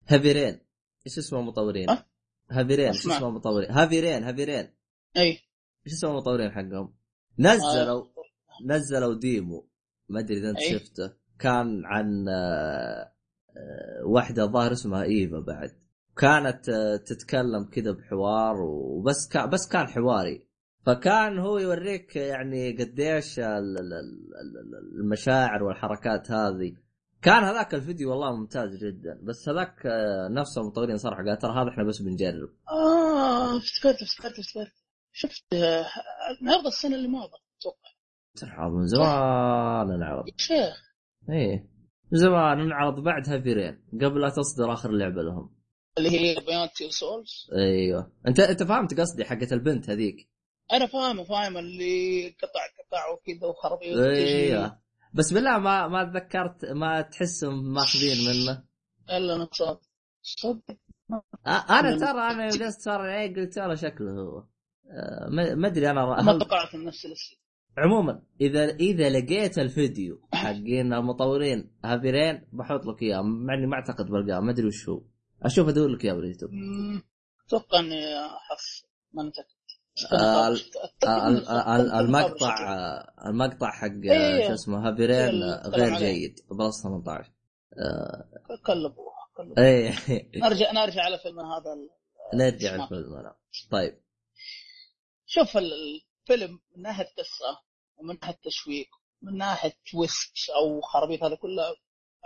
هافيرين إيش اسمهم مطورين؟ أه؟ هافيرين إيش. اسمهم مطورين؟ هافيرين هافيرين أي إيش اسمهم المطورين حقهم؟ آه. نزلوا ديمو ما أدري إذا أنت أي. شفته. كان عن آه، واحدة ظاهر اسمها إيفا بعد. كانت آه، تتكلم كذا بحوار وبس كان بس كان حواري. فكان هو يوريك يعني قديش ال- ال- ال- ال- المشاعر والحركات هذه. كان هذاك الفيديو والله ممتاز جدا. بس هذاك آه، نفس المطورين صراحة قال ترى هذا إحنا بس بنجرب. آه افتكرت افتكرت افتكرت شفت النهارده السنة اللي ماضت أتوقع. ترى من زمان انعرض يا شيخ. إيه. من زمان انعرض بعد Heavy Rain قبل لا تصدر آخر لعبة لهم. اللي هي Beyond Two Souls أيوه. أنت أنت فهمت قصدي حقت البنت هذيك. أنا فاهم فاهم اللي قطع قطع وكذا وخرابيط أيوه. بس بالله ما ما تذكرت ما تحسهم ماخذين منه. إلا نصاب صدق. أنا ترى أنا جلست أتفرج عليه قلت والله شكله هو. آه، ما أدري أنا ما توقعت نفس الاسم. عموما. إذا إذا لقيت الفيديو حقين المطورين Heavy Rain بحط لك إياه. مع إني ما أعتقد بلقاه ما أدري وش هو. أشوف أدور لك إياه باليوتيوب أتوقع إني أحس ما متاكد آه، ال- ال- المقطع المقطع حق إيه. شو اسمه Heavy Rain اللي غير. جيد. plus 18 كلبوها. إيه. نرجع نرجع على فيلم هذا نرجع. الفيلم أنا طيب. شوف ال- الفيلم من ناحية قصة. ومن ناحيه تشويق من ناحية تويست أو خرابيط هذا كله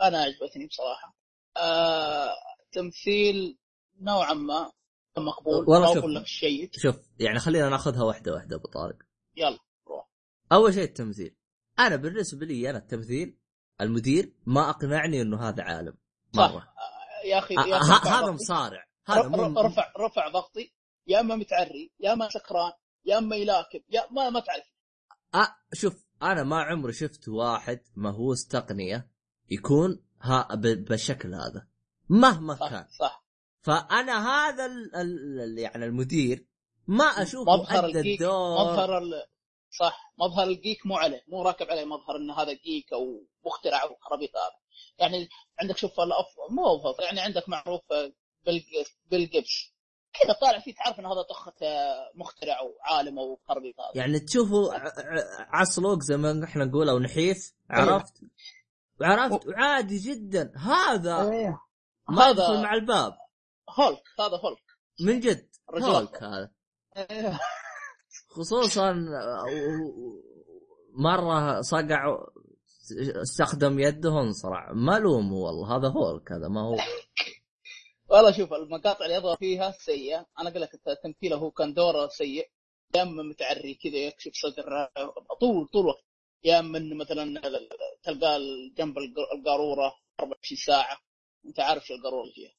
أنا عجبتني بصراحة. آه تمثيل نوعا ما مقبول والله شوف. أقول لك جيد شوف يعني خلينا ناخذها واحدة واحدة أبو طارق. يلا روح. أول شيء التمثيل. أنا بالنسبة لي أنا التمثيل المدير ما أقنعني إنه هذا عالم. مرة. صح يا أخي آه، يا أخي ه- رفع هذا. مصارع. هذا مو رفع رفع ضغطي. يا أما متعري يا أما سكران يا أما يلاكب يا ما ما تعرف. آه شوف أنا ما عمري شفت واحد مهووس تقنية يكون ها بالشكل هذا مهما صح كان. صح. فأنا هذا ال ال يعني المدير ما أشوفه مظهر ال geek الدور. مظهر ال- صح مظهر ال geek مو عليه مو راكب عليه مظهر إن هذا geek أو مخترع أو خرابيط هذا يعني عندك شوف الأف- مو. يعني عندك معروف بيل بيل جيتس كذا طالع فيه تعرف إن هذا طخة آه، مخترع وعالم أو خرابيط هذا يعني تشوفه عصلوق زي ما إحنا نقول أو نحيف عرفت؟ عرفت؟ وعادي جدا. هذا إيه. ما هذا- مع الباب. هولك هذا هولك. من جد؟ هولك. هذا. إيه. خصوصا مرة صقع استخدم يده وانصرع ما لومه والله هذا هولك هذا ما هو. [laughs] والله شوف المقاطع اللي يظهر فيها سيئة. أنا أقول لك تمثيله هو كان دوره سيء. يا أما متعري كذا يكشف صدره طول طول وقت. يا أما إنه مثلا تلقاه جنب الق- القارورة 24 ساعة. أنت عارف شو القارورة اللي فيها.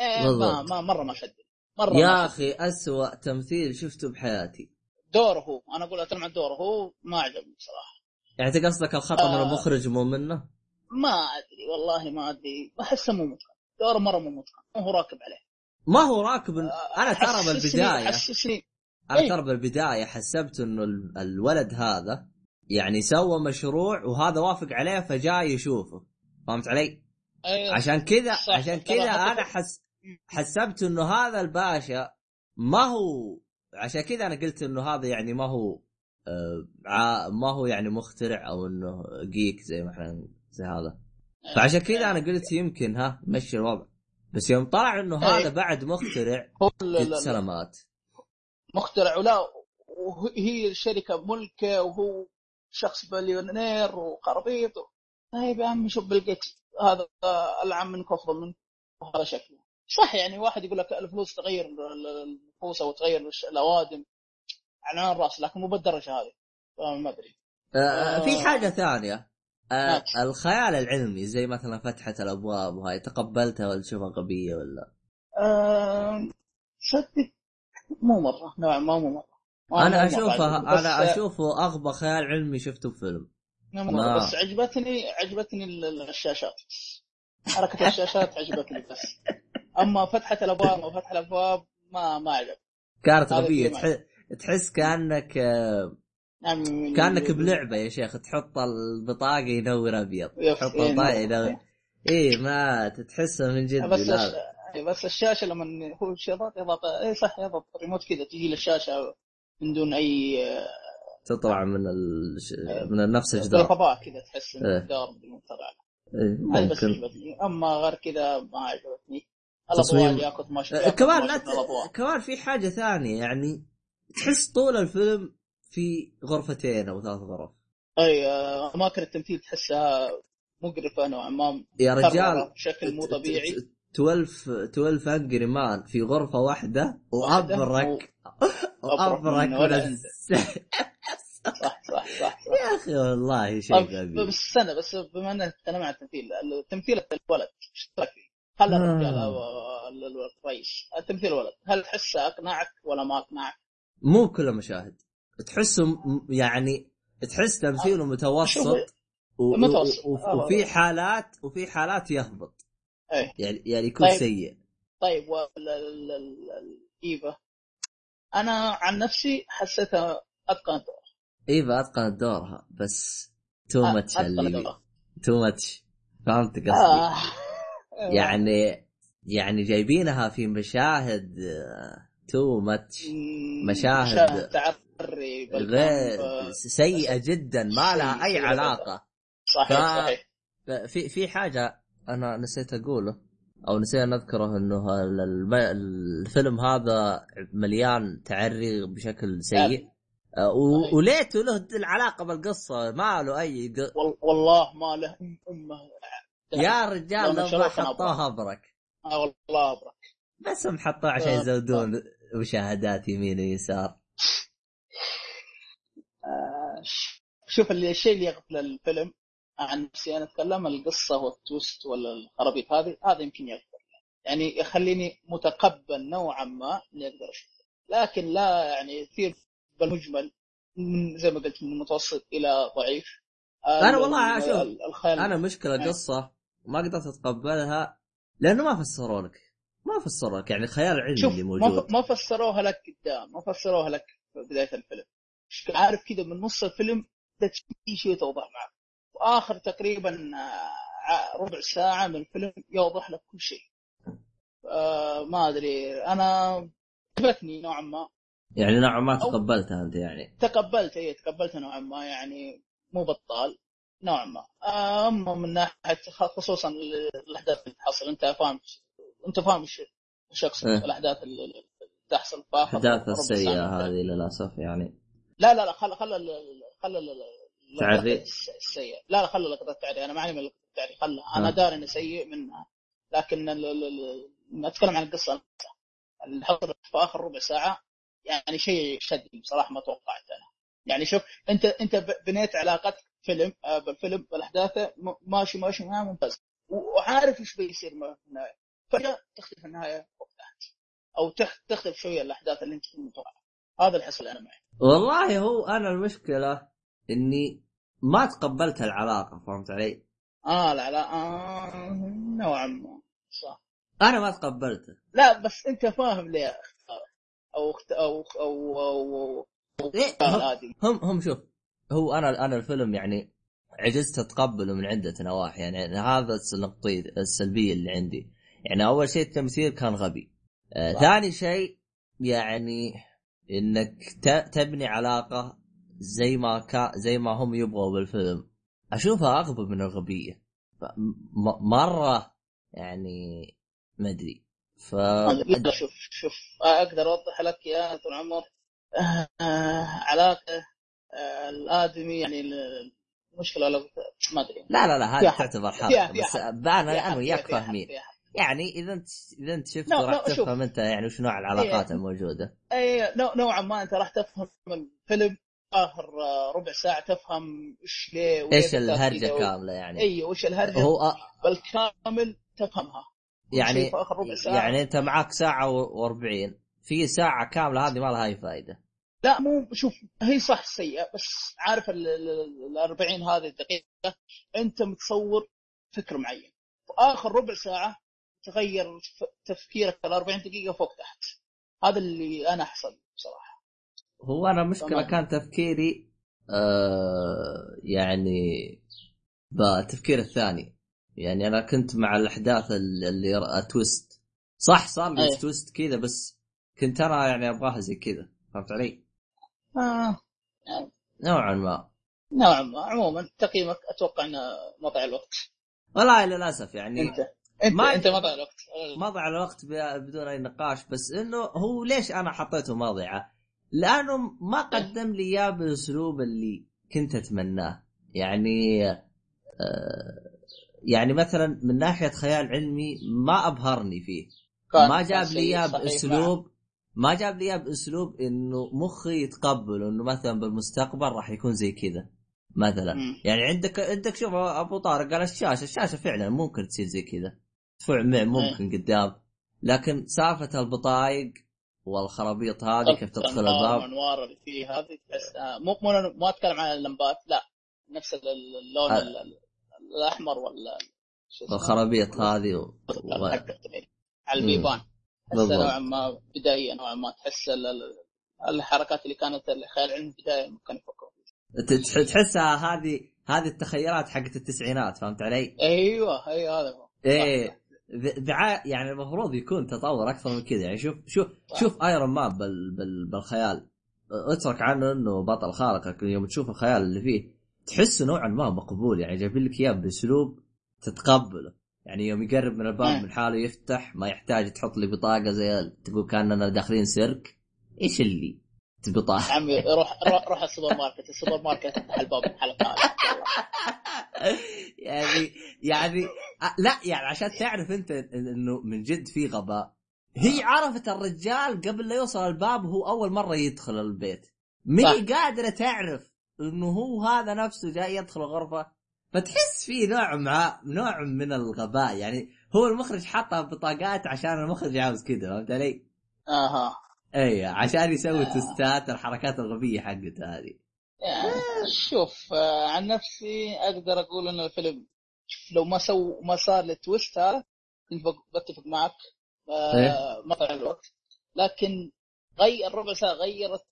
إيه ما. ما مرة ما شد مرة يا. أخي أسوأ تمثيل شفته بحياتي. دوره هو. أنا أقول أتكلم عن دوره هو ما عجبني بصراحة. يعني انت قصدك الخطأ من آه. المخرج مو منه؟ ما أدري والله ما أدري. احسه مو متقن دوره مرة مو متقن مو هو راكب عليه ما هو راكب أنا ترى بالبدايه حسسني أنا إيه. ترى بالبداية حسبت إنه ال- الولد هذا يعني سوى مشروع وهذا وافق عليه فجاي يشوفه فهمت علي؟ أيوه. عشان كذا. عشان كذا أنا حس حسبت إنه هذا الباشا ما هو عشان كذا أنا قلت إنه هذا يعني ما هو آه ما هو يعني مخترع أو إنه جيك زي ما إحنا زي هذا فعشان كذا أنا قلت يمكن ها مشي الوضع. بس يوم طلع إنه هذا إيه. بعد مخترع سلامات مخترع ولا وهي الشركة ملكه وهو شخص بليونير وخرابيط طيب يا عمي شوف بيل جيتس هذا العم منك أفضل منك وهذا شكله. صح يعني واحد يقول لك الفلوس تغير ال- النفوس أو تغير الأوادم على الراس لكن مو بالدرجة هذه. ما أدري. آه في آه. حاجة ثانية. آه. الخيال العلمي زي مثلا فتحة الأبواب وهاي تقبلتها ولا تشوفها غبية ولا؟ آه، صدق مو مرة نوعا ما مو ما- أنا مرة أشوفها أنا أشوفه أغبى خيال علمي شفته بفيلم ما- مرة. بس عجبتني عجبتني ال- ال- الشاشات حركة الشاشات عجبتني بس. أما فتحة الأبواب أو فتح الأبواب ما ما عجب كانت تح... تحس كأنك آه، كأنك بلعبة يا شيخ تحط البطاقة ينور أبيض تحط إيه، البطاقة نور. ينور اي ما تحسها من جد بس الش... بس الشاشة لما هو يضغط يضغط اي صح يضغط ريموت كذا تجي للشاشه من دون أي تطلع من ال... من نفس الجدار بالفضاء كذا تحس إيه. انه دار بدون طلع إيه، هذه بس عجبتني أما غير كذا ما عجبتني. تصميم- ما آه، كمان لا. كمان في حاجة ثانية يعني تحس طول الفيلم في غرفتين أو ثلاث غرف أي آه، أماكن التمثيل تحسها مقرفة نوعا ما يا رجال بشكل مو طبيعي 12 12 انجري مان في غرفة واحدة واحدة وأبرك وابرك من [laughs] صح صح صح, صح. يا أخي والله شيء غبي بس استنى بس بما إننا تكلمنا عن التمثيل التمثيل الولد إيش رأيك فيه؟ هل الرجال آه. ال- الرئيس التمثيل الولد هل تحسه أقنعك ولا ما أقنعك؟ مو كل مشاهد تحسه يعني تحس تمثيله شوف، متوسط و- متوسط. و- و- آه، وفي آه. حالات وفي حالات يهبط إيه يعني يعني يكون طيب. سيء طيب والايفا أنا عن نفسي حسيتها أتقن الدور إيفا اتقنت دورها بس too آه، much. too much فهمت قصدي [laughs] آه. يعني يعني جايبينها في مشاهد تو ماتش مم، مشاهد. غير سيئة جدا ما لها أي علاقة. صحيح ف- صحيح. في في حاجة أنا نسيت أقوله أو نسينا نذكره إنه الفيلم هذا مليان تعري بشكل سيء. أه، و-. وليته له العلاقة بالقصة ما له أي ق... وال- والله ما له أمه. يا رجال لو حطوها أبرك. آه والله أبرك. بس هم حطوه عشان آه. يزودون مشاهدات يمين ويسار. آه، شوف اللي الشيء اللي يغفل الفيلم عن نفسي أنا أتكلم القصة والتويست ولا الخرابيط هذه هذا يمكن يغفل. يعني يخليني متقبل نوعا ما إني أقدر اشوفه لكن لا يعني يثير بالمجمل من زي ما قلت من متوسط إلى ضعيف. أنا ال- والله الخيال أنا مشكلة نعم. قصة ما قدرت أتقبلها لأنه ما فسروا لك ما فسروا لك يعني خيال علمي شوف اللي موجود. ما فسروها لك قدام ما فسروها لك في بداية الفيلم. عارف كذا من نص الفيلم في شيء توضح معك. وآخر تقريبا آه، ربع ساعة من الفيلم يوضح لك كل شيء. آه ما أدري. أنا عجبتني نوعا ما. يعني نوعا ما تقبلتها أنت يعني. تقبلت اي تقبلتها نوعا ما يعني مو بطال نوعا ما. أما من ناحية خصوصا الأحداث اللي تحصل. أنت فاهم أنت فاهم إيش اقصد. الأحداث اللي تحصل. الاحداث السيئة. هذه للأسف يعني. لا لا لا خل خل خل تعري؟ السيء. لا لا خل لقطة التعري أنا معني من لقطة التعري خلها أنا آه. داري إنه سيء منها. لكن اتكلم عن القصة اللي حصل في آخر ربع ساعة يعني شيء شدني بصراحه ما توقعت أنا. يعني شوف أنت أنت بنيت علاقتك فيلم آه، بالفيلم بالاحداث ماشي ماشي معاه ممتاز. وعارف إيش بيصير في النهاية. فجاه تختلف النهاية وقتها. أو تخ- تختلف شوية الأحداث اللي أنت كنت متوقعها هذا اللي حصل أنا معي. والله هو أنا المشكلة إني ما تقبلت العلاقة فهمت علي؟ آه لا لا آه نوعا ما صح. أنا ما تقبلته. لا بس أنت فاهم ليه أو اخت- أو أو أو, أو إيه، هم- هم هم شوف هو أنا أنا الفيلم يعني عجزت أتقبله من عدة نواحي يعني هذا النقطة السلبية اللي عندي. يعني أول شيء التمثيل كان غبي. آه. ثاني شيء يعني إنك تبني علاقة زي ما كا زي ما هم يبغوا بالفيلم أشوفها أغبى من الغبية مرة يعني ما أدري ف لا شوف شوف أقدر أوضح لك يا طول العمر آه، آه، علاقة آه، الآدمي يعني ال- المشكلة لو ما أدري لا لا لا هذه. تعتبر فيها بس. أنا أنا وياك فاهمين فيها. يعني إذا انت إذا أنت شفت راح شوف. تفهم أنت يعني وش نوع العلاقات إيه. الموجوده اي نوع- نوعا ما أنت راح تفهم الفيلم آخر آه، ربع ساعة تفهم إيش ليه إيش الهرجة و- كاملة يعني. أيوه وش الهرجة هو بالكامل تفهمها. يعني يعني أنت معك ساعة و40 في ساعة كاملة هذه ما لها أي فائده لا مو شوف هي صح سيئة بس عارف ال 40 هذه الدقيقة أنت متصور فكر معين. في آخر ربع ساعة تغير تفكيرك ال 40 دقيقة فوق تحت هذا اللي أنا حصل بصراحة هو أنا مشكلة. كان تفكيري آه يعني بالتفكير الثاني يعني أنا كنت مع الأحداث ال- اللي تويست صح صار لي أيه. تويست كذا بس كنت أنا يعني ابغاها زي كذا فهمت علي؟ آه. نوعا ما نوعا ما عموما تقييمك أتوقع إنه مضيع الوقت والله للاسف يعني أنت انت ما- انت مضيع الوقت. مضى الوقت بدون أي نقاش بس إنه هو ليش أنا حطيته مضيعة؟ لأنه ما قدم لي إياه بالأسلوب اللي كنت أتمناه. يعني آه يعني مثلا من ناحية خيال علمي ما أبهرني فيه. ما جاب لي إياه باسلوب ما جاب لي إياه بأسلوب إنه مخي يتقبل إنه مثلا بالمستقبل راح يكون زي كذا مثلا. يعني عندك عندك شوف أبو طارق قال الشاشة الشاشة فعلا ممكن تصير زي كذا. فعلا ممكن قدام. لكن سالفة البطايق والخرابيط هذه كيف تدخل الباب والأنوار اللي فيه هذه تحس آه، مو مو ما أتكلم عن اللمبات لا. نفس ال- ال- اللون آه. ال- ال- الأحمر ولا؟ الخرابيط هذه و... و... على البيبان. تحس. نوعا ما بدائية نوعا ما تحس ال- ال- الحركات اللي كانت الخيال العلمي بدايه ما كانوا يفكروا تحسها هذه هذه التخيلات حقت التسعينات فهمت علي؟ أيوه أيوه هذا هو. إيه. دعاء يعني المفروض يكون تطور أكثر من كذا. يعني شوف شوف صح. شوف ايرون مان بال بل بالخيال. اترك عنه إنه بطل خارق لكن يوم تشوف الخيال اللي فيه تحسه نوعا ما مقبول. يعني جايبين لك إياه بأسلوب تتقبله. يعني يوم يقرب من الباب. من حاله يفتح ما يحتاج تحط لي بطاقة زي تقول كأننا داخلين سيرك. إيش اللي؟ بطاقه عمي روح روح السوبر ماركت. السوبر ماركت افتح الباب الحلقة يعني يعني أ- لا يعني عشان تعرف انت انه من جد في غباء. هي عرفت الرجال قبل لا يوصل الباب وهو أول مرة يدخل البيت. مي. قادرة تعرف إنه هو هذا نفسه جاي يدخل الغرفة؟ فتحس في نوع مع نوع من الغباء. يعني هو المخرج حطها بطاقات عشان المخرج عاوز كذا فهمت علي؟ أها اي عشان يسوي test ات الحركات الغبية حقته هذه. يعني شوف آه، عن نفسي أقدر أقول إن الفيلم لو ما سو ما صار ال twist هذا كنت بتفق معك إيه. آه ما طلع الوقت لكن غير ربع ساعة غيرت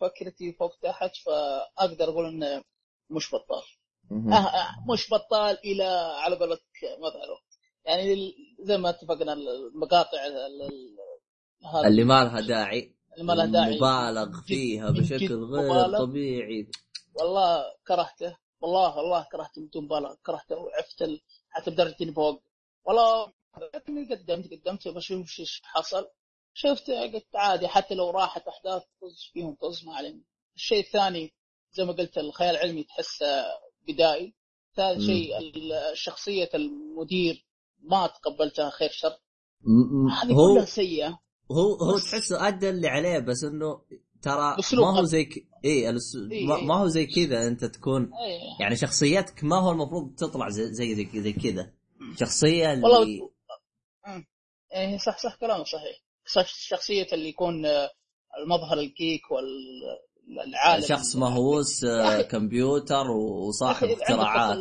فكرتي فوق تحت فأقدر أقول إنه مش بطال. مهم. آه آه مش بطال إلى على قولك مثلا يعني ال- زي ما اتفقنا المقاطع هذه اللي ما لها داعي اللي ما لها داعي. مبالغ فيها بشكل غير مبالغ. طبيعي. والله كرهته. والله والله كرهته بدون مبالغة. كرهته وعفت. حتى بدرجة إني فوق والله لكني قدمت قدمت بشوف شو إيش حصل. شفت قلت عادي حتى لو راحت أحداث طز فيهم طز ما علينا الشيء الثاني زي ما قلت الخيال العلمي تحسه بدائي. ثالث. شيء شخصية المدير ما تقبلتها خير شر. هذه هو كلها سيئة. هو هو تحسه أدى اللي عليه بس إنه ترى ما هو. زي ك... إيه الأس... إيه، ما... إيه. ما هو زي كذا أنت تكون أيه. يعني شخصيتك ما هو المفروض تطلع زي زي زي, زي كذا شخصية اللي والله. إيه صح صح كلامك صحيح صح شخصية اللي يكون آه، المظهر الجيك والعالم شخص مهووس آه، كمبيوتر وصاحب اختراعات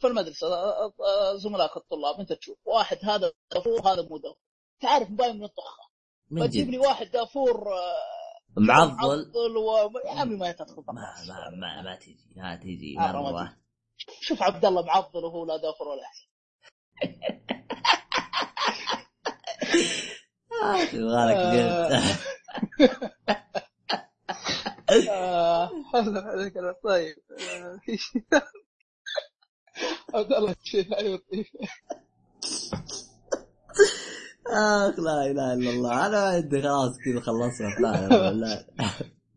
في المدرسة آه، زملائك الطلاب أنت تشوف واحد هذا دافور هذا مو تعرف مبين من الطخة. من فتجيب لي واحد دافور آه، معضل معضل و... يا عمي ما تدخل ما ما ما, ما تجي ما تجي آه، مره شوف عبد الله معضل وهو لا دافور ولا احسن [laughs] آه. آه، حلو حلو كلام. طيب. آه، عبد الله شيء لا يطيف اخ لا إله إلا الله. أنا عندي خلاص كذا خلصنا [laughs] لا لا.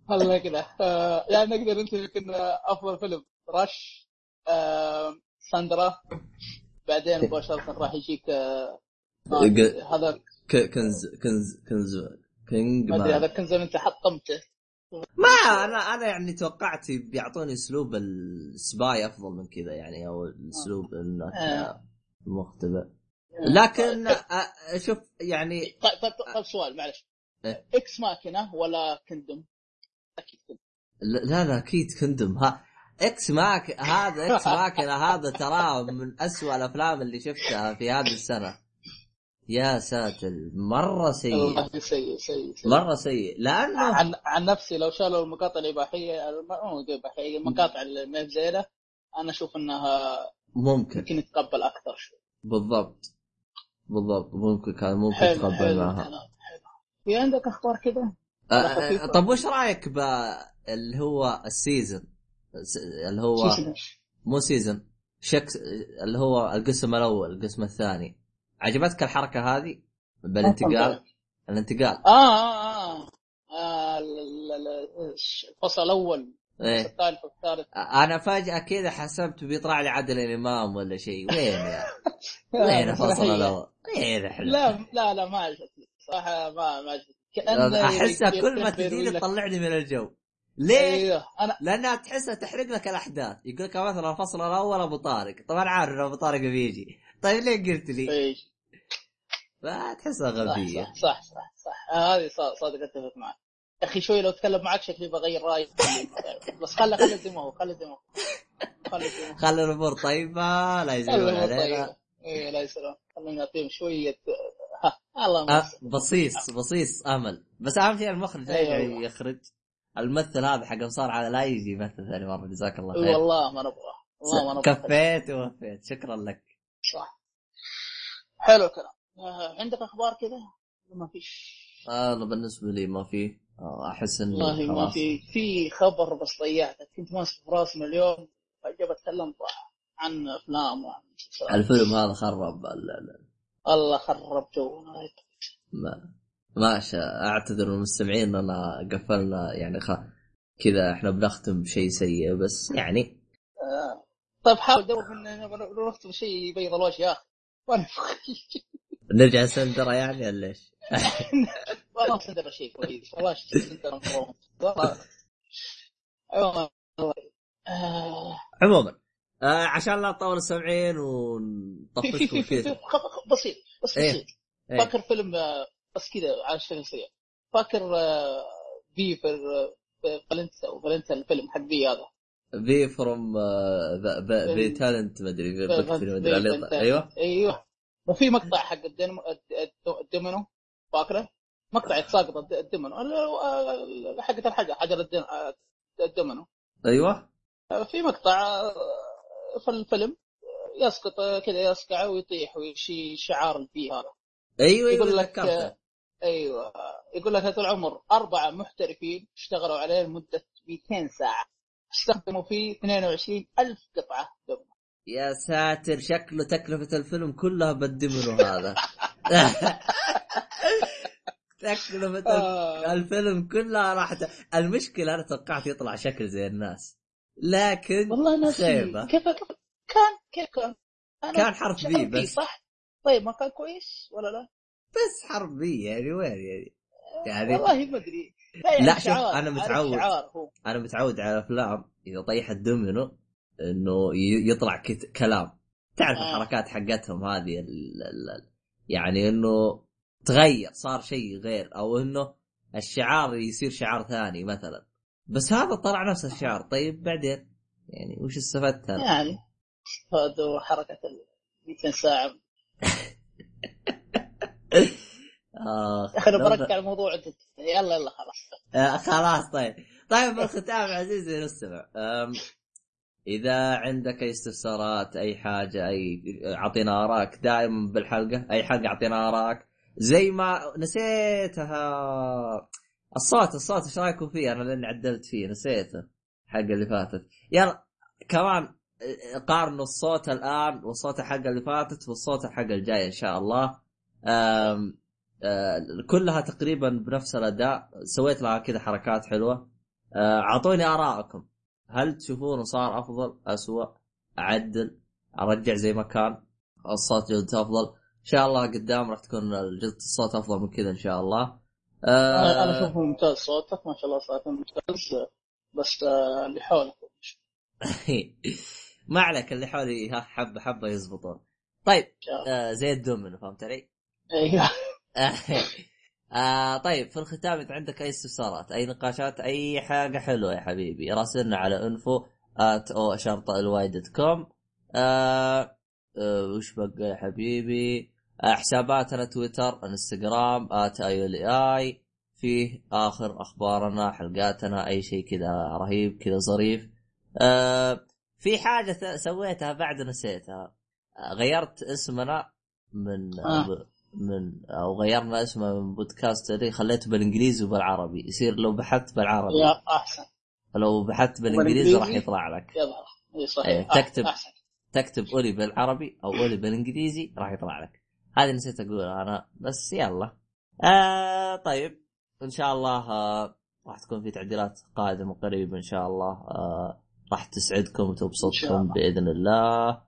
هلا كذا. آه، يعني نقدر نتفق ان أفضل فيلم. رش آه، ساندرا. بعدين مباشرة راح يجيك آه، آه، هذا كنز كنز كنز كينج ما أدري هذا كنز أنت حطمته. ما أنا أنا يعني توقعت بيعطوني أسلوب ال spy أفضل من كذا يعني أو الأسلوب انك آه. مختبئ لكن آه، شوف يعني طيب طيب طيب سؤال معلش. إيه. Ex Machina ولا كندم؟ أكيد كندم لا لا أكيد كندم ها Ex Mach هذا Ex Machina هذا تراه من أسوأ الأفلام اللي شفتها في هذه السنة. يا ساتر مرة سيء. سيء سيء مرة سيء. لأنه عن عن نفسي لو شالوا المقاطع الإباحية مو الاباحيه المقاطع اللي ما زينة أنا أشوف إنها ممكن. يمكن يتقبل أكثر شوي. بالضبط. بالضبط. ممكن كان ممكن تقبل معها. حلو. في عندك أخبار كذا؟ آه،. آه، طب وش رأيك ب اللي هو ال season اللي هو؟ مو season شكس اللي هو القسم الأول القسم الثاني. عجبتك الحركة هذه؟ بالانتقال؟ الانتقال. آه آه آه, آه ال- الفصل الأول. إيه. الثالث والثالث. أنا فجأة كذا حسبت بيطلع لي عادل الإمام ولا شيء. وين يا [laughs] وين الفصل. الأول؟ وين إحنا؟ لا لا لا ما عجبتني صراحة ما ما عجبتني أحسها كل ما تجيني تطلعني من الجو. ليه؟ أيوه أنا لأنها تحسها تحرق لك الأحداث. يقول لك مثلا الفصل الأول أبو طارق. طبعا عارف أبو طارق بيجي. طيب ليه قلت لي؟ إيه. ما تحسها صح غبية. صح صح صح, صح. آه هذه صا- صادق اتفق معك. أخي شوي لو أتكلم معك شكلي بغير رايي بس خله خله زي ما هو خله زي ما هو خلي الأمور طيبة لا يزعلون علينا. اي لا يسلم. خلينا نعطيهم شوية ها الله أه بصيص بصيص أمل. بس أهم شيء المخرج أيوة. يخرج. الممثل هذا حق مصارعه لا يجي يمثل ثاني مرة جزاك الله خير. والله ما نبغى. والله ما نبغى. كفيت ووفيت. شكرا لك. صح. حلو الكلام. آه، عندك أخبار كذا؟ ما فيش. أنا بالنسبة لي ما في. آه، أحس إنه والله ما. في في خبر بس ضيعته. كنت ماسك في راسي من اليوم فجاه بتكلم عن أفلام وعن مسلسلات. الفيلم هذا خرب ال- ال- الله خرب جونا ما ماشي أعتذر من المستمعين اننا قفلنا يعني خ... كذا إحنا بنختم بشيء سيء بس يعني. آه، طيب حاول دور من نكتب شيء يبيض الوجه يا أخي. [laughs] وأنا نرجع سندرة يعني ولا إيش؟ [laughs] والله صدق شيء كويس والله مفروض. والله عموما آه عشان لا نطول السامعين ونطفشكم [laughs] كذا خ- بسيط بس إيه. بسيط إيه. فاكر فيلم آه، بس كذا على الشكل سريع فاكر في في في فالنتا وفالنتا الفيلم حق في هذا في فروم في تالنت في مدري عليه. أيوه أيوه وفي مقطع حق الدومينو فاكره؟ مقطع يتساقط الدمنو ال- ال- حقت الحجر حجر الدم- الدمنو أيوه. في مقطع في الفيلم يسقط كذا يصقع ويطيح ويشي شعار فيه هذا أيوه يقول أيوه لك أيوه. يقول لك هذا العمر أربعة محترفين اشتغلوا عليه لمدة 200 ساعة. استخدموا فيه 22 ألف قطعة دم يا ساتر شكله تكلفة الفيلم كلها بالدمنو هذا. [laughs] تكلفة آه. الفيلم كلها راحت المشكلة أنا توقعت يطلع شكل زي الناس لكن والله ناسي خيبة. كيف كان كيف كان أنا كان حرف بي بس. صح طيب ما كان كويس ولا لا؟ بس حربية يعني وين يعني يعني والله ما أدري لا, يعني لا، شوف، عارف متعود. أنا متعود على أفلام إذا طيح الدومينو إنه يطلع كت... كلام تعرف آه. الحركات حقتهم هذه ال... ال... ال- يعني إنه تغير صار شيء غير أو إنه الشعار يصير شعار ثاني مثلا. بس هذا طلع نفس الشعار. طيب بعدين؟ يعني وش استفدت؟ يعني هذا حركة ال 200 ساعة. [laughs] يا أخي برجع الموضوع انت يلا يلا خلاص. آه خلاص طيب. طيب بالختام عزيزي المستمع أم، إذا عندك أي استفسارات أي حاجة أي أعطينا ارائك دائما بالحلقة. أي حلقة أعطينا ارائك زي ما نسيتها. الصوت الصوت إيش رأيكم فيه؟ أنا لأني عدلت فيه نسيته. حق اللي فاتت. يلا كمان قارنوا الصوت الآن والصوت الحلقة اللي فاتت والصوت الحلقة الجاية إن شاء الله. أم آه، كلها تقريبا بنفس الأداء. سويت لها كذا حركات حلوة. أعطوني ارائكم هل تشوفونه صار أفضل اسوء أعدل أرجع زي ما كان؟ الصوت جودته أفضل. شاء الله قدام راح تكون جودة الصوت أفضل من كذا إن شاء الله. أنا أنا آه أشوفه ممتاز صوتك ما شاء الله صوتك ممتاز. بس آه، اللي حولك. [laughs] ما عليك اللي حولي ها حبة حبة يزبطون. طيب آه زي الدومينو فهمت علي؟ أيوه. [laughs] آه طيب في الختام إذا عندك أي استفسارات أي نقاشات أي حاجة حلوة يا حبيبي راسلنا على انفو ات أو شرطه الواي دوت كوم آه آه وش بقى يا حبيبي؟ آه حساباتنا تويتر انستغرام آت آي آي. فيه آخر أخبارنا حلقاتنا أي شيء كذا رهيب كذا ظريف. آه في حاجة سويتها بعد نسيتها. آه غيرت اسمنا من آه. ب- من أو غيرنا اسمه من بودكاست لي خليته بالإنجليزي وبالعربي. يصير لو بحثت بالعربي. يا أحسن. لو بحثت بالإنجليزي راح؟ يطلع لك. يظهر صحيح. أيه، آه، تكتب. أحسن. تكتب أولي بالعربي أو أولي بالإنجليزي راح يطلع لك. هذه نسيت اقولها أنا بس يلا. آه طيب إن شاء الله آه راح تكون في تعديلات قادمة قريب إن شاء الله. آه راح تسعدكم وتبسطكم. بإذن الله.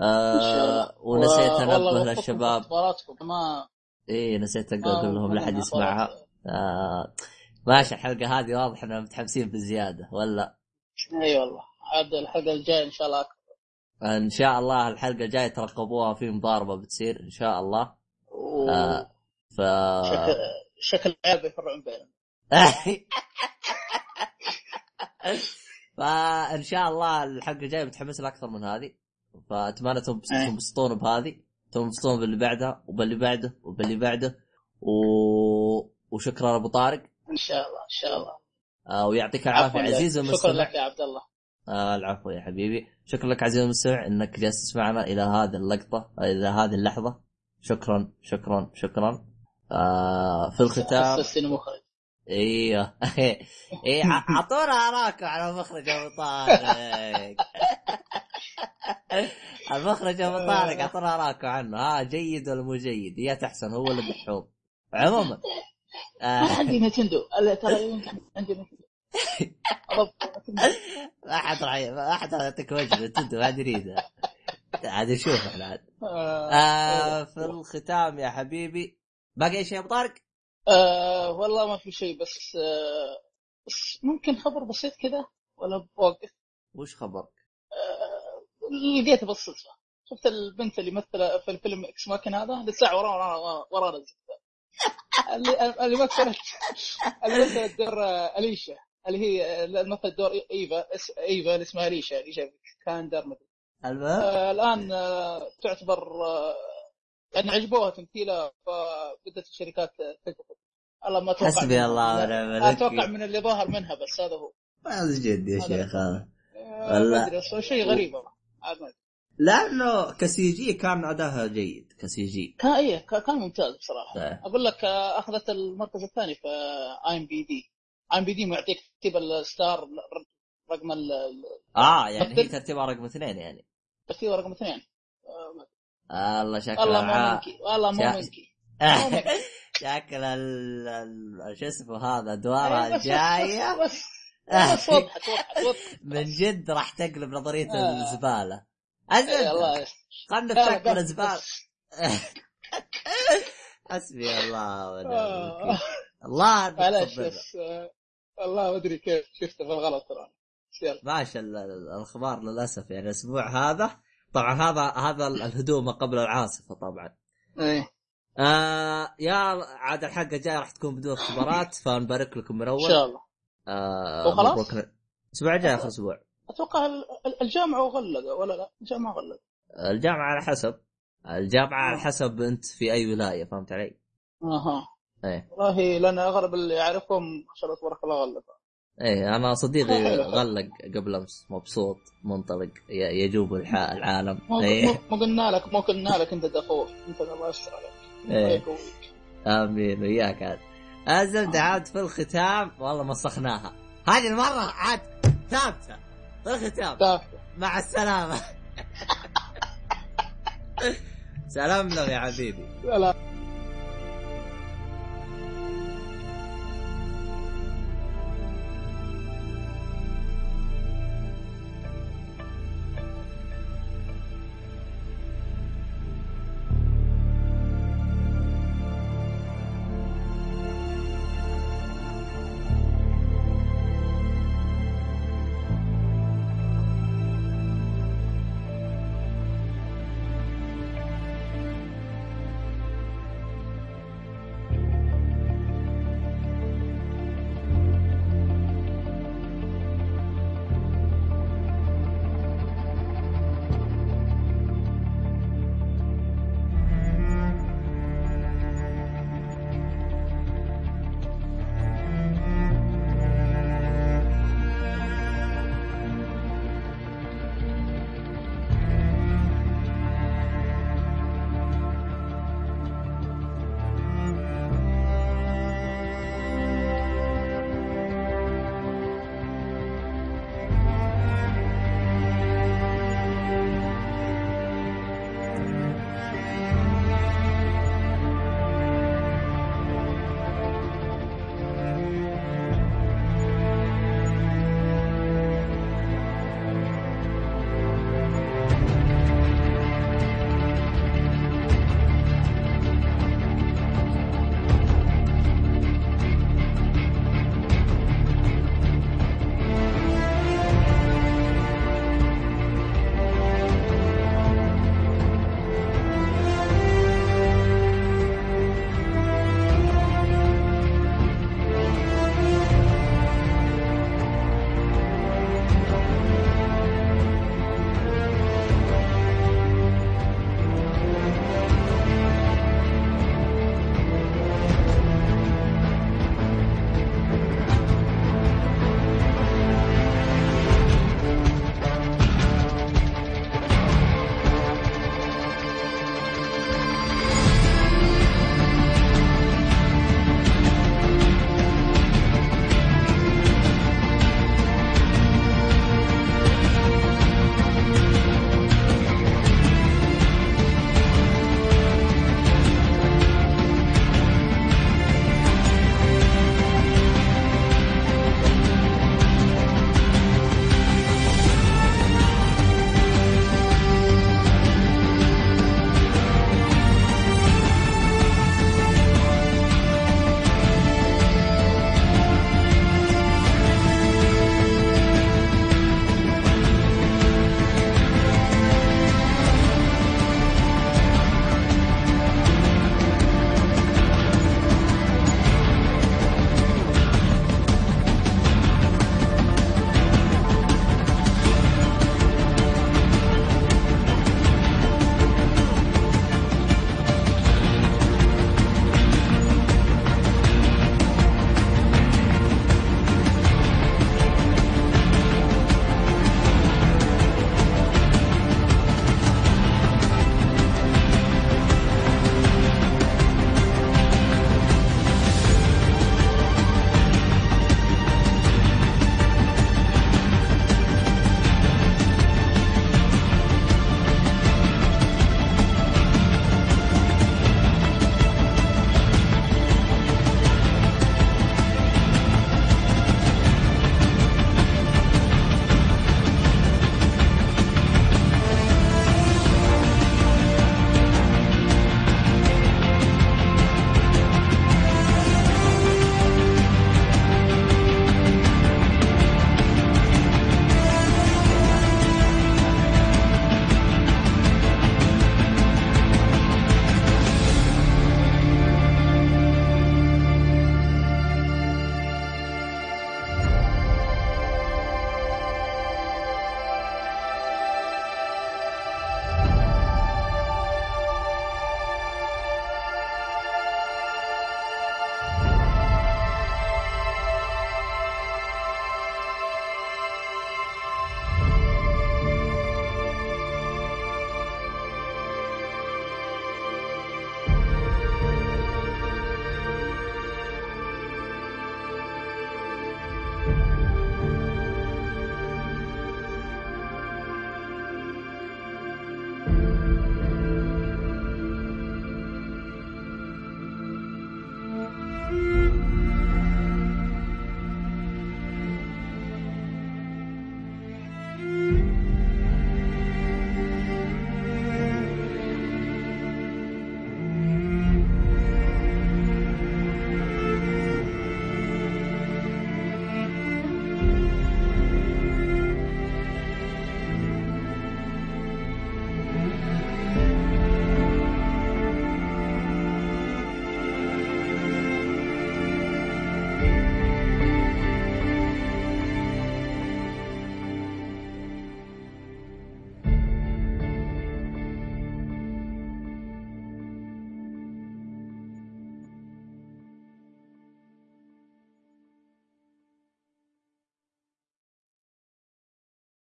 آه ونسيت أنبه للشباب ما إيه نسيت أقول لهم لا حد ما- يسمعها. آه ماشي الحلقة هذه واضح إننا متحمسين بزيادة ولا؟ إي والله عاد الحلقة الجاية إن شاء الله أكثر إن شاء الله الحلقة الجاية ترقبوها في مضاربة بتصير إن شاء الله. و... آه ف شكل شكل العيال بيفرعون بينهم. [laughs] فان شاء الله الحلقة الجاية بتحمس أكثر من هذه. فأتمنى أي. تنبسطون بهذه. تنبسطون باللي بعدها وباللي بعده وباللي بعده. و... وشكرا أبو طارق. إن شاء الله إن شاء الله. آه ويعطيك العافية عزيزي. المستمع شكرا لك يا عبد الله. آه العفو يا حبيبي. شكرا لك عزيزي المستمع إنك جالس تسمعنا إلى هذه اللقطة إلى هذه اللحظة. شكرا شكرا شكرا. آه في الختام. حسستني مخرج. إيوه. [laughs] اي اعطونا اراءكم على مخرج أبو طارق. [laughs] المخرج أبو طارق اعطونا اراءكم عنه. ها جيد ولا مو جيد؟ يا تحسن هو ولا دحوم عموما. ما آه [laughs] عندي نتندو ترى عندي نتندو. ما احد راح ما احد راح يعطيك وجه انت ما نريده عاد نشوف إحنا. عاد آه، آه في الختام يا حبيبي. باقي شيء يا أبو طارق؟ آه والله ما في شيء بس آه بس ممكن خبر بسيط كذا؟ ولا بوقف؟ وش خبرك؟ آه لقيته بالصدفه شفت البنت اللي مثل في الفيلم إكس ماكن هذا؟ لسه ورانا ورانا ورانا. [laughs] اللي اللي مثلت [laughs] اللي مثلت دور آه، اليشا اللي هي اللي مثلت دور إيفا إيفا اللي اسمها اليشا اليشا فيكاندر مثل المهم آه الآن آه تعتبر آه يعني عجبوها تمثيلها فبدأت الشركات تلتفت والله ما أتوقع حسبي. الله ونعم الوكيل. أتوقع من اللي ظاهر منها بس هذا هو هذا جد يا. شيخ هذا آه، والله. شيء غريب والله. لأنه ك CG كان أداها جيد ك CG كان إيه كان ممتاز بصراحة إيه. أقول لك آه، أخذت المركز الثاني في آي إم بي دي ام بي دي معطيك ترتيب الستار رقم ال- آه يعني هي ترتيبها رقم اثنين يعني. الترتيب رقم اثنين. آه، الله شكله والله مو منكي والله مو منكي [laughs] شكل شو اسمه هذا ادوارها إيه، بس- بس بس وضحت من جد راح تقلب نظرية آه. الزبالة. إيه، ازل يستر. خلنا لا، نفتك من بس- الزبالة. بس. [laughs] حسبي الله ونعم آه. الوكيل. الله آه، والله ما أدري كيف شفته في الغلط ترى. ماشي ال- ال- الأخبار للأسف يعني الأسبوع هذا طبعا هذا هذا الهدوء قبل العاصفة طبعا. إيه. آه يا عاد الحلقة الجاية راح تكون بدون اختبارات فنبارك لكم من إن اول شاء الله. آه وخلاص؟ الأسبوع الجاي آخر أسبوع. أتوقع ال- ال- الجامعة وغلق ولا لا؟ الجامعة غلق الجامعة على حسب. الجامعة على حسب أنت في أي ولاية فهمت علي؟ أها. إيه. والله لأن اغلب اللي اعرفهم ما شاء الله تبارك الله غلق. إيه أنا صديقي. غلق قبل أمس مبسوط منطلق يجوب العالم. إيه. مو- قلنا لك مو قلنا لك أنت دفور أنت الله يستر عليك. الله إيه آمين وياك عاد. الزبده عاد في الختام. والله مسخناها. هذه المرة عاد ثابتة. في الختام. تافه مع السلامة. [laughs] سلام لهم يا حبيبي. لا لا